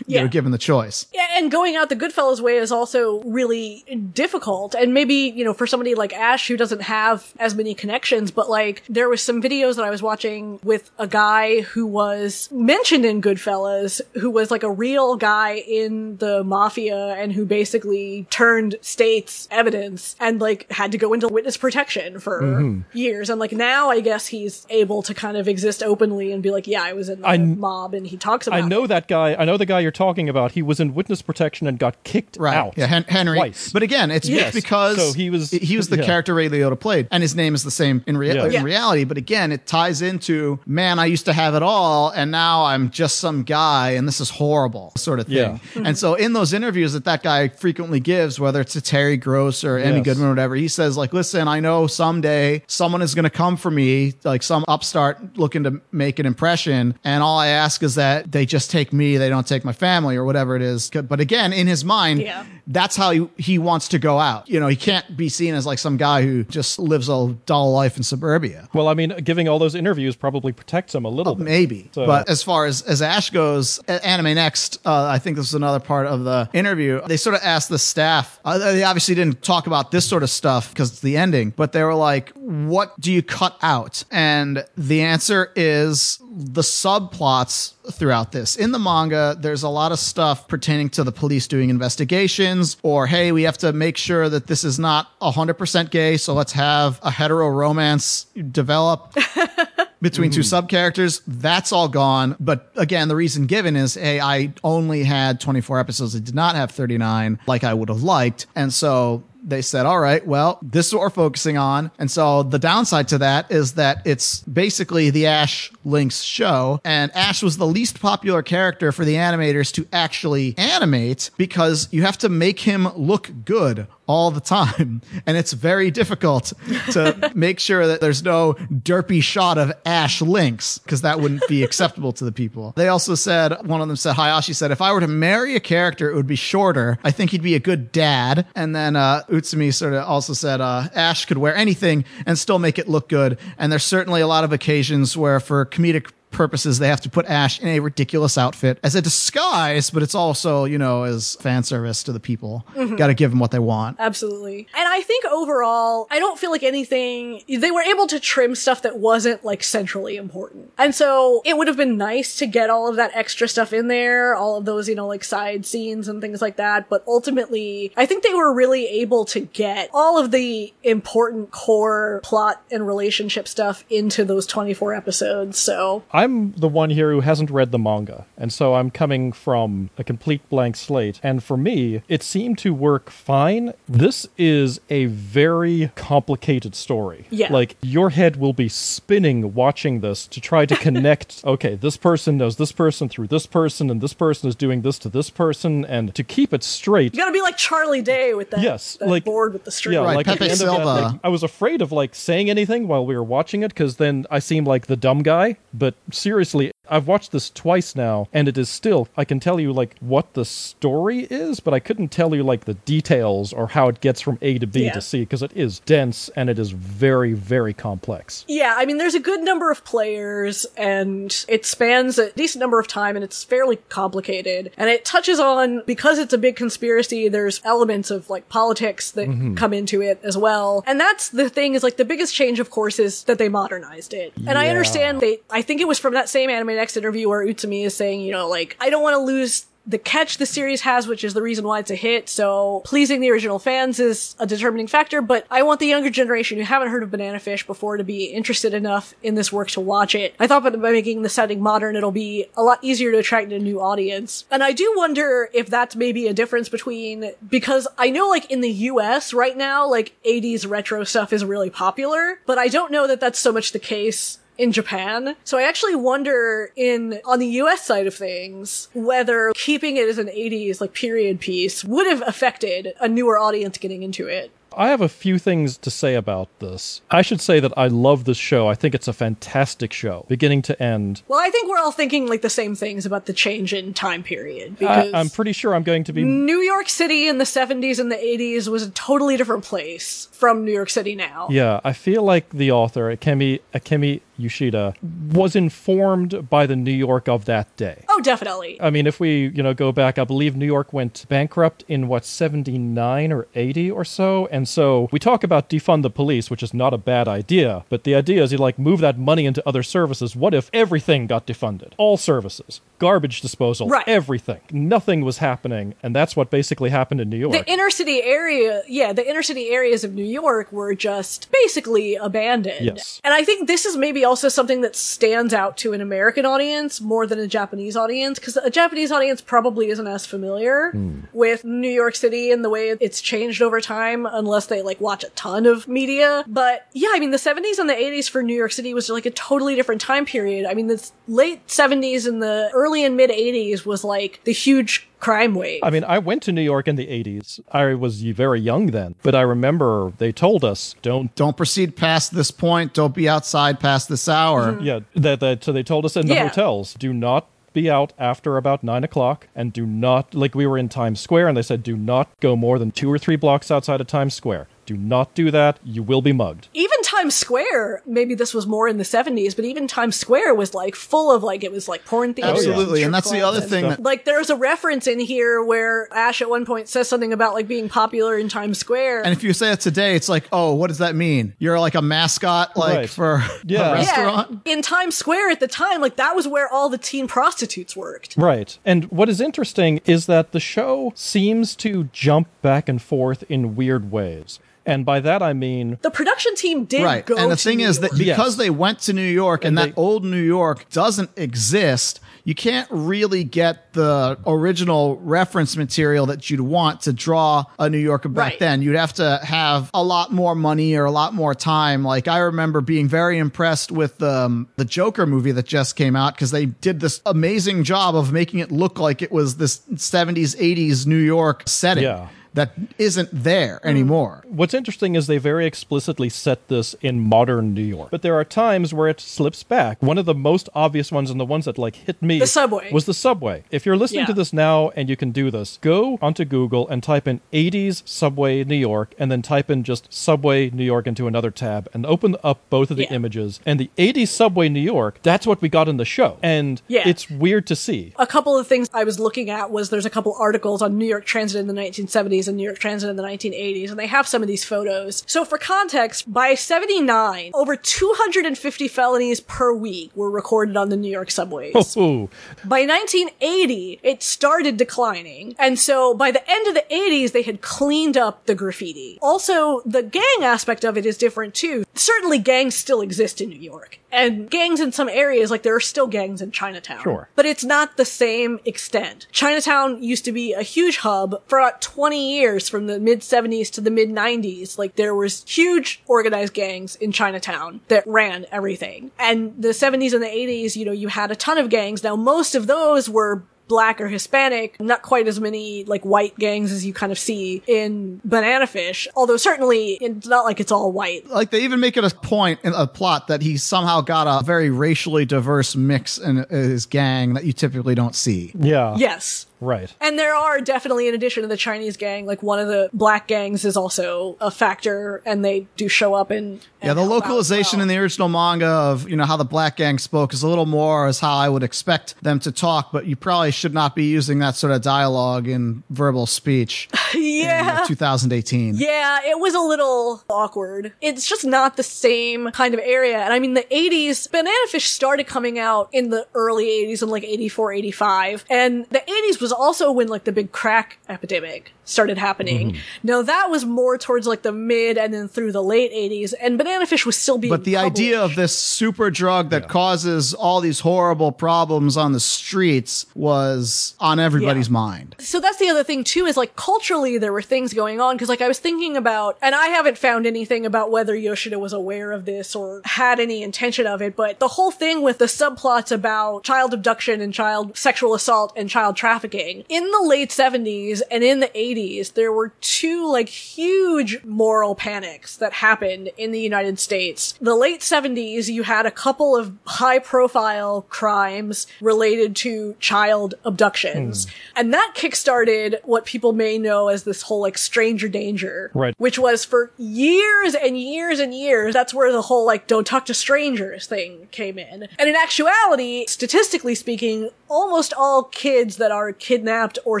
Yeah. you're given the choice. Yeah, and going out the Goodfellas way is also really difficult. And maybe, you know, for somebody like Ash who doesn't have as many connections, but like there was some videos that I was watching with a guy who was mentioned in Goodfellas, who was like a real guy in the mafia and who basically turned states evidence and like had to go into witness protection for mm-hmm. years. And like now I guess he's able to kind of exist openly and be like, yeah, I was in the I mob and he talks about I know it. that guy. I know the guy you're talking about. He was in witness protection and got kicked Right. out. Yeah, Hen- Henry. Twice. But again, it's Yes. because So he was- he was the yeah. character Ray Liotta played, and his name is the same in, rea- Yeah. in Yeah. reality. But again, it ties into man, I used to have it all, and now I'm just some guy, and this is horrible, sort of thing. Yeah. And so in those interviews that that guy frequently gives, whether it's to Terry Gross or Amy Yes. Goodman or whatever, he says like, "Listen, I know someday someone is going to come for me, like some upstart looking to make an impression, and all I ask is that they just take me, they don't take my family or whatever it is." But again, in his mind, Yeah. That's how he, he wants to go out. You know, he can't be seen as like some guy who just lives a dull life in suburbia. Well, I mean, giving all those interviews probably protects him a little bit. Maybe, So- but as far as as Ash goes, Anime Next, uh, I think this was another part of the interview. They sort of asked the staff. Uh, they obviously didn't talk about this sort of stuff because it's the ending, but they were like, "What do you cut out?" And the answer is the subplots throughout this. In the manga, there's a lot of stuff pertaining to the police doing investigations, or hey, we have to make sure that this is not 100% gay, so let's have a hetero romance develop between two mm. sub characters. That's all gone. But again, the reason given is, hey, I only had 24 episodes. I did not have 39 like I would have liked. And so they said, all right, well, this is what we're focusing on. And so the downside to that is that it's basically the Ash Lynx show. And Ash was the least popular character for the animators to actually animate because you have to make him look good all the time. And it's very difficult to make sure that there's no derpy shot of Ash Lynx because that wouldn't be acceptable to the people. They also said, one of them said, Hayashi said, if I were to marry a character, it would be shorter. I think he'd be a good dad. And then uh, Utsumi sort of also said, uh, Ash could wear anything and still make it look good. And there's certainly a lot of occasions where for comedic purposes they have to put Ash in a ridiculous outfit as a disguise, but it's also, you know, as fan service to the people. Mm-hmm. Got to give them what they want. Absolutely. And I think overall, I don't feel like anything, they were able to trim stuff that wasn't like centrally important. And so it would have been nice to get all of that extra stuff in there, all of those, you know, like side scenes and things like that. But ultimately, I think they were really able to get all of the important core plot and relationship stuff into those 24 episodes. So I'm the one here who hasn't read the manga, and so I'm coming from a complete blank slate. And for me, it seemed to work fine. This is a very complicated story. Yeah. Like, your head will be spinning watching this to try to connect, okay, this person knows this person through this person, and this person is doing this to this person, and to keep it straight. you gotta be like Charlie Day with that, Yes, that like- board with the string. Yeah, Right, like Pepe the end of that, Silva. like, I was afraid of like saying anything while we were watching it because then I seem like the dumb guy. But seriously, I've watched this twice now, and it is still I can tell you like what the story is, but I couldn't tell you like the details or how it gets from A to B Yeah. to C because it is dense and it is very very complex. Yeah, I mean, there's a good number of players, and it spans a decent number of time, and it's fairly complicated. And it touches on, because it's a big conspiracy, there's elements of, like, politics that mm-hmm. come into it as well. And that's the thing, is, like, the biggest change, of course, is that they modernized it. And I understand they, I think it was from that same Anime Next interview where Utsumi is saying, you know, like, I don't want to lose the catch the series has, which is the reason why it's a hit. So pleasing the original fans is a determining factor, but I want the younger generation who haven't heard of Banana Fish before to be interested enough in this work to watch it. I thought by making the setting modern, it'll be a lot easier to attract a new audience. And I do wonder if that's maybe a difference between, because I know like in the US right now, like 80s retro stuff is really popular, but I don't know that that's so much the case in Japan. So I actually wonder in on the US side of things whether keeping it as an 80s like period piece would have affected a newer audience getting into it. I have a few things to say about this. I should say that I love this show. I think it's a fantastic show, beginning to end. Well, I think we're all thinking like the same things about the change in time period I, because I'm pretty sure I'm going to be New York City in the 70s and the 80s was a totally different place from New York City now. Yeah, I feel like the author, Akimi, Akimi Yoshida, was informed by the New York of that day. Oh, definitely. I mean, if we, you know, go back, I believe New York went bankrupt in what 79 or 80 or so, and so we talk about defund the police, which is not a bad idea, but the idea is you like move that money into other services. What if everything got defunded? All services garbage disposal, Right. everything. Nothing was happening, and that's what basically happened in New York. the inner city area, yeah, the inner city areas of New York were just basically abandoned. Yes. And I think this is maybe also something that stands out to an American audience more than a Japanese audience, because a Japanese audience probably isn't as familiar Hmm. with New York City and the way it's changed over time, unless they like watch a ton of media. But yeah, I mean, the 70s and the 80s for New York City was like a totally different time period. I mean, the late 70s and the early and mid 80s was like the huge crime wave. I mean, I went to New York in the 80s. I was very young then, but I remember they told us don't. Don't proceed past this point. Don't be outside past this hour. Mm-hmm. Yeah, that, that so they told us in the Yeah. hotels do not be out after about nine o'clock, and do not like we were in Times Square, and they said do not go more than two or three blocks outside of Times Square. Do not do that. You will be mugged. even Times Square, maybe this was more in the 70s, but even Times Square was like full of like, it was like porn theaters. Absolutely. strip And that's the other and- thing that Like, there's a reference in here where Ash at one point says something about like being popular in Times Square. And if you say it today, it's like, oh, what does that mean? You're like a mascot, like Right. for Yeah. a Yeah. restaurant. in Times Square at the time, like that was where all the teen prostitutes worked. Right. And what is interesting is that the show seems to jump back and forth in weird ways. And by that I mean The production team did Right. go And the to thing New is that because Yes. they went to New York and, And that they- old New York doesn't exist, you can't really get the original reference material that you'd want to draw a New Yorker back Right. then. You'd have to have a lot more money or a lot more time. Like I remember being very impressed with um, the Joker movie that just came out because they did this amazing job of making it look like it was this 70s, 80s New York setting. Yeah. That isn't there Hmm. anymore. What's interesting is they very explicitly set this in modern New York. But there are times where it slips back. One of the most obvious ones and the ones that like hit me The subway. was the subway. If you're listening Yeah. to this now and you can do this, go onto Google and type in 80s subway New York and then type in just subway New York into another tab and open up both of the Yeah. images. And the 80s subway New York, that's what we got in the show. And Yeah. it's weird to see. a couple of things I was looking at was there's a couple articles on New York Transit in the 1970s and New York Transit in the 1980s, and they have some of these photos. So for context, by 79, over 250 felonies per week were recorded on the New York subways. Ooh. By 1980, it started declining. And so by the end of the 80s, they had cleaned up the graffiti. Also, the gang aspect of it is different too. Certainly gangs still exist in New York. And gangs in some areas, like there are still gangs in Chinatown. Sure. But it's not the same extent. Chinatown used to be a huge hub for about 20 years from the mid 70s to the mid 90s. Like there was huge organized gangs in Chinatown that ran everything. And the 70s and the 80s, you know, you had a ton of gangs. Now most of those were black or Hispanic, not quite as many like white gangs as you kind of see in Banana Fish. Although certainly it's not like it's all white. like they even make it a point in a plot that he somehow got a very racially diverse mix in his gang that you typically don't see. Yeah. Yes. Right. And there are definitely, in addition to the Chinese gang, like one of the black gangs is also a factor, and they do show up in. Yeah, the localization in the original manga of you know how the black gang spoke is a little more as how I would expect them to talk, but you probably should not be using that sort of dialogue in verbal speech in yeah. 2018. Yeah, it was a little awkward. It's just not the same kind of area. And I mean, the 80s, Banana Fish started coming out in the early 80s in like 84, 85. And the 80s was also when like the big crack epidemic started happening. Mm-hmm. Now that was more towards like the mid and then through the late 80s. And Banana Fish was still being But the idea of this super drug that causes all these horrible problems on the streets was on everybody's Yeah. mind. so that's the other thing too is like culturally there were things going on because like I was thinking about and I haven't found anything about whether Yoshida was aware of this or had any intention of it but the whole thing with the subplots about child abduction and child sexual assault and child trafficking in the late 70s and in the 80s there were two like huge moral panics that happened in the United States the late 70s you had a couple of high profile crimes related to child abductions hmm. and that kickstarted what people may know as this whole like stranger danger. Right. Which was for years and years and years. That's where the whole like don't talk to strangers thing came in. And in actuality, statistically speaking, almost all kids that are kidnapped or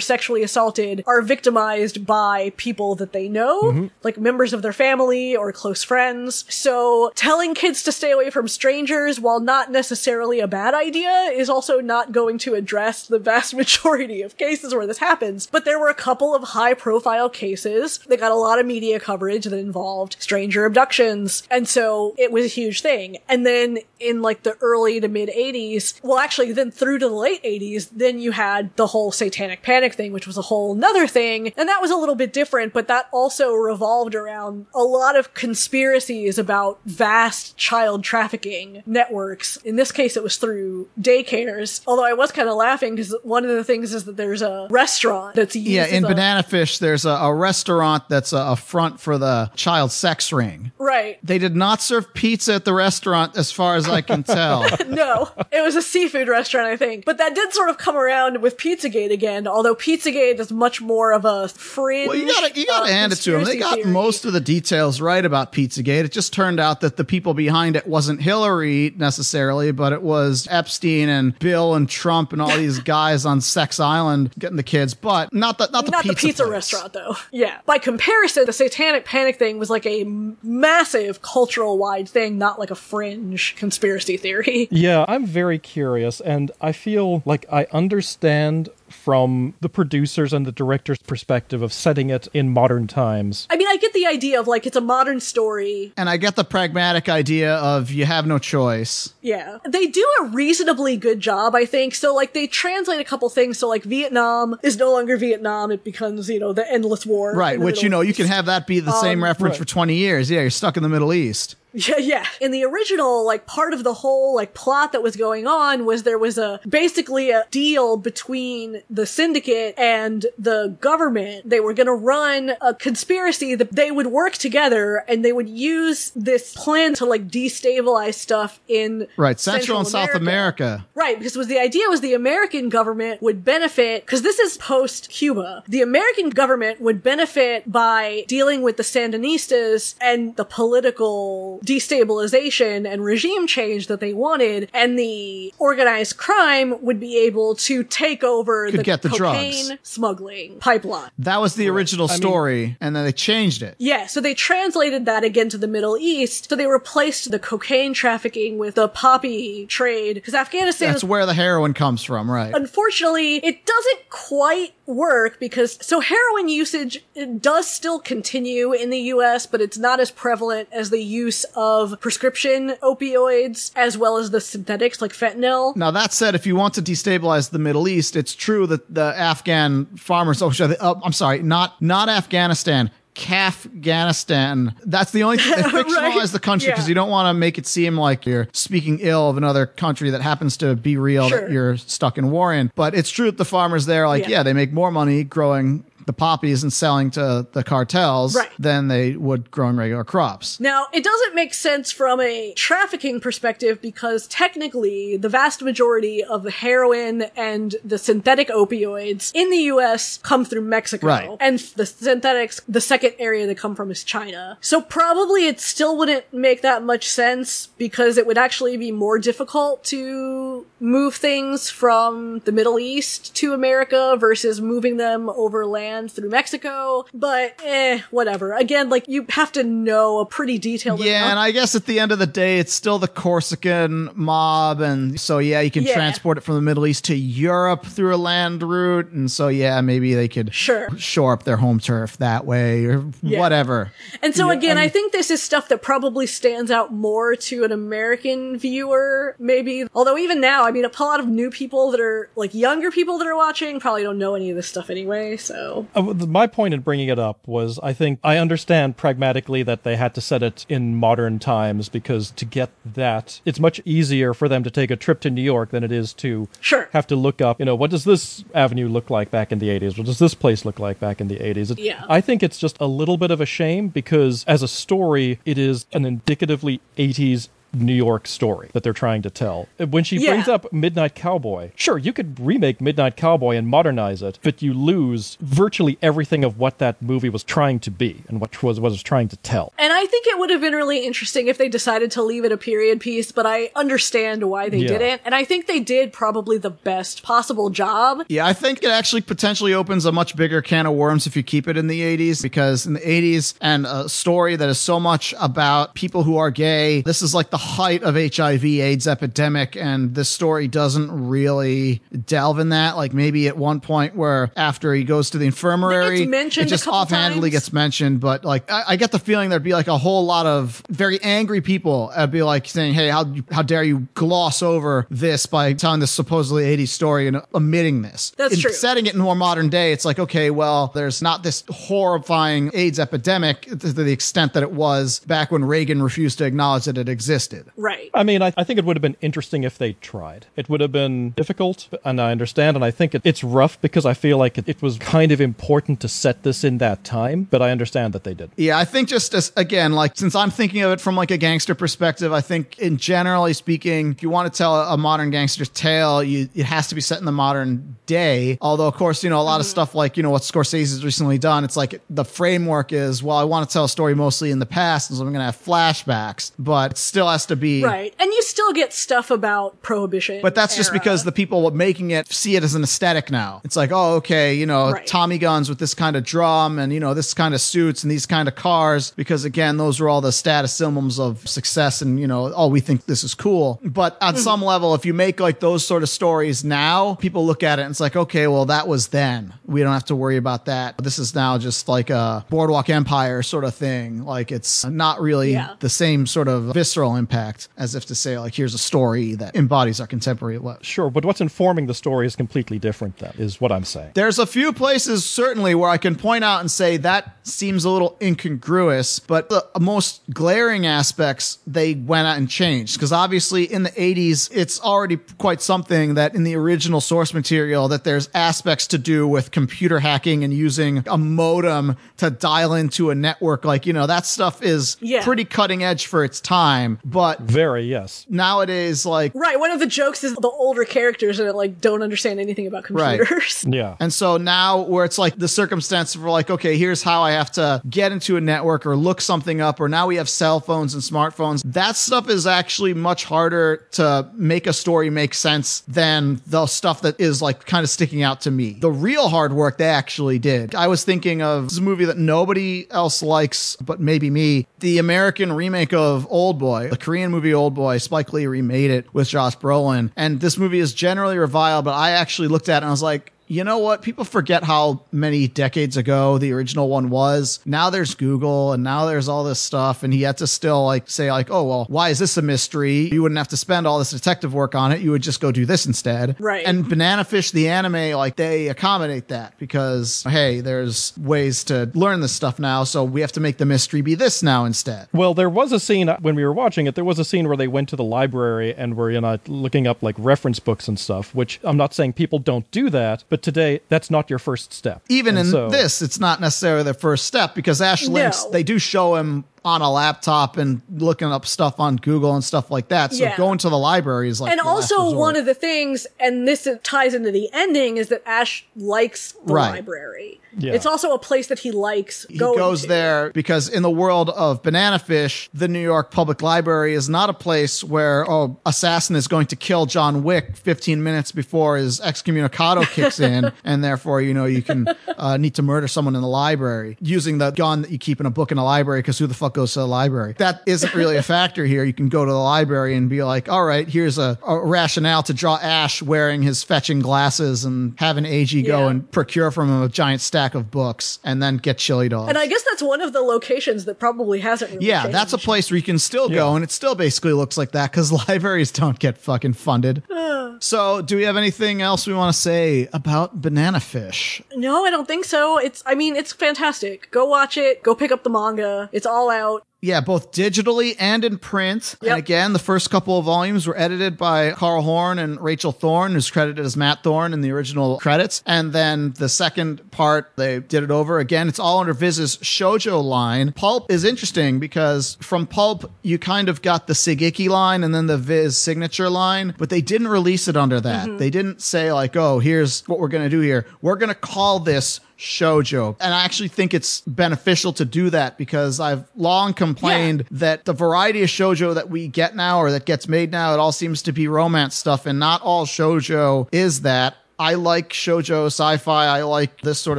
sexually assaulted are victimized by people that they know, mm-hmm. like members of their family or close friends. So telling kids to stay away from strangers, while not necessarily a bad idea, is also not going to address the vast majority of cases where this happens. But there were a couple of high profile cases that got a lot of media coverage that involved stranger abductions. And so it was a huge thing. And then in like the early to mid 80s, well, actually, then through to the late 80s, then you had the whole satanic panic thing, which was a whole nother thing. And that was a little bit different, but that also revolved around a lot of conspiracies about vast child trafficking networks. In this case, it was through daycares. Although I was kind of laughing because one of the things is that there's a restaurant that's used Yeah, in a- Banana Fish, there's a, a restaurant that's a, a front for the child sex ring. Right. They did not serve pizza at the restaurant, as far as I can tell. no, it was a seafood restaurant, I think. But that did sort of come around with Pizzagate again, although Pizzagate is much more of a fringe. Well, you gotta you gotta uh, hand it to them. They got theory. most of the details right about Pizzagate. It just turned out that the people behind it wasn't Hillary necessarily, but it was Epstein and Bill and Trump and all these guys on Sex Island getting the kids. But not the not the Not pizza, the pizza place. restaurant, though. Yeah. By comparison, the Satanic Panic thing was like a massive cultural wide thing, not like a fringe conspiracy theory. Yeah, I'm very curious, and I feel like I understand from the producers and the director's perspective of setting it in modern times. I mean, I get the idea of like it's a modern story. And I get the pragmatic idea of you have no choice. Yeah. They do a reasonably good job, I think. So, like, they translate a couple things. So, like, Vietnam is no longer Vietnam. It becomes, you know, the endless war. Right, in the which you Middle know, you can have that be the same um, reference right. for 20 years. Yeah, you're stuck in the Middle East. Yeah, yeah. In the original, like part of the whole like plot that was going on was there was a basically a deal between the syndicate and the government. They were going to run a conspiracy that they would work together and they would use this plan to like destabilize stuff in Right, Central, and South America. Right, because was the idea was the American government would benefit because this is post Cuba. The American government would benefit by dealing with the Sandinistas and the political destabilization and regime change that they wanted, and the organized crime would be able to take over Could the get the cocaine drugs. smuggling pipeline. That was the original mean- story, and then they changed it. Yeah, so they translated that again to the Middle East. So they replaced the cocaine trafficking with the poppy trade because Afghanistan That's is where the heroin comes from, right? unfortunately, it doesn't quite work because so heroin usage does still continue in the US, but it's not as prevalent as the use of prescription opioids as well as the synthetics like fentanyl. Now that said, if you want to destabilize the Middle East, it's true that the Afghan farmers. Oh, uh, I'm sorry, not not Afghanistan. Afghanistan. That's the only they fictionalize the country because Yeah. you don't want to make it seem like you're speaking ill of another country that happens to be real Sure. that you're stuck in war in. But it's true that the farmers there, like, Yeah. yeah, they make more money growing the poppies and selling to the cartels Right. than they would growing regular crops. Now, it doesn't make sense from a trafficking perspective because technically the vast majority of the heroin and the synthetic opioids in the US come through Mexico. Right. And the synthetics, the second area they come from is China. So probably it still wouldn't make that much sense because it would actually be more difficult to move things from the Middle East to America versus moving them over land through Mexico. But eh, whatever. Again, like you have to know a pretty detailed Yeah, and. I guess at the end of the day, it's still the Corsican mob, and so yeah, you can Yeah. transport it from the Middle East to Europe through a land route, and so yeah, maybe they could Sure. shore up their home turf that way or Yeah. whatever. And so again, I I think this is stuff that probably stands out more to an American viewer, maybe. Although even now, I mean, a lot of new people that are like younger people that are watching probably don't know any of this stuff anyway. So Uh, my point in bringing it up was I think I understand pragmatically that they had to set it in modern times because to get that, it's much easier for them to take a trip to New York than it is to Sure. have to look up, you know, what does this avenue look like back in the 80s? What does this place look like back in the 80s? It- Yeah. I think it's just a little bit of a shame because as a story, it is an indicatively 80s New York story that they're trying to tell. When she Yeah. brings up Midnight Cowboy, sure, you could remake Midnight Cowboy and modernize it, but you lose virtually everything of what that movie was trying to be and what was was trying to tell. And I think it would have been really interesting if they decided to leave it a period piece, but I understand why they Yeah. didn't. And I think they did probably the best possible job. Yeah, I think it actually potentially opens a much bigger can of worms if you keep it in the 80s because in the 80s and a story that is so much about people who are gay, this is like the height of HIV AIDS epidemic and this story doesn't really delve in that. Like maybe at one point where after he goes to the infirmary, it just offhandedly times. gets mentioned, but like I, I get the feeling there'd be like a whole lot of very angry people. I'd be like saying, "Hey, how how dare you gloss over this by telling this supposedly 80s story and omitting this?" That's In true. Setting it in more modern day, it's like, okay, well, there's not this horrifying AIDS epidemic to the extent that it was back when Reagan refused to acknowledge that it existed. Right. I mean, I, I think it would have been interesting if they tried. It would have been difficult, and I understand, and I think it, it's rough because I feel like it, it was kind of important to set this in that time, but I understand that they did. Yeah, I think just as again, like since I'm thinking of it from like a gangster perspective, I think in generally speaking, if you want to tell a, a modern gangster's tale, you it has to be set in the modern day. Although, of course, you know a lot of mm-hmm. stuff like you know what Scorsese's recently done. It's like the framework is well, I want to tell a story mostly in the past, and so I'm going to have flashbacks, but still has to be Right. And you still get stuff about prohibition. But that's just because the people making it see it as an aesthetic now. It's like, oh, okay, you know, Right. Tommy guns with this kind of drum and, you know, this kind of suits and these kind of cars, because again, those were all the status symbols of success and, you know, oh, we think this is cool. But Mm-hmm. on some level, if you make like those sort of stories now, people look at it and it's like, okay, well, that was then. We don't have to worry about that. This is now just like a Boardwalk Empire sort of thing. Like it's not really Yeah. the same sort of visceral impact as if to say, like, here's a story that embodies our contemporary life. Sure, but what's informing the story is completely different, then, is what I'm saying. There's a few places certainly where I can point out and say that seems a little incongruous, but the most glaring aspects they went out and changed because obviously in the 80s it's already quite something that in the original source material that there's aspects to do with computer hacking and using a modem to dial into a network like you know that stuff is Yeah. pretty cutting edge for its time, but Very, yes. nowadays like Right. One of the jokes is the older characters that like don't understand anything about computers. Right. computers. Yeah. And so now where it's like the circumstance for like, okay, here's how I have to get into a network or look something up, or now we have cell phones and smartphones. That stuff is actually much harder to make a story make sense than the stuff that is like kind of sticking out to me. The real hard work they actually did. I was thinking of this movie that nobody else likes, but maybe me. The American remake of Old Boy, the Korean movie Old Boy. Spike Lee remade it with Josh Brolin. And this movie is generally reviled, but I actually looked at it and I was like, you know what? People forget how many decades ago the original one was. Now there's Google and now there's all this stuff. And he had to still like say like, oh, well, why is this a mystery? You wouldn't have to spend all this detective work on it. You would just go do this instead. Right. And Banana Fish, the anime, like they accommodate that because, hey, there's ways to learn this stuff now. So we have to make the mystery be this now instead. Well, there was a scene uh, when we were watching it. There was a scene where they went to the library and were you know looking up like reference books and stuff. Which I'm not saying people don't do that, but today that's not your first step. even And in so- this, it's not necessarily the first step because Ash Lynx, No. they do show him on a laptop and looking up stuff on Google and stuff like that. So Yeah. going to the library is like and the also resort. one of the things, and this ties into the ending, is that Ash likes the Right. library. Yeah. It's also a place that he likes he goes to. there because in the world of banana fish the new york public library is not a place where oh assassin is going to kill john wick 15 minutes before his excommunicado kicks in and therefore you know you can uh, need to murder someone in the library using the gun that you keep in a book in a library because who the fuck goes to the library that isn't really a factor here you can go to the library and be like all right here's a, a rationale to draw ash wearing his fetching glasses and have an ag go Yeah. and procure from him a giant stack of books and then get chili dogs And I guess that's one of the locations that probably hasn't really yeah, that's a place where you can still go, Yeah. and it still basically looks like that because libraries don't get fucking funded. Uh. so, do we have anything else we want to say about Banana Fish? No, I don't think so. It's, I mean, it's fantastic. Go watch it. Go pick up the manga. It's all out. Yeah, both digitally and in print. Yep. And again, the first couple of volumes were edited by Carl Horn and Rachel Thorne, who's credited as Matt Thorne in the original credits. And then the second part. They did it over again. It's all under Viz's shojo line. Pulp is interesting because from Pulp you kind of got the SigIKKI line and then the Viz signature line, but they didn't release it under that. Mm-hmm. They didn't say like, "Oh, here's what we're going to do here. We're going to call this shojo. And I actually think it's beneficial to do that because I've long complained that the variety of shojo that we get now or that gets made now, it all seems to be romance stuff, and not all shojo is that. I like shojo sci-fi. I like this sort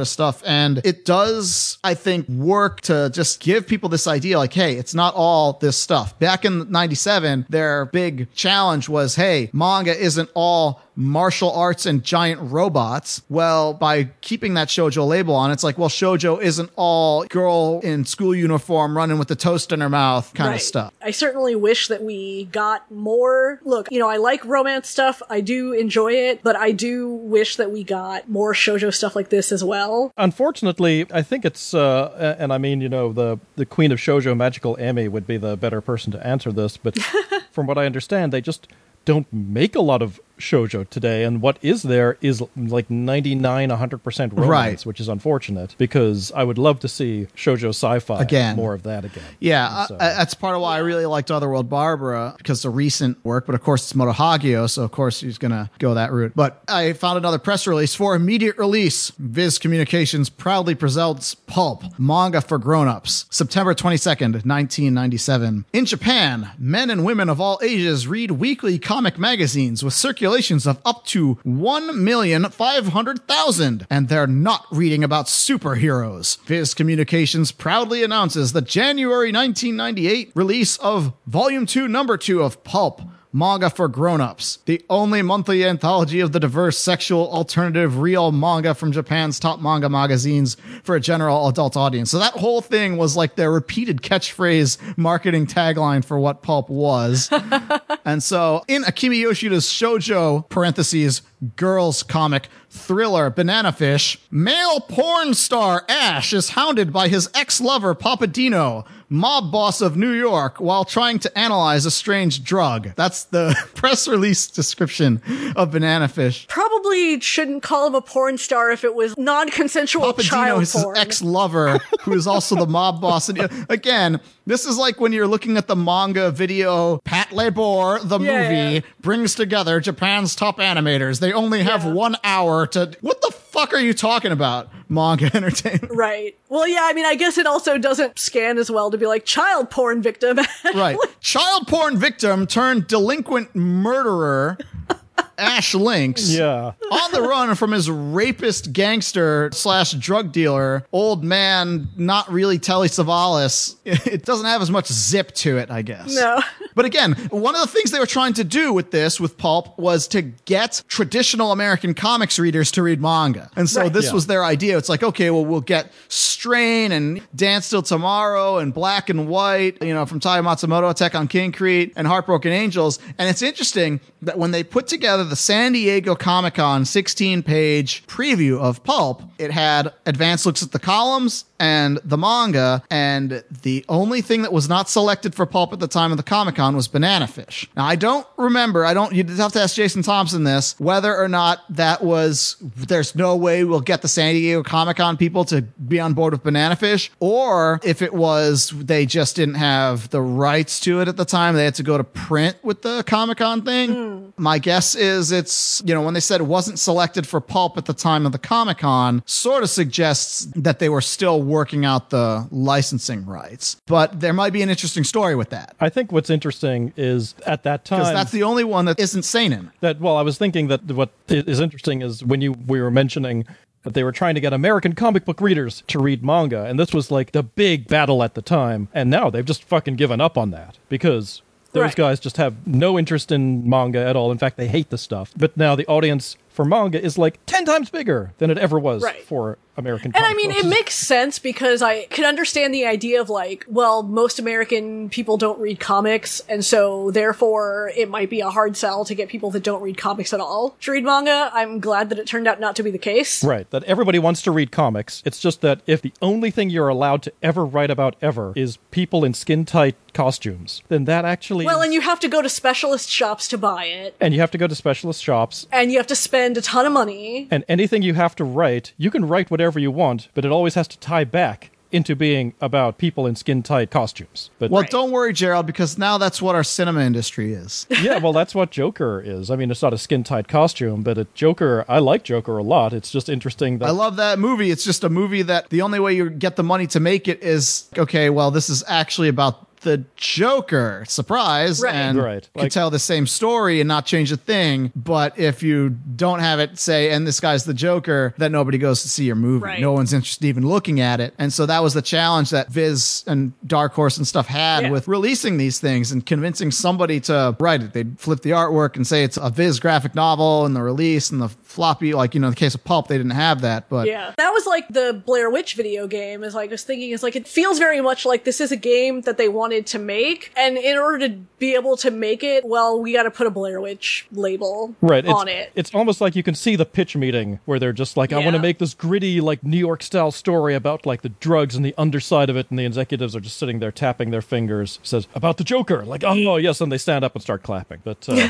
of stuff. And it does, I think, work to just give people this idea like, hey, it's not all this stuff. Back in 97, their big challenge was, hey, manga isn't all martial arts and giant robots. Well, by keeping that shojo label on, it's like, well, shojo isn't all girl in school uniform running with the toast in her mouth kind Right. of stuff. I certainly wish that we got more. Look, you know, I like romance stuff. I do enjoy it, but I do wish that we got more shojo stuff like this as well. Unfortunately, I think it's, uh, and I mean, you know, the the queen of shojo Magical Amy, would be the better person to answer this. But from what I understand, they just don't make a lot of shoujo today, and what is there is like 99, 100% romance, Right. which is unfortunate because I would love to see shojo sci-fi Again. more of that again. Yeah, so- uh, that's part of why I really liked Otherworld Barbara because it's a recent work, but of course it's Moto Hagio, so of course he's gonna go that route. But I found another press release for immediate release. Viz Communications proudly presents Pulp manga for grown-ups, September twenty second, nineteen ninety seven. In Japan, men and women of all ages read weekly comic magazines with circulations of up to one million five hundred thousand, and they're not reading about superheroes. Viz Communications proudly announces the January 1998 release of Volume 2, Number 2 of Pulp. Manga for Grown-Ups, the only monthly anthology of the diverse sexual alternative real manga from Japan's top manga magazines for a general adult audience. So that whole thing was like their repeated catchphrase marketing tagline for what Pulp was. And so in Akimi Yoshida's shojo parentheses girls comic thriller Banana Fish, male porn star Ash is hounded by his ex-lover Papadino, mob boss of New York, while trying to analyze a strange drug. That's the press release description of Banana Fish. Probably shouldn't call him a porn star if it was non-consensual Papadino child is his porn. ex-lover, who is also the mob boss. And uh, again, this is like when you're looking at the manga video. Patlabor, the Yeah, movie, yeah. brings together Japan's top animators. They only have Yeah. one hour to. What the fuck are you talking about? Manga entertainment. Right. Well, yeah, I mean, I guess it also doesn't scan as well to be like child porn victim. right. Child porn victim turned delinquent murderer. Ash Lynx. yeah. on the run from his rapist gangster slash drug dealer, old man, not really Telly Savalas. It doesn't have as much zip to it, I guess. No. But again, one of the things they were trying to do with this, with Pulp, was to get traditional American comics readers to read manga. And so Right. this Yeah. was their idea. It's like, okay, well, we'll get Strain and Dance Till Tomorrow and Black and White, you know, from Tai Matsumoto, Tekkonkinkreet, and Heartbroken Angels. And it's interesting that when they put together the San Diego Comic Con 16 page preview of Pulp, it had advanced looks at the columns and the manga, and the only thing that was not selected for Pulp at the time of the Comic Con was Banana Fish. Now, I don't remember, I don't, you'd have to ask Jason Thompson this, whether or not that was, there's no way we'll get the San Diego Comic Con people to be on board with Banana Fish, or if it was they just didn't have the rights to it at the time, they had to go to print with the Comic Con thing. Hmm. My guess is it's, you know, when they said it wasn't selected for Pulp at the time of the Comic Con, sort of suggests that they were still working out the licensing rights. But there might be an interesting story with that. I think what's interesting is at that time Because that's the only one that isn't seinen. that well i was thinking that what is interesting is when you we were mentioning that they were trying to get american comic book readers to read manga and this was like the big battle at the time and now they've just fucking given up on that because those Right. guys just have no interest in manga at all in fact they hate the stuff but now the audience for manga is like 10 times bigger than it ever was Right. for american And I mean, books. it makes sense because I can understand the idea of like, well, most American people don't read comics, and so therefore it might be a hard sell to get people that don't read comics at all to read manga. I'm glad that it turned out not to be the case. Right, that everybody wants to read comics. It's just that if the only thing you're allowed to ever write about ever is people in skin tight costumes, then that actually Well, is- and you have to go to specialist shops to buy it, and you have to go to specialist shops and you have to spend spend a ton of money. And anything you have to write, you can write whatever you want, but it always has to tie back into being about people in skin tight costumes. But Well, don't worry, Gerald, because now that's what our cinema industry is. yeah, well, that's what Joker is. I mean, it's not a skin tight costume, but a Joker. I like Joker a lot. It's just interesting that I love that movie. It's just a movie that the only way you get the money to make it is okay, well, this is actually about the Joker. Surprise. Right. And Right. you could tell the same story and not change a thing. But if you don't have it say, and this guy's the Joker, then nobody goes to see your movie. Right. No one's interested even looking at it. And so that was the challenge that Viz and Dark Horse and stuff had Yeah. with releasing these things and convincing somebody to write it. They'd flip the artwork and say it's a Viz graphic novel and the release and the floppy, like, you know, in the case of Pulp, they didn't have that. But Yeah. That was like the Blair Witch video game, is like I was thinking, is like it feels very much like this is a game that they wanted to make. And in order to be able to make it, well, we gotta put a Blair Witch label right it's, on it. It's almost like you can see the pitch meeting where they're just like, I want to make this gritty, like New York style story about like the drugs and the underside of it, and the executives are just sitting there tapping their fingers. Says about the Joker, like, oh yes, and they stand up and start clapping. But uh,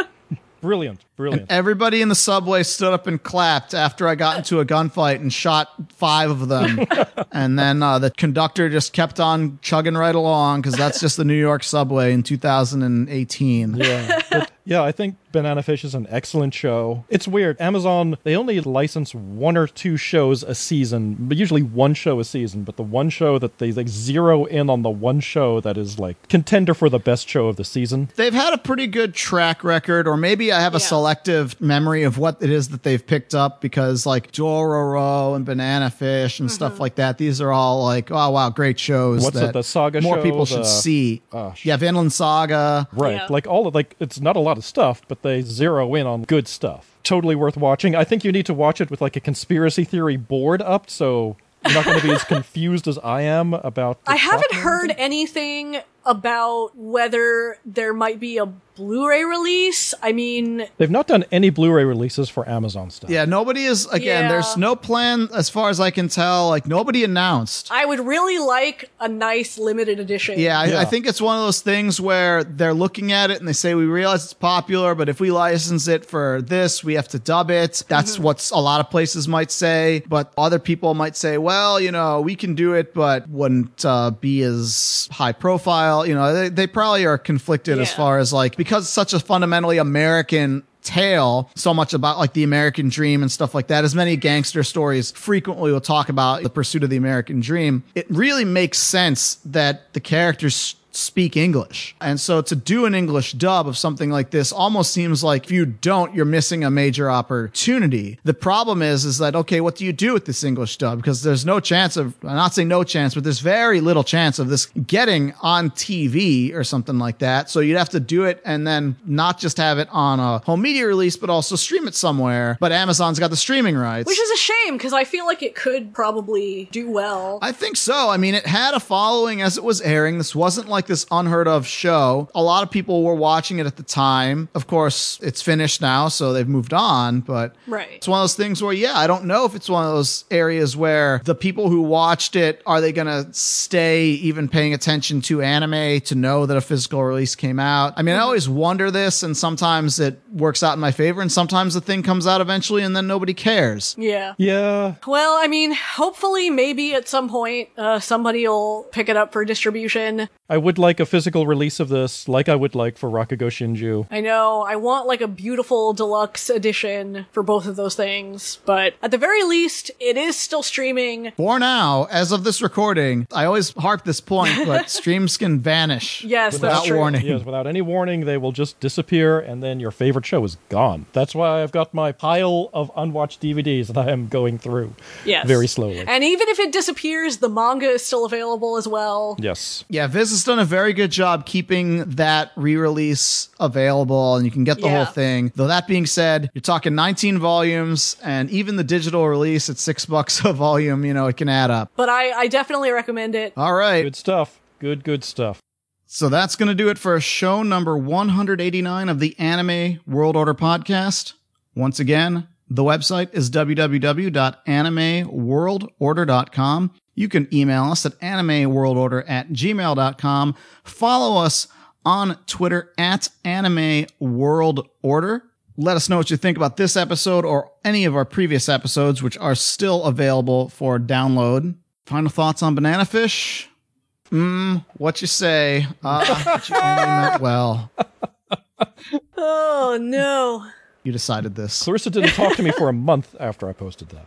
brilliant, brilliant. Everybody in the subway stood up and clapped after I got into a gunfight and shot five of them. and then uh, the conductor just kept on chugging right along because that's just the New York subway in 2018. Yeah. But, yeah, I think Banana Fish is an excellent show. It's weird. Amazon, they only license one or two shows a season, but usually one show a season, but the one show that they like zero in on the one show that is like contender for the best show of the season. They've had a pretty good track record, or maybe I have a Yeah. Selective memory of what it is that they've picked up because, like, Dororo and Banana Fish and stuff mm-hmm. like that, these are all like, oh, wow, great shows. What's it, the Saga More show, people the- should uh, see. Oh, yeah, Vinland Saga. Right. Yeah. Like all of like it's not a lot of stuff, but they zero in on good stuff. Totally worth watching. I think you need to watch it with like a conspiracy theory board up so you're not going to be as confused as I am about the I haven't heard anything about whether there might be a Blu-ray release. I mean, They've not done any Blu-ray releases for Amazon stuff. Yeah, nobody is again. Yeah. There's no plan as far as I can tell. Like nobody announced. I would really like a nice limited edition. Yeah, I, I think it's one of those things where they're looking at it and they say, "We realize it's popular, but if we license it for this, we have to dub it." That's Mm-hmm. what a lot of places might say, but other people might say, "Well, you know, we can do it, but wouldn't uh, be as high profile." You know, they, they probably are conflicted as far as like because it's such a fundamentally American tale so much about like the American dream and stuff like that. As many gangster stories frequently will talk about the pursuit of the American dream. It really makes sense that the characters speak English. And so to do an English dub of something like this almost seems like if you don't, you're missing a major opportunity. The problem is, is that, okay, what do you do with this English dub? Because there's no chance of, I'm not saying no chance, but there's very little chance of this getting on TV or something like that. So you'd have to do it and then not just have it on a home media release, but also stream it somewhere. But Amazon's got the streaming rights. Which is a shame because I feel like it could probably do well. I think so. I mean, it had a following as it was airing. This wasn't like this unheard of show. A lot of people were watching it at the time. Of course, it's finished now, so they've moved on, but Right. it's one of those things where, yeah, I don't know if it's one of those areas where the people who watched it are they going to stay even paying attention to anime to know that a physical release came out? I mean, I always wonder this, and sometimes it works out in my favor, and sometimes the thing comes out eventually and then nobody cares. yeah. Yeah. Well, I mean, hopefully, maybe at some point, uh, somebody will pick it up for distribution. I would like a physical release of this, like I would like for Rakugo Shinju. I know I want like a beautiful deluxe edition for both of those things, but at the very least, it is still streaming. For now, as of this recording, I always harp this point, but streams can vanish Yes, without that's true. warning. Yes, without any warning, they will just disappear, and then your favorite show is gone. That's why I've got my pile of unwatched DVDs that I am going through Yes. very slowly. And even if it disappears, the manga is still available as well. yes. Yeah, Viz has done a very good job keeping that re-release available, and you can get the Yeah. whole thing. Though that being said, you're talking 19 volumes, and even the digital release at six bucks a volume, you know, it can add up. But I, I definitely recommend it. All right, Good stuff. Good, good stuff. so that's going to do it for show number 189 of the Anime World Order podcast. Once again, the website is www.animeworldorder.com. You can email us at animeworldorder at gmail.com. Follow us on Twitter at Anime World Order. Let us know what you think about this episode or any of our previous episodes, which are still available for download. Final thoughts on Banana Fish? Mmm, what you say? Ah, but you only meant well. Oh no. You decided this. Clarissa didn't talk to me for a month after I posted that.